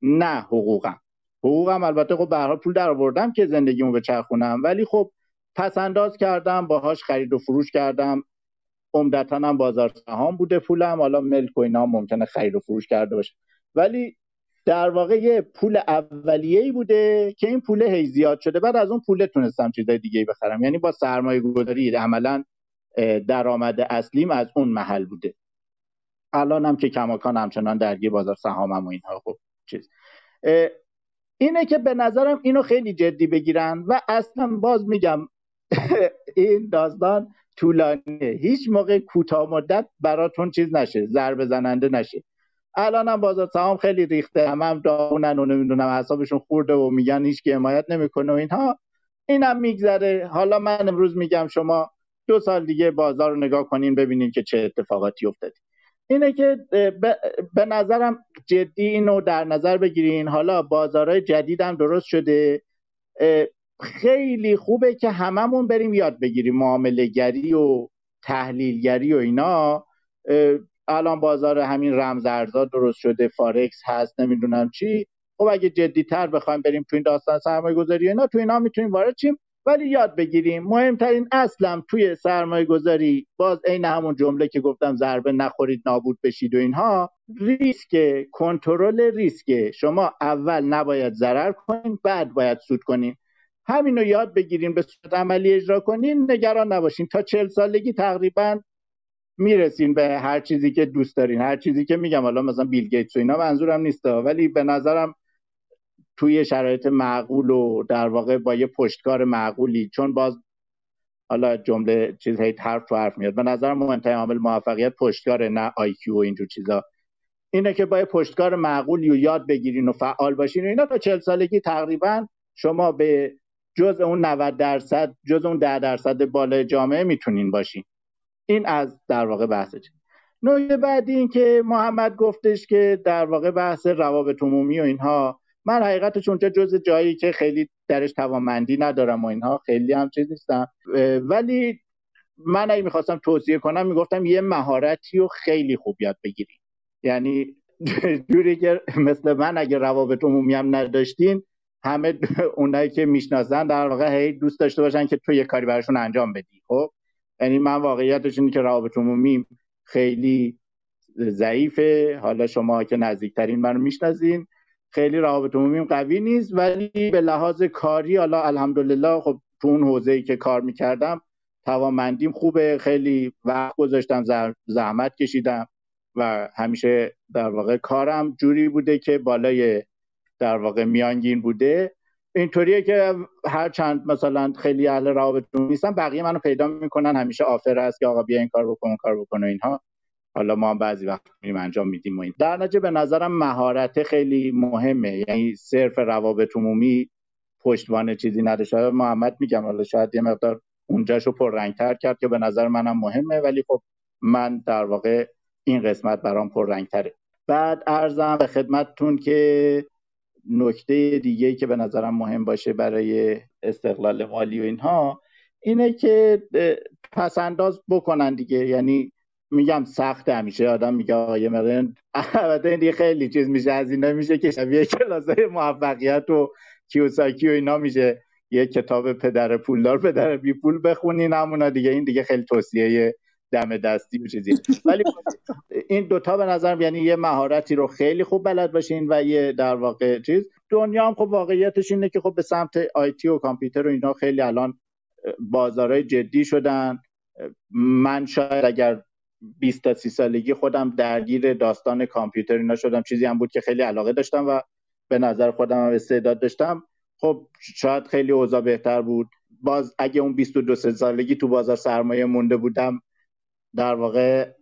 نه حقوقم. حقوقم البته خب به پول در آوردم که زندگیمو بچرخونم ولی خب پس انداز کردم باهاش خرید و فروش کردم. عمدتا هم بازار سهام بوده پولم حالا ملک و اینا ممکنه خرید و فروش کرده باشه. ولی در واقع یه پول اولیه ای بوده که این پول هی زیاد شده. بعد از اون پول تونستم چیزای دیگه بخرم. یعنی با سرمایه گذاری عملا درآمد اصلیم از اون محل بوده. الان هم که کماکان همچنان درگیر بازار سهامم و اینها خب چیز. اینه که به نظرم اینو خیلی جدی بگیرن و اصلا باز میگم این داستان طولانیه. هیچ موقع کوتاه مدت براتون چیز نشه ضربه زننده نشه. الان هم بازار سهام خیلی ریخته هم هم داغونن و نمی‌دونم حسابشون خورده و میگن هیچ که حمایت نمی‌کنه و اینها. اینم میگذره. حالا من امروز میگم شما دو سال دیگه بازار رو نگاه کنین ببینین که چه اتفاقاتی افتاده. اینه که به نظرم جدی اینو در نظر بگیرین. حالا بازارهای جدیدم درست شده. خیلی خوبه که هممون بریم یاد بگیریم معامله گری و تحلیلگری و اینا. الان بازار همین رمزارزها درست شده فارکس هست نمی‌دونم چی. خب اگه جدیتر بخوایم بریم تو این داستان سرمایه گذاری اینا تو اینا می‌تونیم وارد چیم؟ ولی یاد بگیریم مهمترین اصلم توی سرمایه گذاری باز عین همون جمله که گفتم ضربه نخورید نابود بشید و اینها ریسک کنترل ریسک. شما اول نباید ضرر کنین بعد باید سود کنین همین رو یاد بگیریم به صورت عملی اجرا کنین نگران نباشین. تا چل سالگی تقریبا می‌رسین به هر چیزی که دوست دارین. هر چیزی که میگم حالا مثلا بیل گیتس و اینا منظورم نیست ولی به نظرم توی شرایط معقول و در واقع با یه پشتکار معقولی چون باز حالا جمله چیز هی حرف تو حرف میاد. به نظر مهمترین عامل موفقیت پشتکار نه آی کیو و اینجور چیزا. اینه که با یه پشتکار معقولی و یاد بگیرین و فعال باشین و اینا تا چل سالگی تقریبا شما به جز اون 90 درصد جز اون 10 درصد بالای جامعه می‌تونین باشین. این از در واقع بحثش نوع بعدی این که محمد گفتش که در واقع بحث روابط عمومی و اینها من حقیقتش اونجا جز جایی که خیلی درش توانمندی ندارم و اینها خیلی هم چیز نیستم. ولی من اگه می‌خواستم توصیه کنم می‌گفتم یه مهارتی رو خیلی خوب یاد بگیریم یعنی جوری که مثل من اگه روابط عمومی هم نداشتین همه اونایی که می‌شناسن در واقع هی دوست داشته باشن که تو یه کاری براشون انجام بدی خب؟ یعنی من واقعیتش اینه که روابط عمومی خیلی ضعیفه. حالا شما که نزدیکترین منو می‌شناسین خیلی روابط عمومیم قوی نیست ولی به لحاظ کاری حالا الحمدلله خب تو اون حوزه‌ای که کار می‌کردم توانمندیم خوبه. خیلی وقت گذاشتم زحمت کشیدم و همیشه در واقع کارم جوری بوده که بالای در واقع میانگین بوده. اینطوریه که هر چند مثلا خیلی اهل روابط نیستن بقیه منو پیدا می‌کنن همیشه آفر هست که آقا بیا این کار بکن کار بکن و اینها. حالا ما هم بعضی وقت میریم انجام میدیم و این. در نتیجه به نظرم مهارت خیلی مهمه. یعنی صرف روابط عمومی پشتوانه چیزی شاید محمد میگم حالا شاید یه مقدار اونجاشو پررنگتر کرد که به نظر منم مهمه ولی خب من در واقع این قسمت برام پررنگتره. بعد ارزم به خدمتتون که نکته دیگه که به نظرم مهم باشه برای استقلال مالی و اینها اینه که پسنداز بکنن دیگه. یعنی میگم سخت همیشه. آدم میگه آقای مرن البته این خیلی چیز میشه. از اینا میشه که شبیه کلاس های موفقیت و کیوساکی و اینا میشه. یه کتاب پدر پولدار پدر بی پول بخونین همونا دیگه. این دیگه خیلی توصیه دم دستی و چیزی. ولی این دوتا به نظرم یعنی یه مهارتی رو خیلی خوب بلد باشین و یه در واقع چیز. دنیا هم خب واقعیتش اینه که خب به سمت آیتی و کامپیوتر و اینا خیلی الان بازارهای جدی شدن. من شاید اگر 20 تا 30 سالگی خودم درگیر داستان کامپیوتر اینا شدم چیزی هم بود که خیلی علاقه داشتم و به نظر خودم هم استعداد داشتم. خب شاید خیلی اوضاع بهتر بود. باز اگه اون 22 سالگی تو بازار سرمایه مونده بودم در واقع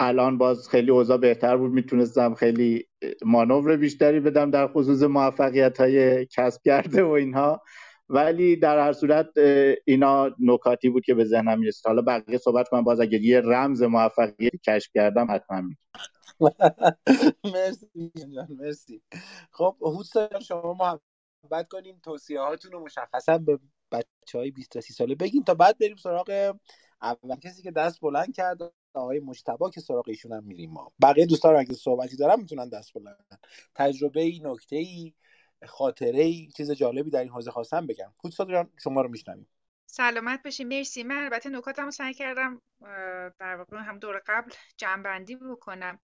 الان باز خیلی اوضاع بهتر بود. می‌تونستم خیلی مانور بیشتری بدم در خصوص موفقیت های کسب کرده و اینها. ولی در هر صورت اینا نکاتی بود که به ذهنم می‌رسید. حالا بقیه صحبت کنم. باز اگر یه رمز موفقیت کشف کردم حتما مرسی مرسی. خب حوس شما محبت کنین. توصیه هاتون رو مشخصا به بچه های 20 30 ساله بگین تا بعد بریم سراغ اول کسی که دست بلند کرد آقای مجتبا که سراغ ایشون هم میریم ما. بقیه دوستان اگه صحبتی دارن می‌تونن دست بلند تجربه ای نکته ای خاطره ای چیز جالبی در این حوزه خواستم بگم. پوتسا جان شما رو میشنویم. سلامت باشی مرسی. من البته نکاتم سعی کردم در واقع هم دور قبل جنبندی بکنم.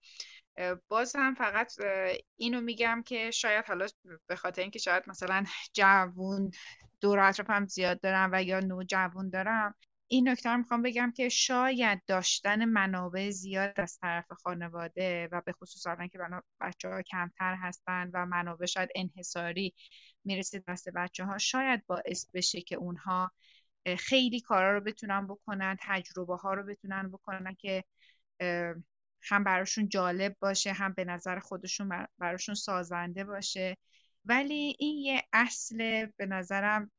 باز هم فقط اینو میگم که شاید حالا به خاطر اینکه شاید مثلا جوون دور اطرافم زیاد دارم و یا نو جوون دارم این نکته رو می‌خوام بگم که شاید داشتن منابع زیاد از طرف خانواده و به خصوص الان که بچه ها کمتر هستن و منابع شاید انحصاری می‌رسه دست بچه ها شاید باعث بشه که اونها خیلی کارا رو بتونن بکنن تجربه ها رو بتونن بکنن که هم براشون جالب باشه هم به نظر خودشون براشون سازنده باشه. ولی این یه اصل به نظرم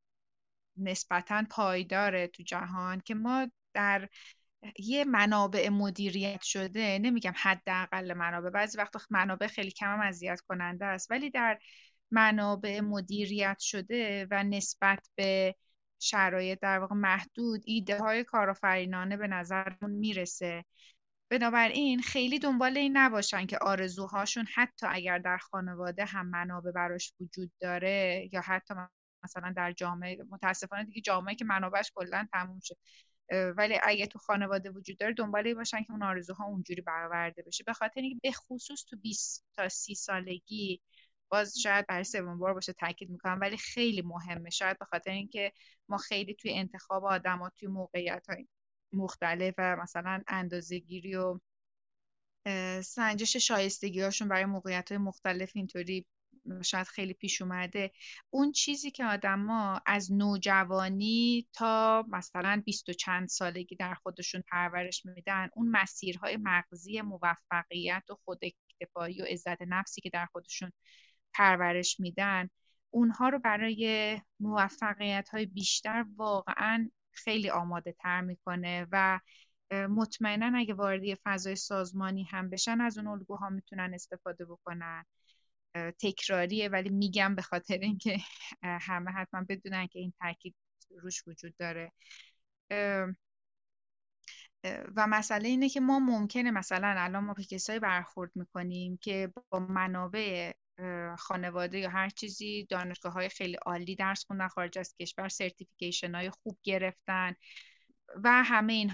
نسبتا پایداره تو جهان که ما در یه منابع مدیریت شده نمیگم حداقل منابع بعضی وقتا منابع خیلی کم هم اذیت کننده است ولی در منابع مدیریت شده و نسبت به شرایط در واقع محدود ایده های کارآفرینانه به نظرمون می‌رسه. بنابراین خیلی دنبال این نباشن که آرزوهاشون حتی اگر در خانواده هم منابع براش وجود داره یا حتی مثلا در جامعه متاسفانه دیگه جامعه که منابعش کلا تموم شد. ولی اگه تو خانواده وجود داره دنبال باشن که اون آرزوها اونجوری برآورده بشه. به خاطر اینکه به خصوص تو 20 تا 30 سالگی باز شاید برای سوم بار باشه تاکید می‌کنم ولی خیلی مهمه. شاید به خاطر اینکه ما خیلی توی انتخاب آدما توی موقعیت های مختلف و مثلا اندازه گیری و سنجش شایستگی هاشون برای موقعیت های مختلف اینطوری شاید خیلی پیش اومده اون چیزی که آدما از نوجوانی تا مثلا بیست و چند سالگی در خودشون پرورش میدن اون مسیرهای مغزی موفقیت و خود اکتفایی و عزت نفسی که در خودشون پرورش میدن اونها رو برای موفقیت های بیشتر واقعا خیلی آماده تر می‌کنه و مطمئنا اگه واردی فضای سازمانی هم بشن از اون الگوها می‌تونن استفاده بکنن. تکراریه ولی میگم به خاطر اینکه همه حتما بدونن که این تاکید روش وجود داره. و مسئله اینه که ما ممکنه مثلا الان ما به کسایی برخورد می‌کنیم که با منابع خانواده یا هر چیزی دانشگاه های خیلی عالی درس خوندن خارج از کشور سرتیفیکیشن های خوب گرفتن و همه این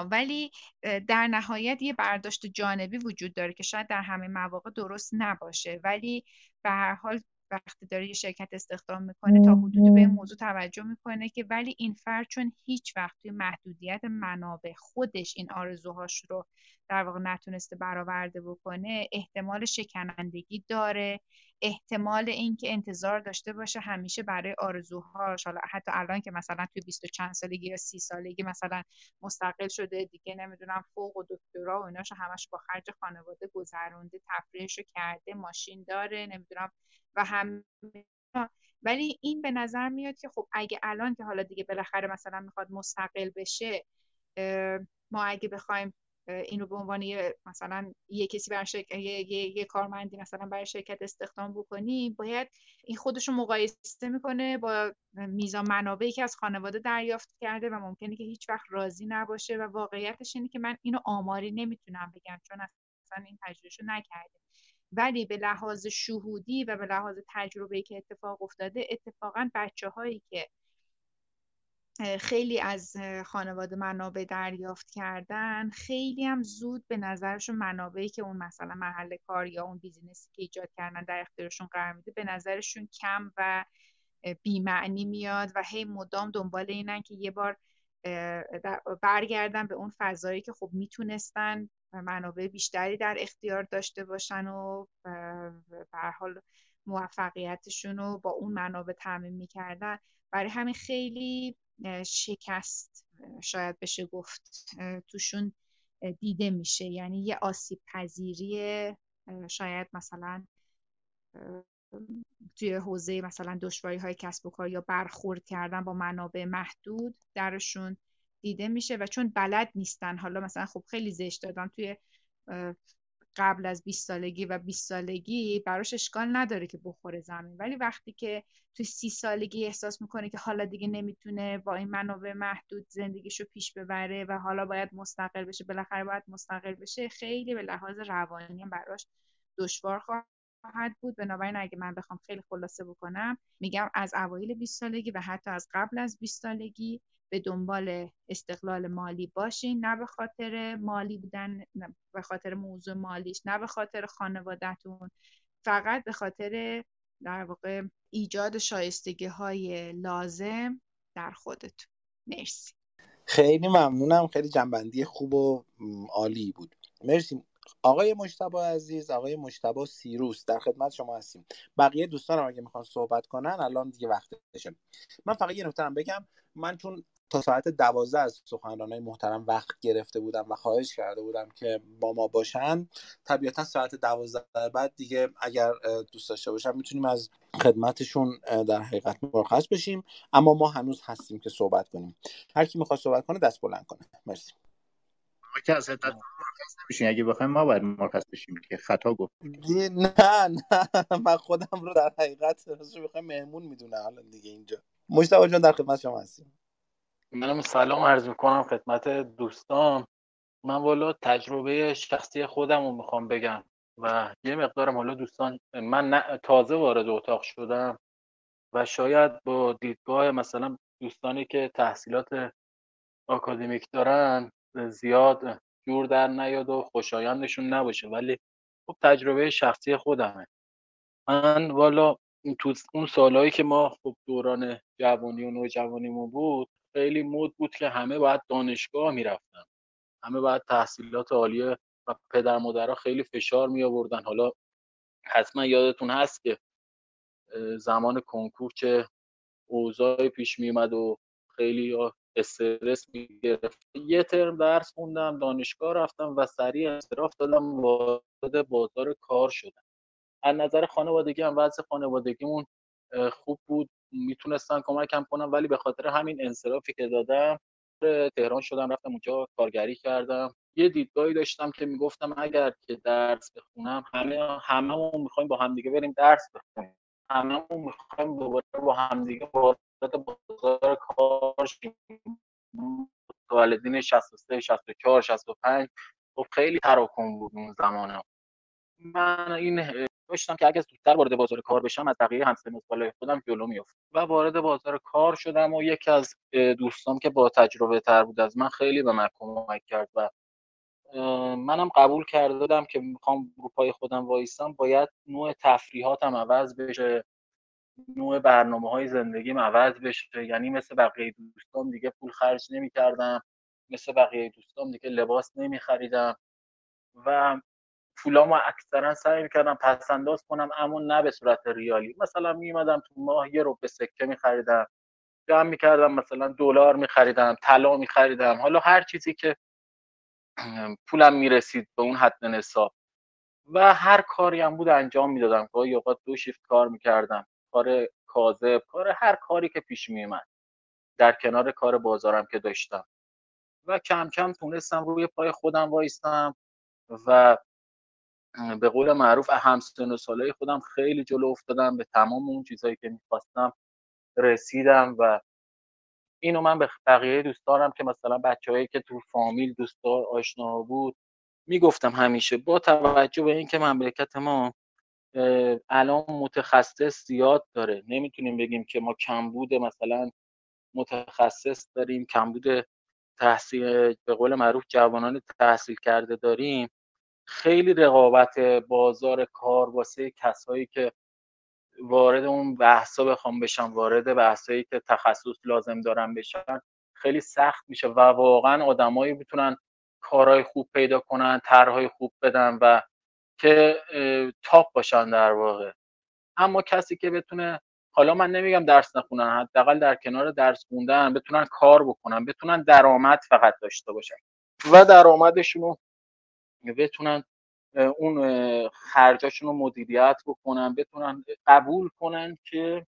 ولی در نهایت یه برداشت جانبی وجود داره که شاید در همه مواقع درست نباشه. ولی به هر حال وقتی داره یه شرکت استخدام می‌کنه تا حدودی به این موضوع توجه می‌کنه که ولی این فرد چون هیچ وقت توی محدودیت منابع خودش این آرزوهاش رو در واقع نتونسته برآورده بکنه احتمال شکنندگی داره احتمال اینکه انتظار داشته باشه همیشه برای آرزوهاش. حالا حتی الان که مثلا توی 20 چند سالگی یا سی سالگی مثلا مستقل شده دیگه نمی‌دونم فوق و دکترا و ایناشو همش با خرج خانواده گذرونده تفریحشو کرده ماشین داره نمی‌دونم و هم ولی این به نظر میاد که خب اگه الان که حالا دیگه بالاخره مثلا می‌خواد مستقل بشه ما اگه بخوایم این رو به عنوان یه مثلا یه کسی برای شرکت یه،, یه،, کارمندی مثلا برای شرکت استخدام بکنی باید این خودش رو مقایسه می‌کنه با میزان منابعی که از خانواده دریافت کرده و ممکنه که هیچ وقت راضی نباشه و واقعیتش اینه که من اینو آماری نمی‌تونم بگم چون اصلا این تجربهشو نکرده. ولی به لحاظ شهودی و به لحاظ تجربه که اتفاق افتاده اتفاقا بچه هایی که خیلی از خانواده منابع دریافت کردن. خیلی هم زود به نظرشون منابعی که اون مثلا محل کار یا اون بیزینسی که ایجاد کردن در اختیارشون قرار میده به نظرشون کم و بیمعنی میاد و هی مدام دنبال اینن که یه بار برگردن به اون فضایی که خب می‌تونستن منابع بیشتری در اختیار داشته باشن و به حال موفقیتشون رو با اون منابع تعمین می‌کردن. برای همین خیلی شکست شاید بشه گفت توشون دیده میشه. یعنی یه آسیب پذیری شاید مثلا توی حوزه مثلا دشواری های کسب و کار یا برخورد کردن با منابع محدود درشون دیده میشه و چون بلد نیستن. حالا مثلا خب خیلی زشت دادن توی قبل از 20 سالگی و 20 سالگی براش اشکال نداره که بخوره زمین. ولی وقتی که توی سی سالگی احساس می‌کنه که حالا دیگه نمی‌تونه با این منابع محدود زندگیشو پیش ببره و حالا باید مستقل بشه بالاخره باید مستقل بشه خیلی به لحاظ روانی براش دشوار خواهد بود. بنابراین اگه من بخوام خیلی خلاصه بکنم میگم از اوایل 20 سالگی و حتی از قبل از 20 سالگی به دنبال استقلال مالی باشین نه به خاطر مالی بودن نه به خاطر موضوع مالیش نه به خاطر خانوادهتون فقط به خاطر در واقع ایجاد شایستگی های لازم در خودتون مرسی. خیلی ممنونم. خیلی جنبندی خوب و عالی بود. مرسی. آقای مشتبه عزیز آقای مشتبه سیروس در خدمت شما هستیم. بقیه دوستانم اگه می‌خوان صحبت کنن الان دیگه وقتشه. من فقط یه نکته بگم. من چون تا ساعت دوازده از های محترم وقت گرفته بودم و خواهش کرده بودم که با ما باشن. طبیعتا ساعت دوازده بعد دیگه اگر دوست داشته باشم می‌تونیم از خدمتشون در حقیقت مرخص بشیم. اما ما هنوز هستیم که صحبت کنیم. هر کی می‌خواد صحبت کنه دست بلند کنه. مرسی. ما که از مرخص نمیشیم. اگه بخوایم ما باید مرخص بشیم که خطا گفت نه نه. من خودم رو در حقیقت بخوایم مهمون می‌دونه الان دیگه اینجا. مشتاق جان در خدمت شما هستیم. منم سلام عرض می‌کنم خدمت دوستان. من والا تجربه شخصی خودم رو می‌خوام بگم و یه مقدارم حالا دوستان من تازه وارد اتاق شدم و شاید با دیدگاه مثلا دوستانی که تحصیلات آکادمیک دارن زیاد جور در نیاد و خوشایندشون نباشه ولی خب تجربه شخصی خودمه. من والا تو اون سالهایی که ما خب دوران جوانی و نوجوانیمون بود خیلی مود بود که همه باید دانشگاه می‌رفتن. همه باید تحصیلات عالیه و پدر مادرها خیلی فشار می آوردن حالا حتما یادتون هست که زمان کنکور چه اوضاعی پیش می اومد و خیلی استرس می گرفت یه ترم درس خوندم دانشگاه رفتم و سریع انصراف دادم وارد بازار کار شدم. از نظر خانوادگی هم وضع خانوادگیمون خوب بود. می‌تونستن کمکم کنم ولی به خاطر همین انصرافی که دادم تهران شدم رفتم اونجا کارگری کردم. یه دیدگاهی داشتم که می‌گفتم اگر که درس بخونم همه هممون می‌خوایم با همدیگه بریم درس بخونیم. هممون می‌خوایم دوباره با همدیگه وارد بازار کار شیم. والدین 63 64 65 خب خیلی تراکم بود اون زمان. من این داشتم که اگه زودتر وارد بازار کار بشم از بقیه همسن سال خودم جلو میافتم. و وارد بازار کار شدم و یکی از دوستام که با تجربه تر بود از من خیلی به من کمک کرد و منم قبول کرده که می‌خوام رو پای خودم وایستم. باید نوع تفریحاتم عوض بشه نوع برنامه های زندگیم عوض بشه. یعنی مثل بقیه دوستام دیگه پول خرج نمی کردم مثل بقیه دوستام دیگه لباس نمی خریدم و پولامو اکثرا سعی می‌کردم پس انداز کنم اما نه به صورت ریالی. مثلا میمدم تو ماه یه رو به سکه میخریدم جمع می‌کردم مثلا دلار میخریدم طلا میخریدم حالا هر چیزی که پولم می‌رسید به اون حد نصاب و هر کاری هم بود انجام می‌دادم. گاهی اوقات دو شیفت کار می‌کردم. کار کاذب کار هر کاری که پیش میومد در کنار کار بازارم که داشتم. و کم کم تونستم روی پای خودم وایستم و به قول معروف همسن و سالهای خودم خیلی جلو افتادم به تمام اون چیزهایی که می‌خواستم رسیدم و اینو من به بقیه دوستانم که مثلا بچههایی که تو فامیل دوستا آشنا بود می‌گفتم همیشه با توجه به اینکه مملکت ما الان متخصص زیاد داره. نمی‌تونیم بگیم که ما کمبود مثلا متخصص داریم کمبود تحصیل به قول معروف جوانان تحصیل کرده داریم. خیلی رقابت بازار کار واسه کسایی که وارد اون بحثا بخوام بشن وارد بحثایی که تخصص لازم دارن بشن خیلی سخت میشه و واقعا آدمایی می‌تونن کارهای خوب پیدا کنن طرحهای خوب بدن و که تاپ باشن در واقع. اما کسی که بتونه حالا من نمیگم درس نخونن حداقل در کنار درس خوندن بتونن کار بکنن بتونن درآمد فقط داشته باشن. و درآمدشون بتونن اون خرجاشون رو مدیریت بکنن بتونن قبول کنن که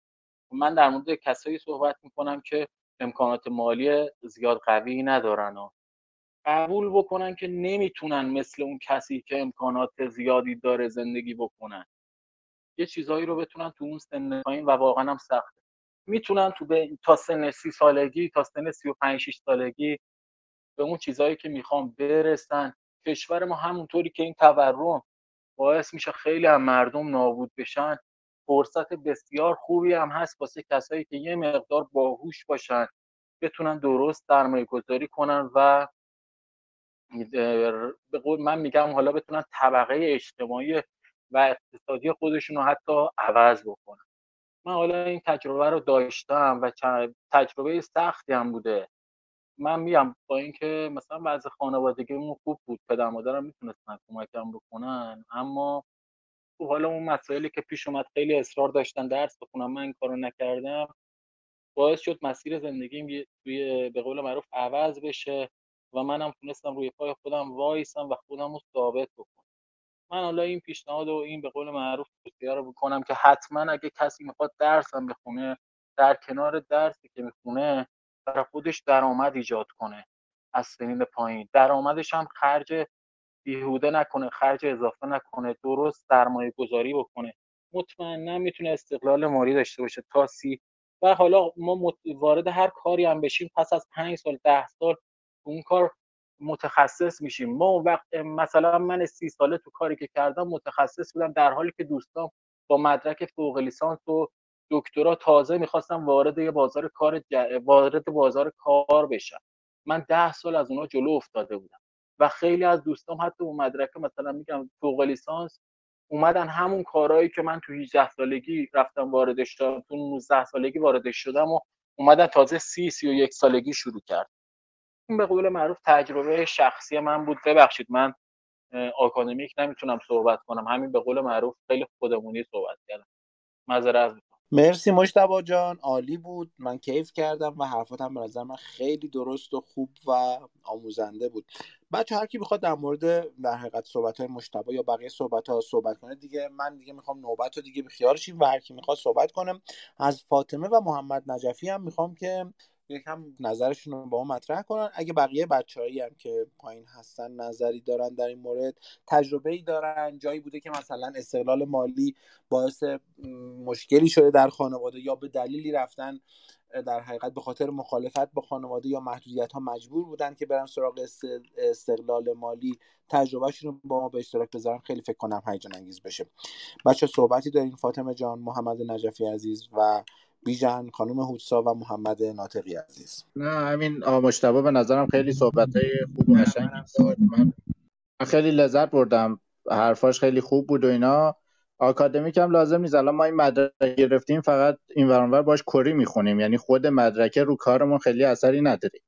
من در مورد کسایی صحبت می‌کنم که امکانات مالی زیاد قوی ندارن و قبول بکنن که نمی‌تونن مثل اون کسی که امکانات زیادی داره زندگی بکنن. یه چیزهایی رو بتونن تو اون سن پایین و واقعا هم سخته. می‌تونن تو به تا سن سی سالگی تا سن سی و پنج سالگی به اون چیزهایی که می‌خوام برسن. کشور ما همونطوری که این تورم باعث میشه خیلی هم مردم نابود بشن. فرصت بسیار خوبی هم هست واسه کسایی که یه مقدار باهوش باشن بتونن درست سرمایه گذاری کنن و من میگم حالا بتونن طبقه اجتماعی و اقتصادی خودشون رو حتی عوض بکنن. من حالا این تجربه رو داشتم و تجربه سختی هم بوده. من میگم با اینکه مثلا بعض خانوادگیمون خوب بود پدر مادرم می‌تونستن کمکم بکنن اما تو حالا اون مسائلی که پیش اومد خیلی اصرار داشتن درس بخونم من این کارو نکردم باعث شد مسیر زندگیم توی به قول معروف عوض بشه و منم تونستم روی پای خودم وایسم و خودم رو ثابت بکنم. من حالا این پیشنهاد و این به قول معروف توصیه رو بکنم که حتما اگه کسی می‌خواد درسم بخونه در کنار درسی که می‌خونه برای خودش درآمد ایجاد کنه. از سنین پایین. درآمدش هم خرج بیهوده نکنه خرج اضافه نکنه درست سرمایه گذاری بکنه. مطمئنا می‌تونه استقلال مالی داشته باشه تا سی. و حالا ما وارد هر کاری هم بشیم پس از پنج سال ده سال اون کار متخصص میشیم. ما وقت مثلا من سی ساله تو کاری که کردم متخصص بودم در حالی که دوستان با مدرک فوق لیسانس و دکترا تازه می‌خواستم وارد یه بازار کار وارد بازار کار بشم من ده سال از اونا جلو افتاده بودم و خیلی از دوستام حتی اون مدرک مثلا میگم فوق لیسانس اومدن همون کارهایی که من تو 18 سالگی رفتم واردش شدم تو 19 سالگی واردش شدم و اومدن تازه سی سی و یک سالگی شروع کرد. این به قول معروف تجربه شخصی من بود. ببخشید من آکادمیک نمی‌تونم صحبت کنم. همین به قول معروف خیلی خودمونی صحبت کردم. معذرت مرسی مشتبا جان عالی بود. من کیف کردم و حرفاتم به نظر من خیلی درست و خوب و آموزنده بود. بچه هر کی بخواد در مورد در حقیقت صحبت های مشتبا یا بقیه صحبت ها صحبت کنه دیگه من دیگه می‌خوام نوبت رو دیگه به و هر کی می‌خواد صحبت کنم. از فاطمه و محمد نجفی هم می‌خوام که یکم نظرشون رو با ما مطرح کنن. اگه بقیه بچههایی هم که پایین هستن نظری دارن در این مورد تجربه ای دارن جایی بوده که مثلا استقلال مالی باعث مشکلی شده در خانواده یا به دلیلی رفتن در حقیقت به خاطر مخالفت با خانواده یا محدودیت ها مجبور بودن که برن سراغ استقلال مالی تجربهشون رو با ما به اشتراک بذارن. خیلی فکر کنم هیجان انگیز بشه. بچه صحبتی دارین. فاطمه جان محمد نجفی عزیز و بیژن خانم هوتسا و محمد ناطقی عزیز. نه همین مشتبه به نظرم خیلی صحبت خوب و قشنگ من خیلی لذت بردم. حرفاش خیلی خوب بود و اینا. آکادمیک هم لازم نیست. الان ما این مدرک گرفتیم فقط این ورانور باش کری می‌خونیم. یعنی خود مدرکه رو کارمون خیلی اثری نداره.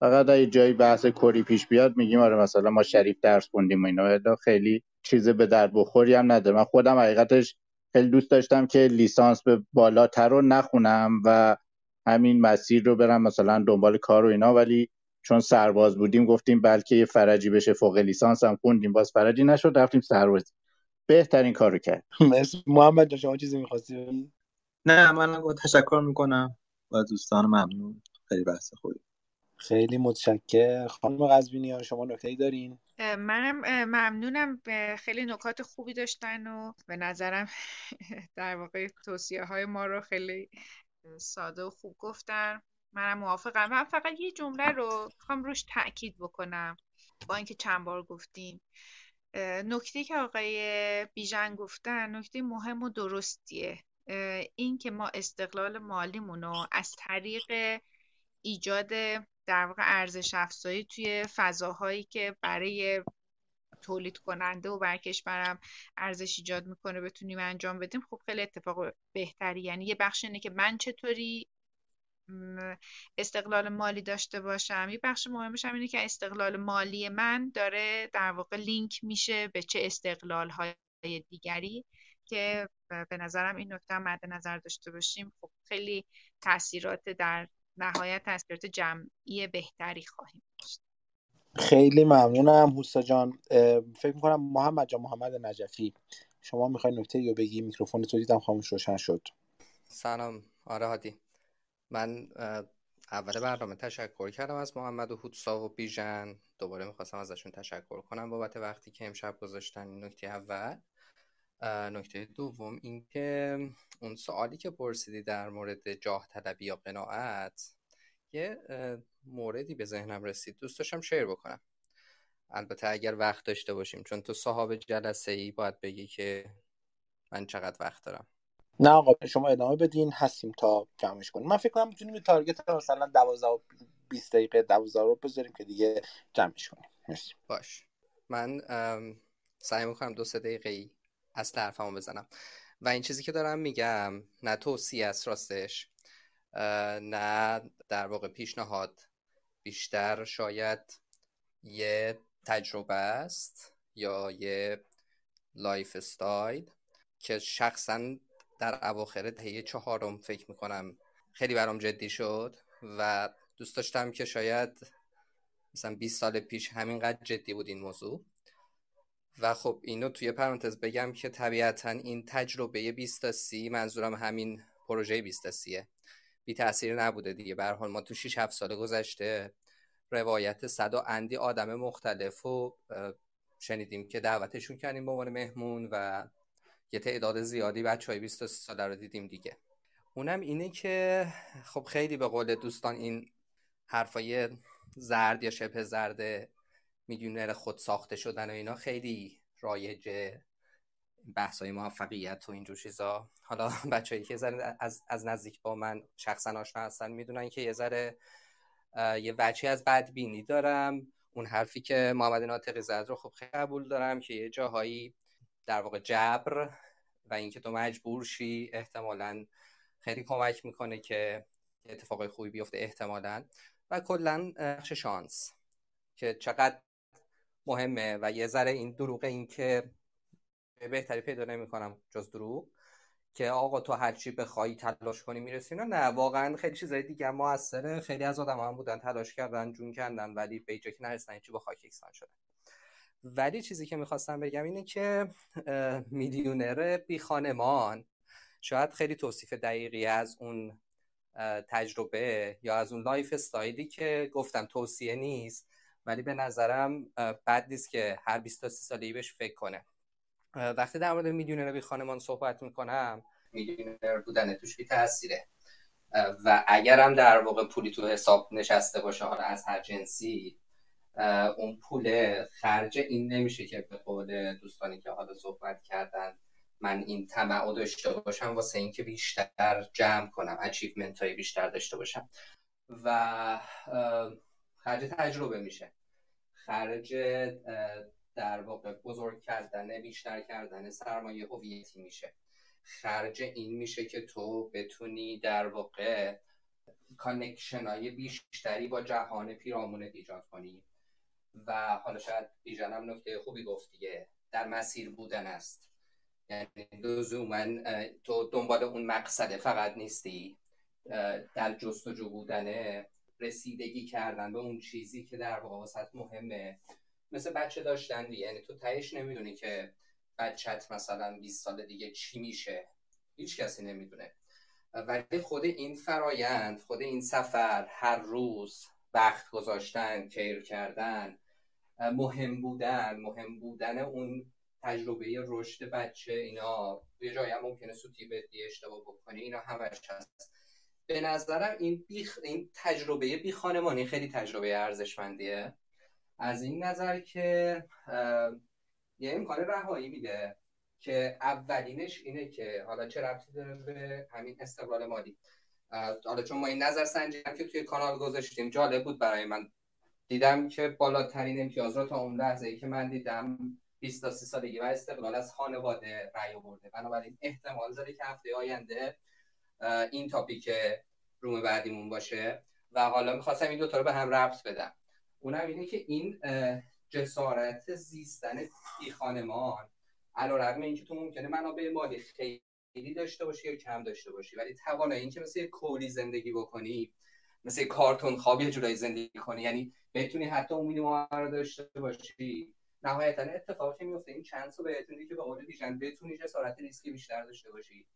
فقط اگه جایی بحث کری پیش بیاد میگیم آره مثلا ما شریف درس خوندیم و اینا. خیلی چیز به درد بخوری هم نداره. من خودم حقیقتش خیلی دوست داشتم که لیسانس به بالاتر رو نخونم و همین مسیر رو برم مثلا دنبال کار و اینا. ولی چون سرباز بودیم گفتیم بلکه یه فرجی بشه فوق لیسانس هم خوندیم. باز فرجی نشد رفتیم سربازی بهترین کارو کرد. مرسی. محمد شما چیزی می‌خواستی نه من تشکر می‌کنم. و دوستان ممنون. خیلی بحث خوبی. خیلی متشکر خانم قزوینی شما نکته دارین؟ منم ممنونم. خیلی نکات خوبی داشتن و به نظرم در واقع توصیه های ما رو خیلی ساده و خوب گفتن. منم موافقم. من فقط یه جمله رو می‌خوام روش تاکید بکنم. با اینکه چند بار گفتیم. نکته که آقای بیژن گفتن نکته مهم و درستیه. این که ما استقلال مالیمون رو از طریق ایجاد در واقع ارزش افزایی توی فضاهایی که برای تولید کننده و بر کشورم ارزش ایجاد می‌کنه بتونیم انجام بدیم خب خیلی اتفاق بهتری. یعنی یه بخش اینه که من چطوری استقلال مالی داشته باشم. یه بخش مهمش هم اینه که استقلال مالی من داره در واقع لینک میشه به چه استقلال های دیگری که به نظرم این نکته مد نظر داشته باشیم. خب خیلی تاثیرات در نهایت تاثیرات جمعی بهتری خواهیم داشت. خیلی ممنونم حوسا جان. فکر می‌کنم محمد جان محمد نجفی. شما می‌خوای نکته یا بگی؟ میکروفون تو دیدم خاموش روشن شد. سلام. آره هادی. من اول برنامه تشکر کردم از محمد و هوتسا و بیژن. دوباره می‌خواستم ازشون تشکر کنم بابت وقتی که امشب گذاشتن نکته اول. نکته دوم اینکه اون سوالی که پرسیدی در مورد جاه طلبی یا قناعت یه موردی به ذهنم رسید. دوست داشتم شیر بکنم. البته اگر وقت داشته باشیم چون تو صاحب جلسه ای باید بگی که من چقدر وقت دارم. نه آقا شما ادامه بدین. هستیم تا جمعش کنیم. من فکر کنم می‌تونیم تارگت مثلا 12 و 20 دقیقه 12 رو بذاریم که دیگه جمعش کنیم. مرسی. باش. من سعی می‌کنم دو سه دقیقه ای از حرفمو بزنم. و این چیزی که دارم میگم نه توصیه است راستش نه در واقع پیشنهاد. بیشتر شاید یه تجربه است یا یه lifestyle که شخصا در اواخر دهه چهارم فکر می‌کنم خیلی برام جدی شد و دوست داشتم که شاید مثلا 20 سال پیش همینقدر جدی بود این موضوع. و خب اینو توی پرانتز بگم که طبیعتا این تجربه 20 تا 30 منظورم همین پروژه 20 تا 30 بی تاثیر نبوده دیگه. به حال ما تو 6 7 سال گذشته روایت صد و اندی آدم مختلف و شنیدیم که دعوتشون کردیم به عنوان مهمون و یه تعداد زیادی بچه های 20 ساله رو دیدیم دیگه. اونم اینه که خب خیلی به قول دوستان این حرفای زرد یا شبه زرد میلیونر خود ساخته شدن و اینا خیلی رایجه بحث های موفقیت و اینجور چیزا. حالا بچه‌ای که از, از نزدیک با من شخصا آشنا هستن می‌دونن که یه ذره یه وجهی از بدبینی دارم. اون حرفی که محمد ناطقی زد رو خب قبول دارم که یه جاهایی در واقع جبر و اینکه تو مجبور شی احتمالا خیلی کمک می‌کنه که اتفاقای خوبی بیفته احتمالا. و کلا نقش شانس که چقدر مهمه و یه ذره این دروغ این که بهتری پیدا نمی‌کنم جز دروغ که آقا تو هرچی بخوای تلاش کنی می‌رسی. نه واقعا خیلی چیزای دیگه موثره. خیلی از آدم هم بودن تلاش کردن جون کندن ولی به که نرسن چی با خاک یکسان شدن. ولی چیزی که می‌خواستم بگم اینه که میلیونر بی خانمان شاید خیلی توصیف دقیقی از اون تجربه یا از اون lifestyle ی که گفتم توصیه نیست. ولی به نظرم بد نیست که هر 20 تا 30 سالگی بهش فکر کنه. وقتی در مورد میلیونر بی خانمان صحبت می‌کنم میلیونر بودن توش بی تاثیره و اگرم در واقع پولی تو حساب نشسته باشه حالا از هر جنسی اون پول خرج این نمیشه که به قول دوستانی که حالا صحبت کردن من این طمع داشته باشم واسه اینکه بیشتر جمع کنم اچیومنت های بیشتر داشته باشم. و خرج تجربه میشه. خرج در واقع بزرگ کردن بیشتر کردن سرمایه هویتی میشه. خرج این میشه که تو بتونی در واقع connection های بیشتری با جهان پیرامون ایجاد کنی. و حالا شاید ایجان هم نکته خوبی گفت دیگه در مسیر بودن است. یعنی لزوما تو دنبال اون مقصد فقط نیستی. در جستجو بودن رسیدگی کردن به اون چیزی که در واقع مهمه. مثل بچه داشتن دیگه. یعنی تو تهش نمی‌دونی که بچت مثلا 20 سال دیگه چی میشه. هیچ کسی نمی‌دونه. ولی خود این فرایند خود این سفر هر روز وقت گذاشتن کیر کردن مهم بودن مهم بودن اون تجربه رشد بچه اینا یه جایی هم ممکنه سوتی بدی اشتباه بکنی اینا همش هست. به نظرم این, بیخ... این تجربه بی خانمانی خیلی تجربه ارزشمندیه. از این نظر که یه امکان رهایی میده که اولینش اینه که حالا چه ربطی داره به همین استقلال مالی. حالا چون ما این نظر سنجی که توی کانال گذاشتیم جالب بود برای من. دیدم که بالاترین امتیاز رو تا اون لحظه ای که من دیدم 20 تا 30 سالگی و استقلال از خانواده رأی آورده. بنابراین احتمال داره که هفته آینده این تاپیک روم بعدیمون باشه. و حالا می‌خواستم این دوتا رو به هم ربط بدم. اونم اینه که این جسارت زیستن بی خانمان علا رقم اینکه تو ممکنه منابع مالی خیلی داشته باشی یا کم داشته باشی ولی توانایی اینکه مثل کولی زندگی بکنی مثل کارتون خواب یه جورایی زندگی کنی یعنی بتونی حتی اون مینیمم رو داشته باشی. نهایتا اتفاقی میفته این چند سو بهتونی که به قول دیجن بتونی جسارت ریسکی بیشتر داشته باشی.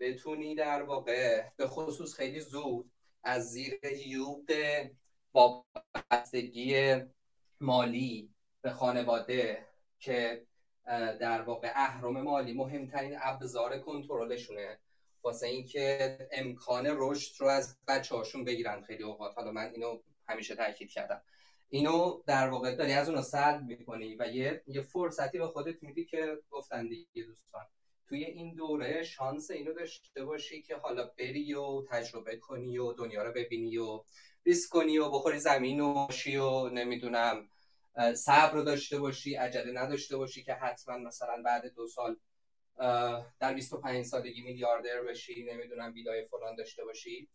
بتونی در واقع به خصوص خیلی زود از زیر یوب وابستگی مالی به خانواده که در واقع اهرام مالی مهمترین ابزار کنترلشونه. واسه اینکه امکان رشد رو از بچه هاشون بگیرن خیلی اوقات. حالا من اینو همیشه تاکید کردم. اینو در واقع داری از اونو سلب می‌کنی و یه یه فرصتی به خودت میدی که گفتن دیگه دوستان. توی این دوره شانس اینو داشته باشی که حالا بری و تجربه کنی و دنیا رو ببینی و ریسک کنی و بخوری زمین و باشی و نمی‌دونم صبر رو داشته باشی عجله نداشته باشی که حتما مثلا بعد دو سال در 25 سالگی میلیاردر بشی نمی‌دونم بیدای فلان داشته باشی.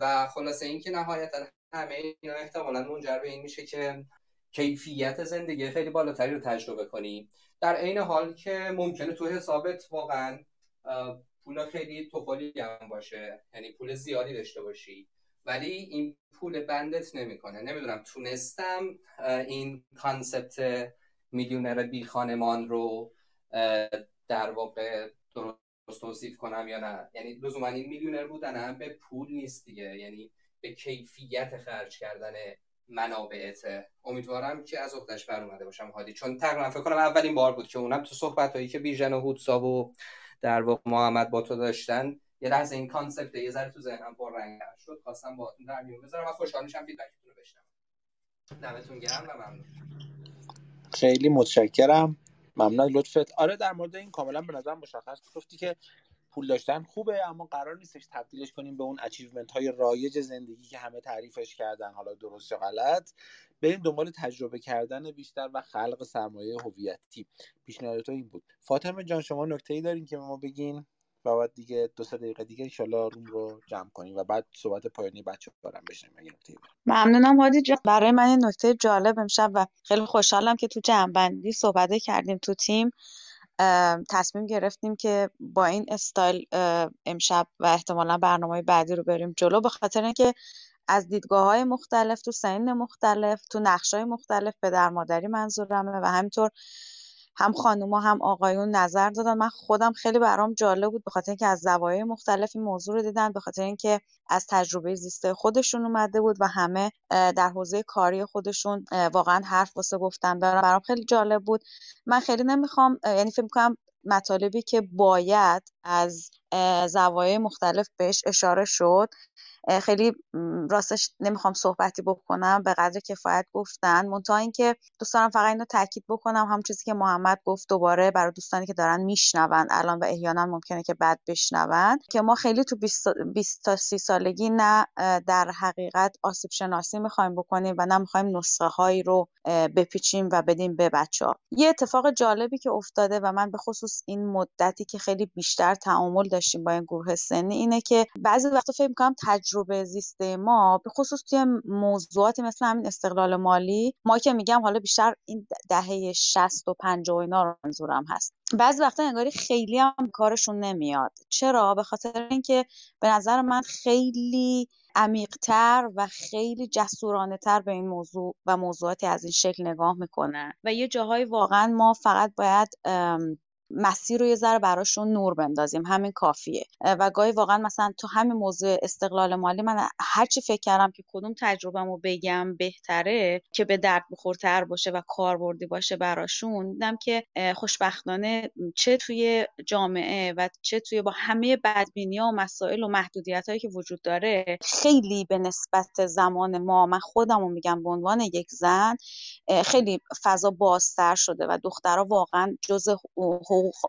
و خلاصه اینکه نهایتا همه اینا احتمالا منجر به این میشه که کیفیت زندگی خیلی بالاتری رو تجربه کنی. در عین حال که ممکنه تو حسابت واقعا پول خیلی توپالی هم باشه یعنی پول زیادی داشته باشی ولی این پول بندت نمی‌کنه. نمی‌دونم تونستم این concept میلیونر بی خانمان رو در واقع درست توصیف کنم یا نه. یعنی لزوما این میلیونر بودن به پول نیست دیگه. یعنی به کیفیت خرج کردن منابعت. امیدوارم که از عهدش بر اومده باشم هادی. چون تقریبا فکر کنم اولین بار بود که اونم تو صحبت هایی که بیژن و هودسا و در واقع محمد با تو داشتن. یه لحظه این concept یه ذره تو ذهنم پر رنگ شد. خواستم باهاتون در میون بذارم و خوشحال میشم feedback تون رو بشنوم. دمتون گرم و ممنون. خیلی متشکرم. ممنون لطفت. آره در مورد این کاملا به نظر مشخص گفتی که پول داشتن خوبه اما قرار نیستش تبدیلش کنیم به اون achievement های رایج زندگی که همه تعریفش کردن. حالا درست یا غلط؟ بریم دنبال تجربه کردن بیشتر و خلق سرمایه هویتی. پیشنهاد تو این بود. فاطمه جان شما نکته ای دارین که ما بگین؟ و بعد دیگه دو سه دقیقه دیگه انشالله روم رو جمع کنیم و بعد صحبت پایانی بچه دارم بشنیم اگه نکته ممنونم هادی جان. برای من نکته جالب امشب و خیلی خوشحالم که تو جمعبندی صحبت کردیم تو تیم. تصمیم گرفتیم که با این استایل امشب و احتمالا برنامه بعدی رو بریم جلو. به خاطر اینکه از دیدگاه های مختلف تو سنین مختلف تو نقش های مختلف به در مادری منظورمه و همینطور هم خانوما هم آقایون نظر دادن. من خودم خیلی برام جالب بود به خاطر اینکه از زوایای مختلف این موضوع رو دیدن به خاطر اینکه از تجربه زیسته خودشون اومده بود و همه در حوزه کاری خودشون واقعا حرف واسه گفتن دارن. برام خیلی جالب بود. من خیلی نمی‌خوام یعنی فکر کنم مطالبی که باید از زوایای مختلف بهش اشاره شد خیلی راستش نمی‌خوام صحبتی بکنم به قدر کفایت گفتن. منتها اینکه دوست دارم فقط اینو تاکید بکنم هم چیزی که محمد گفت دوباره برای دوستانی که دارن میشنون. الان و احیانا ممکنه که بعد بشنون. که ما خیلی تو 20 تا 30 سالگی نه در حقیقت آسیب شناسی می‌خوایم بکنیم و نه می‌خوایم نسخه هایی رو بپیچیم و بدیم به بچه ها یه اتفاق جالبی که افتاده و من به خصوص این مدتی که خیلی بیشتر تعامل داشتیم با این گروه سنی اینه که بعضی وقتا فکر می‌کنم تجربه زیست ما به خصوص توی موضوعاتی مثل همین استقلال مالی ما که میگم حالا بیشتر این دهه 60 و 50 و اینا رو منظورم هست. بعضی وقتا انگاری خیلی هم کارشون نمیاد. چرا؟ به خاطر اینکه به نظر من خیلی عمیقتر و خیلی جسورانه تر به این موضوع و موضوعاتی از این شکل نگاه می‌کنن. و یه جاهایی واقعا ما فقط باید مسیر رو یه ذره براشون نور بندازیم. همین کافیه. و گاهی واقعا مثلا تو همین موضوع استقلال مالی من هرچی فکر کردم که کدوم تجربهمو بگم بهتره که به درد بخورتر باشه و کاربردی باشه براشون دیدم که خوشبختانه چه توی جامعه و چه توی با همه بدبینی و مسائل و محدودیت هایی که وجود داره خیلی به نسبت زمان ما من خودم رو میگم به عنوان یک زن خیلی فضا بازتر شده و دخترها واقعا جز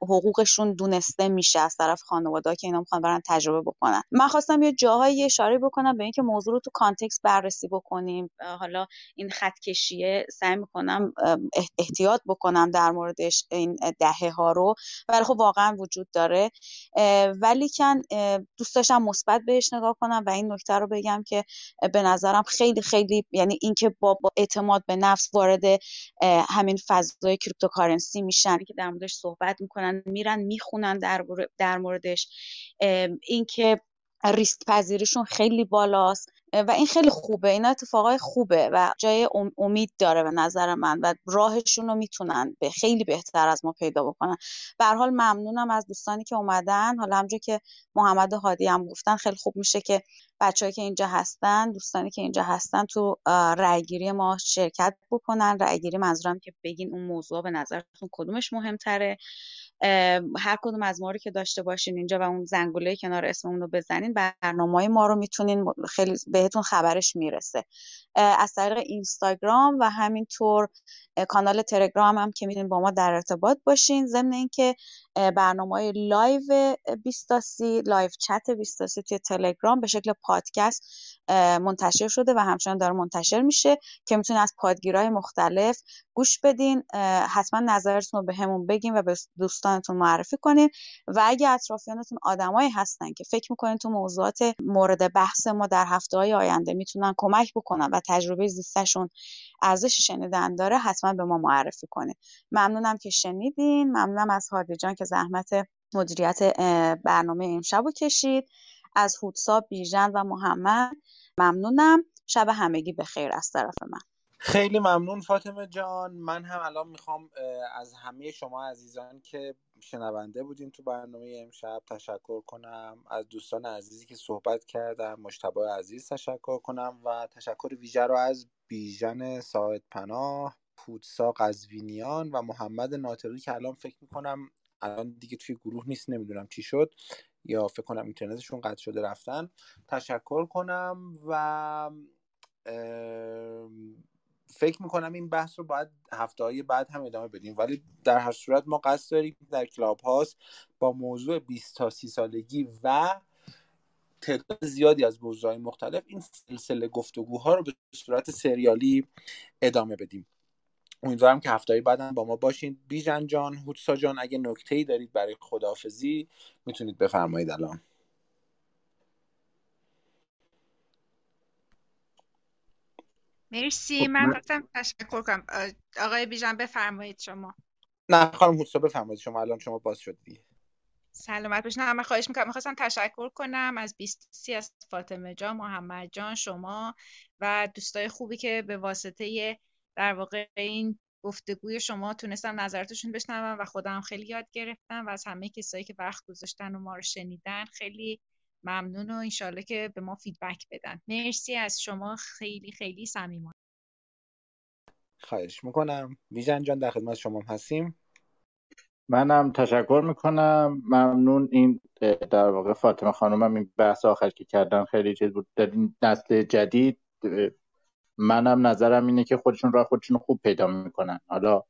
حقوقشون دونسته میشه از طرف خانواده که اینا می‌خوان برن تجربه بکنن. من خواستم یه جاهایی اشاره بکنم به اینکه موضوع رو تو کانتکست بررسی بکنیم. حالا این خط کشیه سعی می‌کنم احتیاط بکنم در موردش این دهه ها رو. ولی خب واقعا وجود داره. ولیکن دوست داشتم مثبت بهش نگاه کنم و این نکته رو بگم که به نظرم خیلی خیلی یعنی اینکه با, با اعتماد به نفس وارد همین فضای cryptocurrency میشن. که در موردش صحبت می‌کنن میرن می‌خونن در, در موردش. اینکه ریسک پذیریشون خیلی بالاست. و این خیلی خوبه. اینا اتفاقای خوبه و جای امید داره به نظر من و راهشون رو می‌تونن به خیلی بهتر از ما پیدا بکنن. به حال ممنونم از دوستانی که اومدن. حالا همجور که محمد و هادی هم گفتن خیلی خوب میشه که بچههایی که اینجا هستن دوستانی که اینجا هستن تو رأیگیری ما شرکت بکنن. رأیگیری منظورم که بگین اون موضوع به نظرتون کدومش مهمتره؟ هر کدوم از ما رو که داشته باشین اینجا و اون زنگوله کنار اسممون رو بزنین برنامه ما رو می‌تونین خیلی بهتون خبرش می‌رسه. از طریق اینستاگرام و همینطور کانال تلگرام هم که می‌تونین با ما در ارتباط باشین. ضمن اینکه برنامه live بیستاسی live chat بیستاسی توی تلگرام به شکل پادکست منتشر شده و همچنان داره منتشر میشه که می‌تونین از پادگیرهای مختلف گوش بدین. حتما نظرتون رو بهمون بگین و به دوستانتون معرفی کنین و اگه اطرافیانتون آدمایی هستن که فکر می‌کنین تو موضوعات مورد بحث ما در هفته های آینده می‌تونن کمک بکنن و تجربه زیسته‌شون ارزش شنیدن داره حتما به ما معرفی کنین. ممنونم که شنیدین. ممنونم از هادی جان که زحمت مدیریت برنامه امشب رو کشید. از هودسا بیژن و محمد ممنونم. شب همگی به خیر از طرف من. خیلی ممنون فاطمه جان. من هم الان می‌خوام از همه شما عزیزان که شنونده بودین تو برنامه امشب تشکر کنم. از دوستان عزیزی که صحبت کردم مشتبه عزیز تشکر کنم و تشکر ویژه رو از بیژن ساعد پناه پودسا قزوینیان و محمد ناطقی که الان فکر می‌کنم الان دیگه توی گروه نیست نمی‌دونم چی شد یا فکر کنم اینترنتشون قطع شده رفتن. تشکر کنم و فکر می‌کنم این بحث رو باید هفته های بعد هم ادامه بدیم. ولی در هر صورت ما قصد داریم در کلاب هاست با موضوع 20 تا 30 سالگی و تعداد زیادی از موضوعهای مختلف این سلسله گفتگوها رو به صورت سریالی ادامه بدیم. امیدوارم که هفته بعدم با ما باشین. بیژن جان هوتسا جان اگه نکته ای دارید برای خداحافظی می‌تونید بفرمایید الان. مرسی. خب، من خواستم تشکر کنم. آقای بیژن بفرمایید شما. نه خانم هوتسا بفرمایید. شما الان شما باز شدی سلامت باشین. همه خواهش می‌کنم. می‌خواستم تشکر کنم از بیستی از فاطمه جان محمد جان شما و دوستای خوبی که به واسطه در واقع این گفتگوی شما تونستم نظراتشون بشنوم و خودم خیلی یاد گرفتم و از همه کسایی که وقت گذاشتن و ما رو شنیدن خیلی ممنون و انشالله که به ما فیدبک بدن. مرسی از شما خیلی خیلی صمیمانه. خواهش می‌کنم. ویژن جان در خدمت شما هستیم. منم تشکر می‌کنم. ممنون. این در واقع فاطمه خانومم این بحث آخر که کردن خیلی چیز بود. در نسل جدید منم نظرم اینه که خودشون را خودشون خوب پیدا می‌کنن. حالا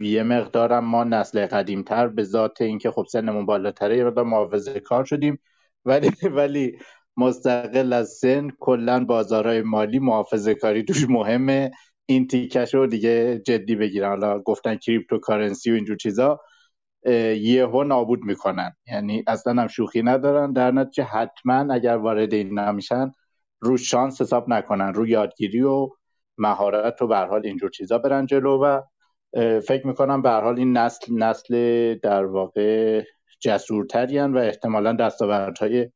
یه مقدارم ما نسل قدیمتر به ذات اینکه خب سنمون بالاتره یه مقدار محافظه کار شدیم. ولی ولی مستقل از سن کلا بازارهای مالی محافظه کاری توش مهمه. این تیکش رو دیگه جدی بگیرن. حالا گفتن cryptocurrency و اینجور چیزا یهو نابود می‌کنن. یعنی اصلا هم شوخی ندارن. در نتیجه حتما اگر وارد این نمیشن رو شانس حساب نکنن. رو یادگیری و مهارت و به حال اینجور چیزا برن جلو و فکر می‌کنم به حال این نسل نسل در واقع جسورتری و احتمالا دستاوردهای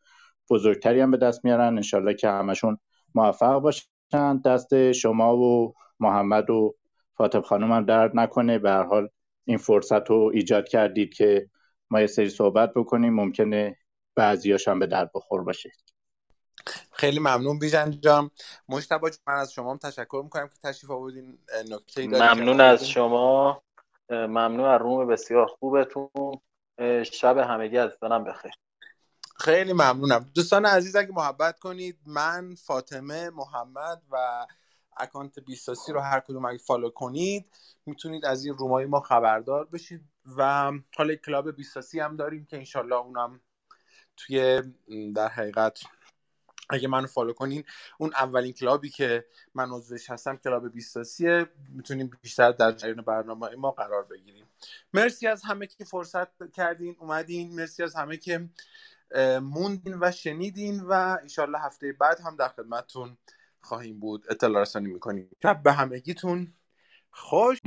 بزرگتری هم به دست میارن. انشالله که همشون موفق باشن. دست شما و محمد و فاطب خانم هم درد نکنه. به حال این فرصت رو ایجاد کردید که ما یه سری صحبت بکنیم. ممکنه بعضیاش هم به درد بخور باشه. خیلی ممنون بیژن جان مشتبه من از شما هم تشکر می‌کنم که تشریف آوردین نکته ممنون از شما. ممنون از روم بسیار خوبتون. شب همگی از دانم بخیر. خیلی ممنونم. دوستان عزیز اگه محبت کنید من فاطمه محمد و اکانت بیستاسی رو هر کدوم اگه فالو کنید می‌تونید از این رومای ما خبردار بشید و حالا club بیستاسی هم داریم که انشالله اونم توی در حقیقت اگه منو follow کنین اون اولین club ی که من عضوش هستم club بیستاسیه. می‌تونین بیشتر در جریان برنامه ما قرار بگیریم مرسی از همه که فرصت کردین اومدین. مرسی از همه که موندین و شنیدین و ایشالله هفته بعد هم در خدمتتون خواهیم بود. اطلاع رسانی می‌کنیم. شب به همگیتون. خوش